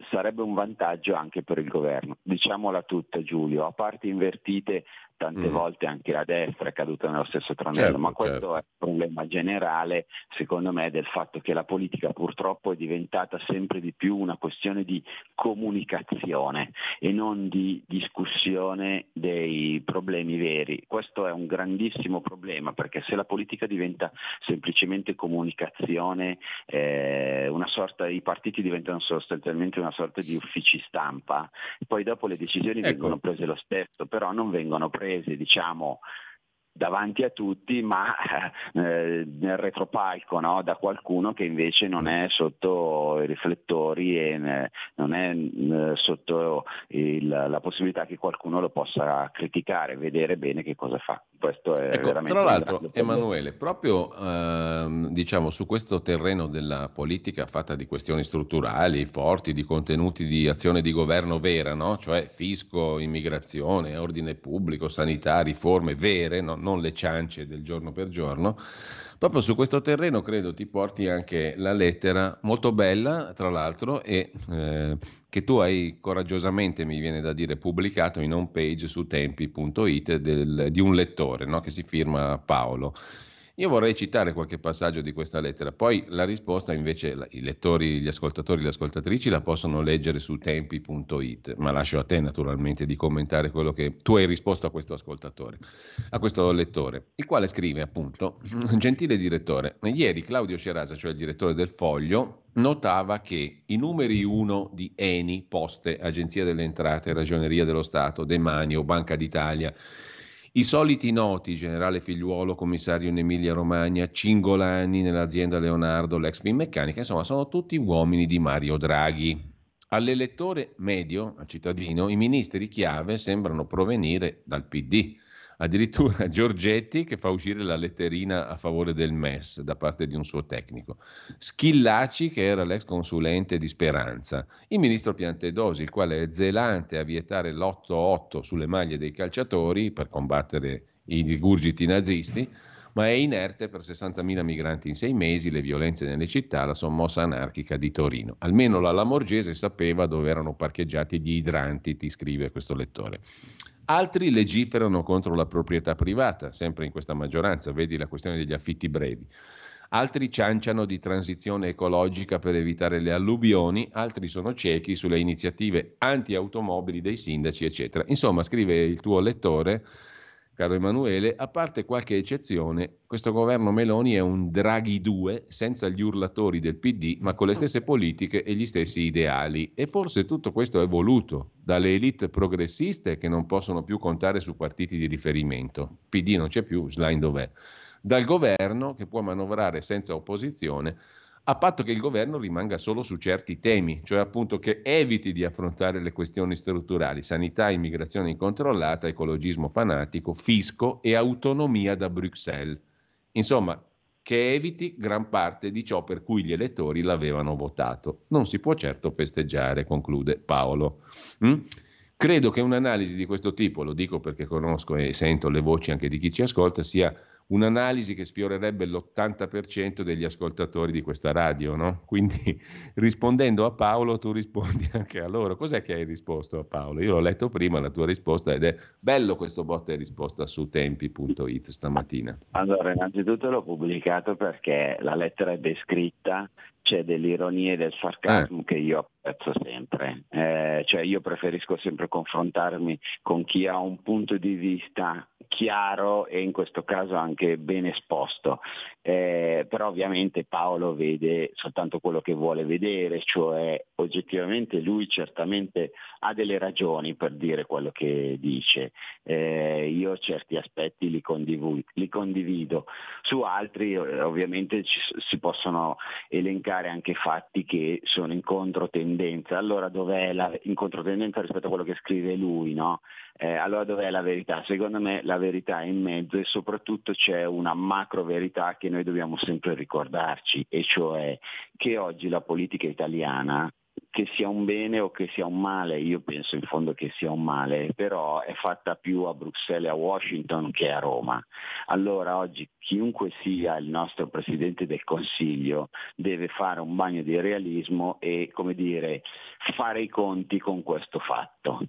sarebbe un vantaggio anche per il governo. Diciamola tutta Giulio, a parti invertite tante mm. volte anche la destra è caduta nello stesso tranello, certo, ma questo certo. è un problema generale, secondo me, del fatto che la politica purtroppo è diventata sempre di più una questione di comunicazione e non di discussione dei problemi veri. Questo è un grandissimo problema perché se la politica diventa semplicemente comunicazione, eh, una sorta, i partiti diventano sostanzialmente una sorta di uffici stampa, poi dopo le decisioni ecco. vengono prese lo stesso, però non vengono prese prese diciamo, davanti a tutti, ma eh, nel retropalco no? da qualcuno che invece non è sotto i riflettori e ne, non è eh, sotto il, la possibilità che qualcuno lo possa criticare, vedere bene che cosa fa. Questo è ecco, veramente tra l'altro, Emanuele, proprio eh, diciamo, su questo terreno della politica fatta di questioni strutturali, forti, di contenuti di azione di governo vera, no? cioè fisco, immigrazione, ordine pubblico, sanità, riforme vere, no? non le ciance del giorno per giorno, proprio su questo terreno credo ti porti anche la lettera molto bella, tra l'altro, e eh, che tu hai coraggiosamente, mi viene da dire, pubblicato in home page su tempi.it del, di un lettore no? che si firma Paolo. Io vorrei citare qualche passaggio di questa lettera, poi la risposta invece i lettori, gli ascoltatori le ascoltatrici la possono leggere su tempi.it, ma lascio a te naturalmente di commentare quello che tu hai risposto a questo ascoltatore, a questo lettore, il quale scrive appunto, gentile direttore, ieri Claudio Cerasa, cioè il direttore del Foglio, notava che i numeri 1 di Eni, Poste, Agenzia delle Entrate, Ragioneria dello Stato, Demanio, Banca d'Italia, i soliti noti, generale Figliuolo, commissario in Emilia Romagna, Cingolani nell'azienda Leonardo, l'ex Finmeccanica, insomma sono tutti uomini di Mario Draghi. All'elettore medio, al cittadino, i ministri chiave sembrano provenire dal PD addirittura Giorgetti che fa uscire la letterina a favore del MES da parte di un suo tecnico, Schillaci che era l'ex consulente di Speranza, il ministro Piantedosi il quale è zelante a vietare l'8-8 sulle maglie dei calciatori per combattere i rigurgiti nazisti, ma è inerte per 60.000 migranti in sei mesi, le violenze nelle città, la sommossa anarchica di Torino. Almeno la Lamorgese sapeva dove erano parcheggiati gli idranti, ti scrive questo lettore. Altri legiferano contro la proprietà privata, sempre in questa maggioranza, vedi la questione degli affitti brevi. Altri cianciano di transizione ecologica per evitare le alluvioni, altri sono ciechi sulle iniziative anti-automobili dei sindaci, eccetera. Insomma, scrive il tuo lettore, caro Emanuele, a parte qualche eccezione, questo governo Meloni è un Draghi 2 senza gli urlatori del PD, ma con le stesse politiche e gli stessi ideali. E forse tutto questo è voluto dalle elite progressiste che non possono più contare su partiti di riferimento. PD non c'è più, Schlein dov'è? Dal governo che può manovrare senza opposizione a patto che il governo rimanga solo su certi temi, cioè appunto che eviti di affrontare le questioni strutturali, sanità, immigrazione incontrollata, ecologismo fanatico, fisco e autonomia da Bruxelles. Insomma, che eviti gran parte di ciò per cui gli elettori l'avevano votato. Non si può certo festeggiare, conclude Paolo. Mm? Credo che un'analisi di questo tipo, lo dico perché conosco e sento le voci anche di chi ci ascolta, sia un'analisi che sfiorerebbe l'80% degli ascoltatori di questa radio, no? Quindi rispondendo a Paolo tu rispondi anche a loro. Cos'è che hai risposto a Paolo? Io l'ho letto prima la tua risposta ed è bello questo botta e risposta su tempi.it stamattina. Allora, innanzitutto l'ho pubblicato perché la lettera è descritta c'è dell'ironia e del sarcasmo eh. che io apprezzo sempre. Eh, cioè io preferisco sempre confrontarmi con chi ha un punto di vista chiaro e in questo caso anche ben esposto. Eh, però ovviamente Paolo vede soltanto quello che vuole vedere, cioè oggettivamente lui certamente ha delle ragioni per dire quello che dice. Eh, io certi aspetti li, condiv- li, condivido, su altri ovviamente ci, si possono elencare anche fatti che sono in controtendenza. Allora dov'è la in controtendenza rispetto a quello che scrive lui? No? Eh, allora dov'è la verità? Secondo me la verità è in mezzo e soprattutto c'è una macro verità che noi dobbiamo sempre ricordarci, e cioè che oggi la politica italiana che sia un bene o che sia un male, io penso in fondo che sia un male, però è fatta più a Bruxelles e a Washington che a Roma. Allora oggi chiunque sia il nostro Presidente del Consiglio deve fare un bagno di realismo e, come dire, fare i conti con questo fatto.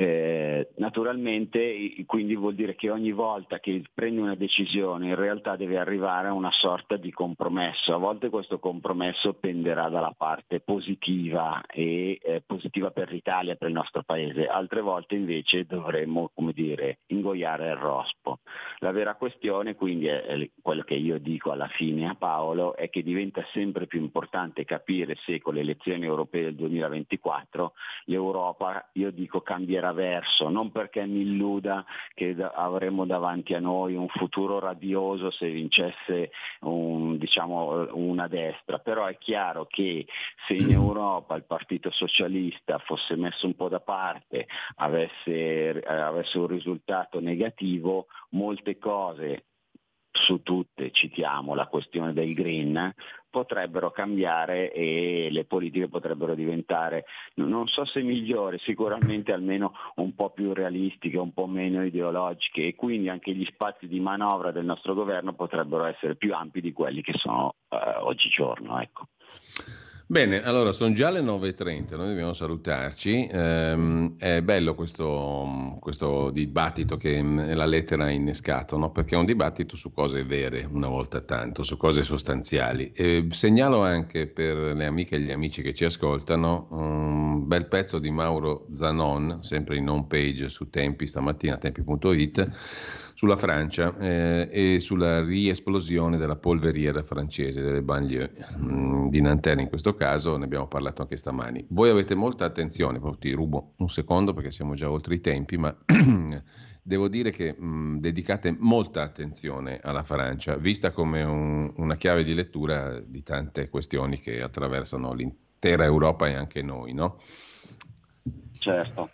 Eh, naturalmente quindi vuol dire che ogni volta che prendi una decisione in realtà deve arrivare a una sorta di compromesso. A volte questo compromesso penderà dalla parte positiva e eh, positiva per l'Italia, per il nostro paese, altre volte invece dovremmo come dire, ingoiare il rospo. La vera questione quindi è, quello che io dico alla fine a Paolo è che diventa sempre più importante capire se con le elezioni europee del 2024 l'Europa, io dico, cambierà verso, non perché mi illuda che avremo davanti a noi un futuro radioso se vincesse un, diciamo, una destra, però è chiaro che se in Europa il Partito Socialista fosse messo un po' da parte, avesse, avesse un risultato negativo, molte cose su tutte citiamo la questione del green, potrebbero cambiare e le politiche potrebbero diventare, non so se migliori, sicuramente almeno un po' più realistiche, un po' meno ideologiche e quindi anche gli spazi di manovra del nostro governo potrebbero essere più ampi di quelli che sono eh, oggigiorno. Ecco. Bene, allora sono già le 9.30, noi dobbiamo salutarci. Eh, è bello questo, questo, dibattito che la lettera ha innescato, no? perché è un dibattito su cose vere, una volta tanto, su cose sostanziali. E segnalo anche per le amiche e gli amici che ci ascoltano un bel pezzo di Mauro Zanon, sempre in home page su Tempi, stamattina, tempi.it sulla Francia eh, e sulla riesplosione della polveriera francese, delle banlieue mh, mm, di Nanterre in questo caso, ne abbiamo parlato anche stamani. Voi avete molta attenzione, poi ti rubo un secondo perché siamo già oltre i tempi, ma devo dire che mh, mm, dedicate molta attenzione alla Francia, vista come un, una chiave di lettura di tante questioni che attraversano l'intera Europa e anche noi, no? Certo.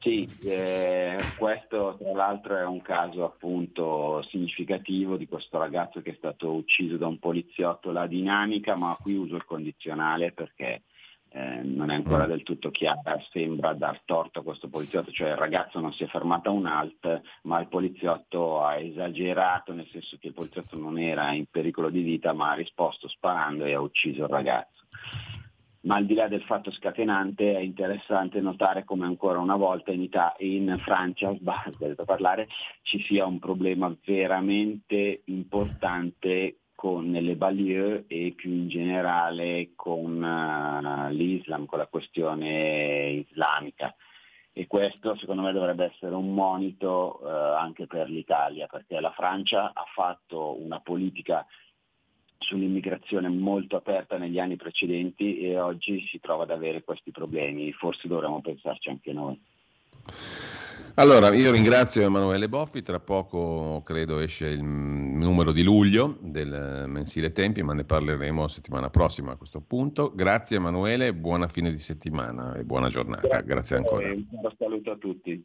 Sì, eh, questo tra l'altro è un caso appunto significativo di questo ragazzo che è stato ucciso da un poliziotto, la dinamica, ma qui uso il condizionale perché eh, non è ancora mm. del tutto chiara, sembra dar torto a questo poliziotto, cioè il ragazzo non si è fermato a un alt, ma il poliziotto ha esagerato, nel senso che il poliziotto non era in pericolo di vita, ma ha risposto sparando e ha ucciso il ragazzo ma al di là del fatto scatenante è interessante notare come ancora una volta in, Italia, in Francia parlare, ci sia un problema veramente importante con le banlieue e più in generale con uh, l'Islam, con la questione islamica. E questo secondo me dovrebbe essere un monito uh, anche per l'Italia, perché la Francia ha fatto una politica sull'immigrazione molto aperta negli anni precedenti e oggi si trova ad avere questi problemi, forse dovremmo pensarci anche noi. Allora, io ringrazio Emanuele Boffi, tra poco credo esce il numero di luglio del mensile Tempi, ma ne parleremo settimana prossima a questo punto. Grazie Emanuele, buona fine di settimana e buona giornata. Grazie, Grazie ancora. Un saluto a tutti.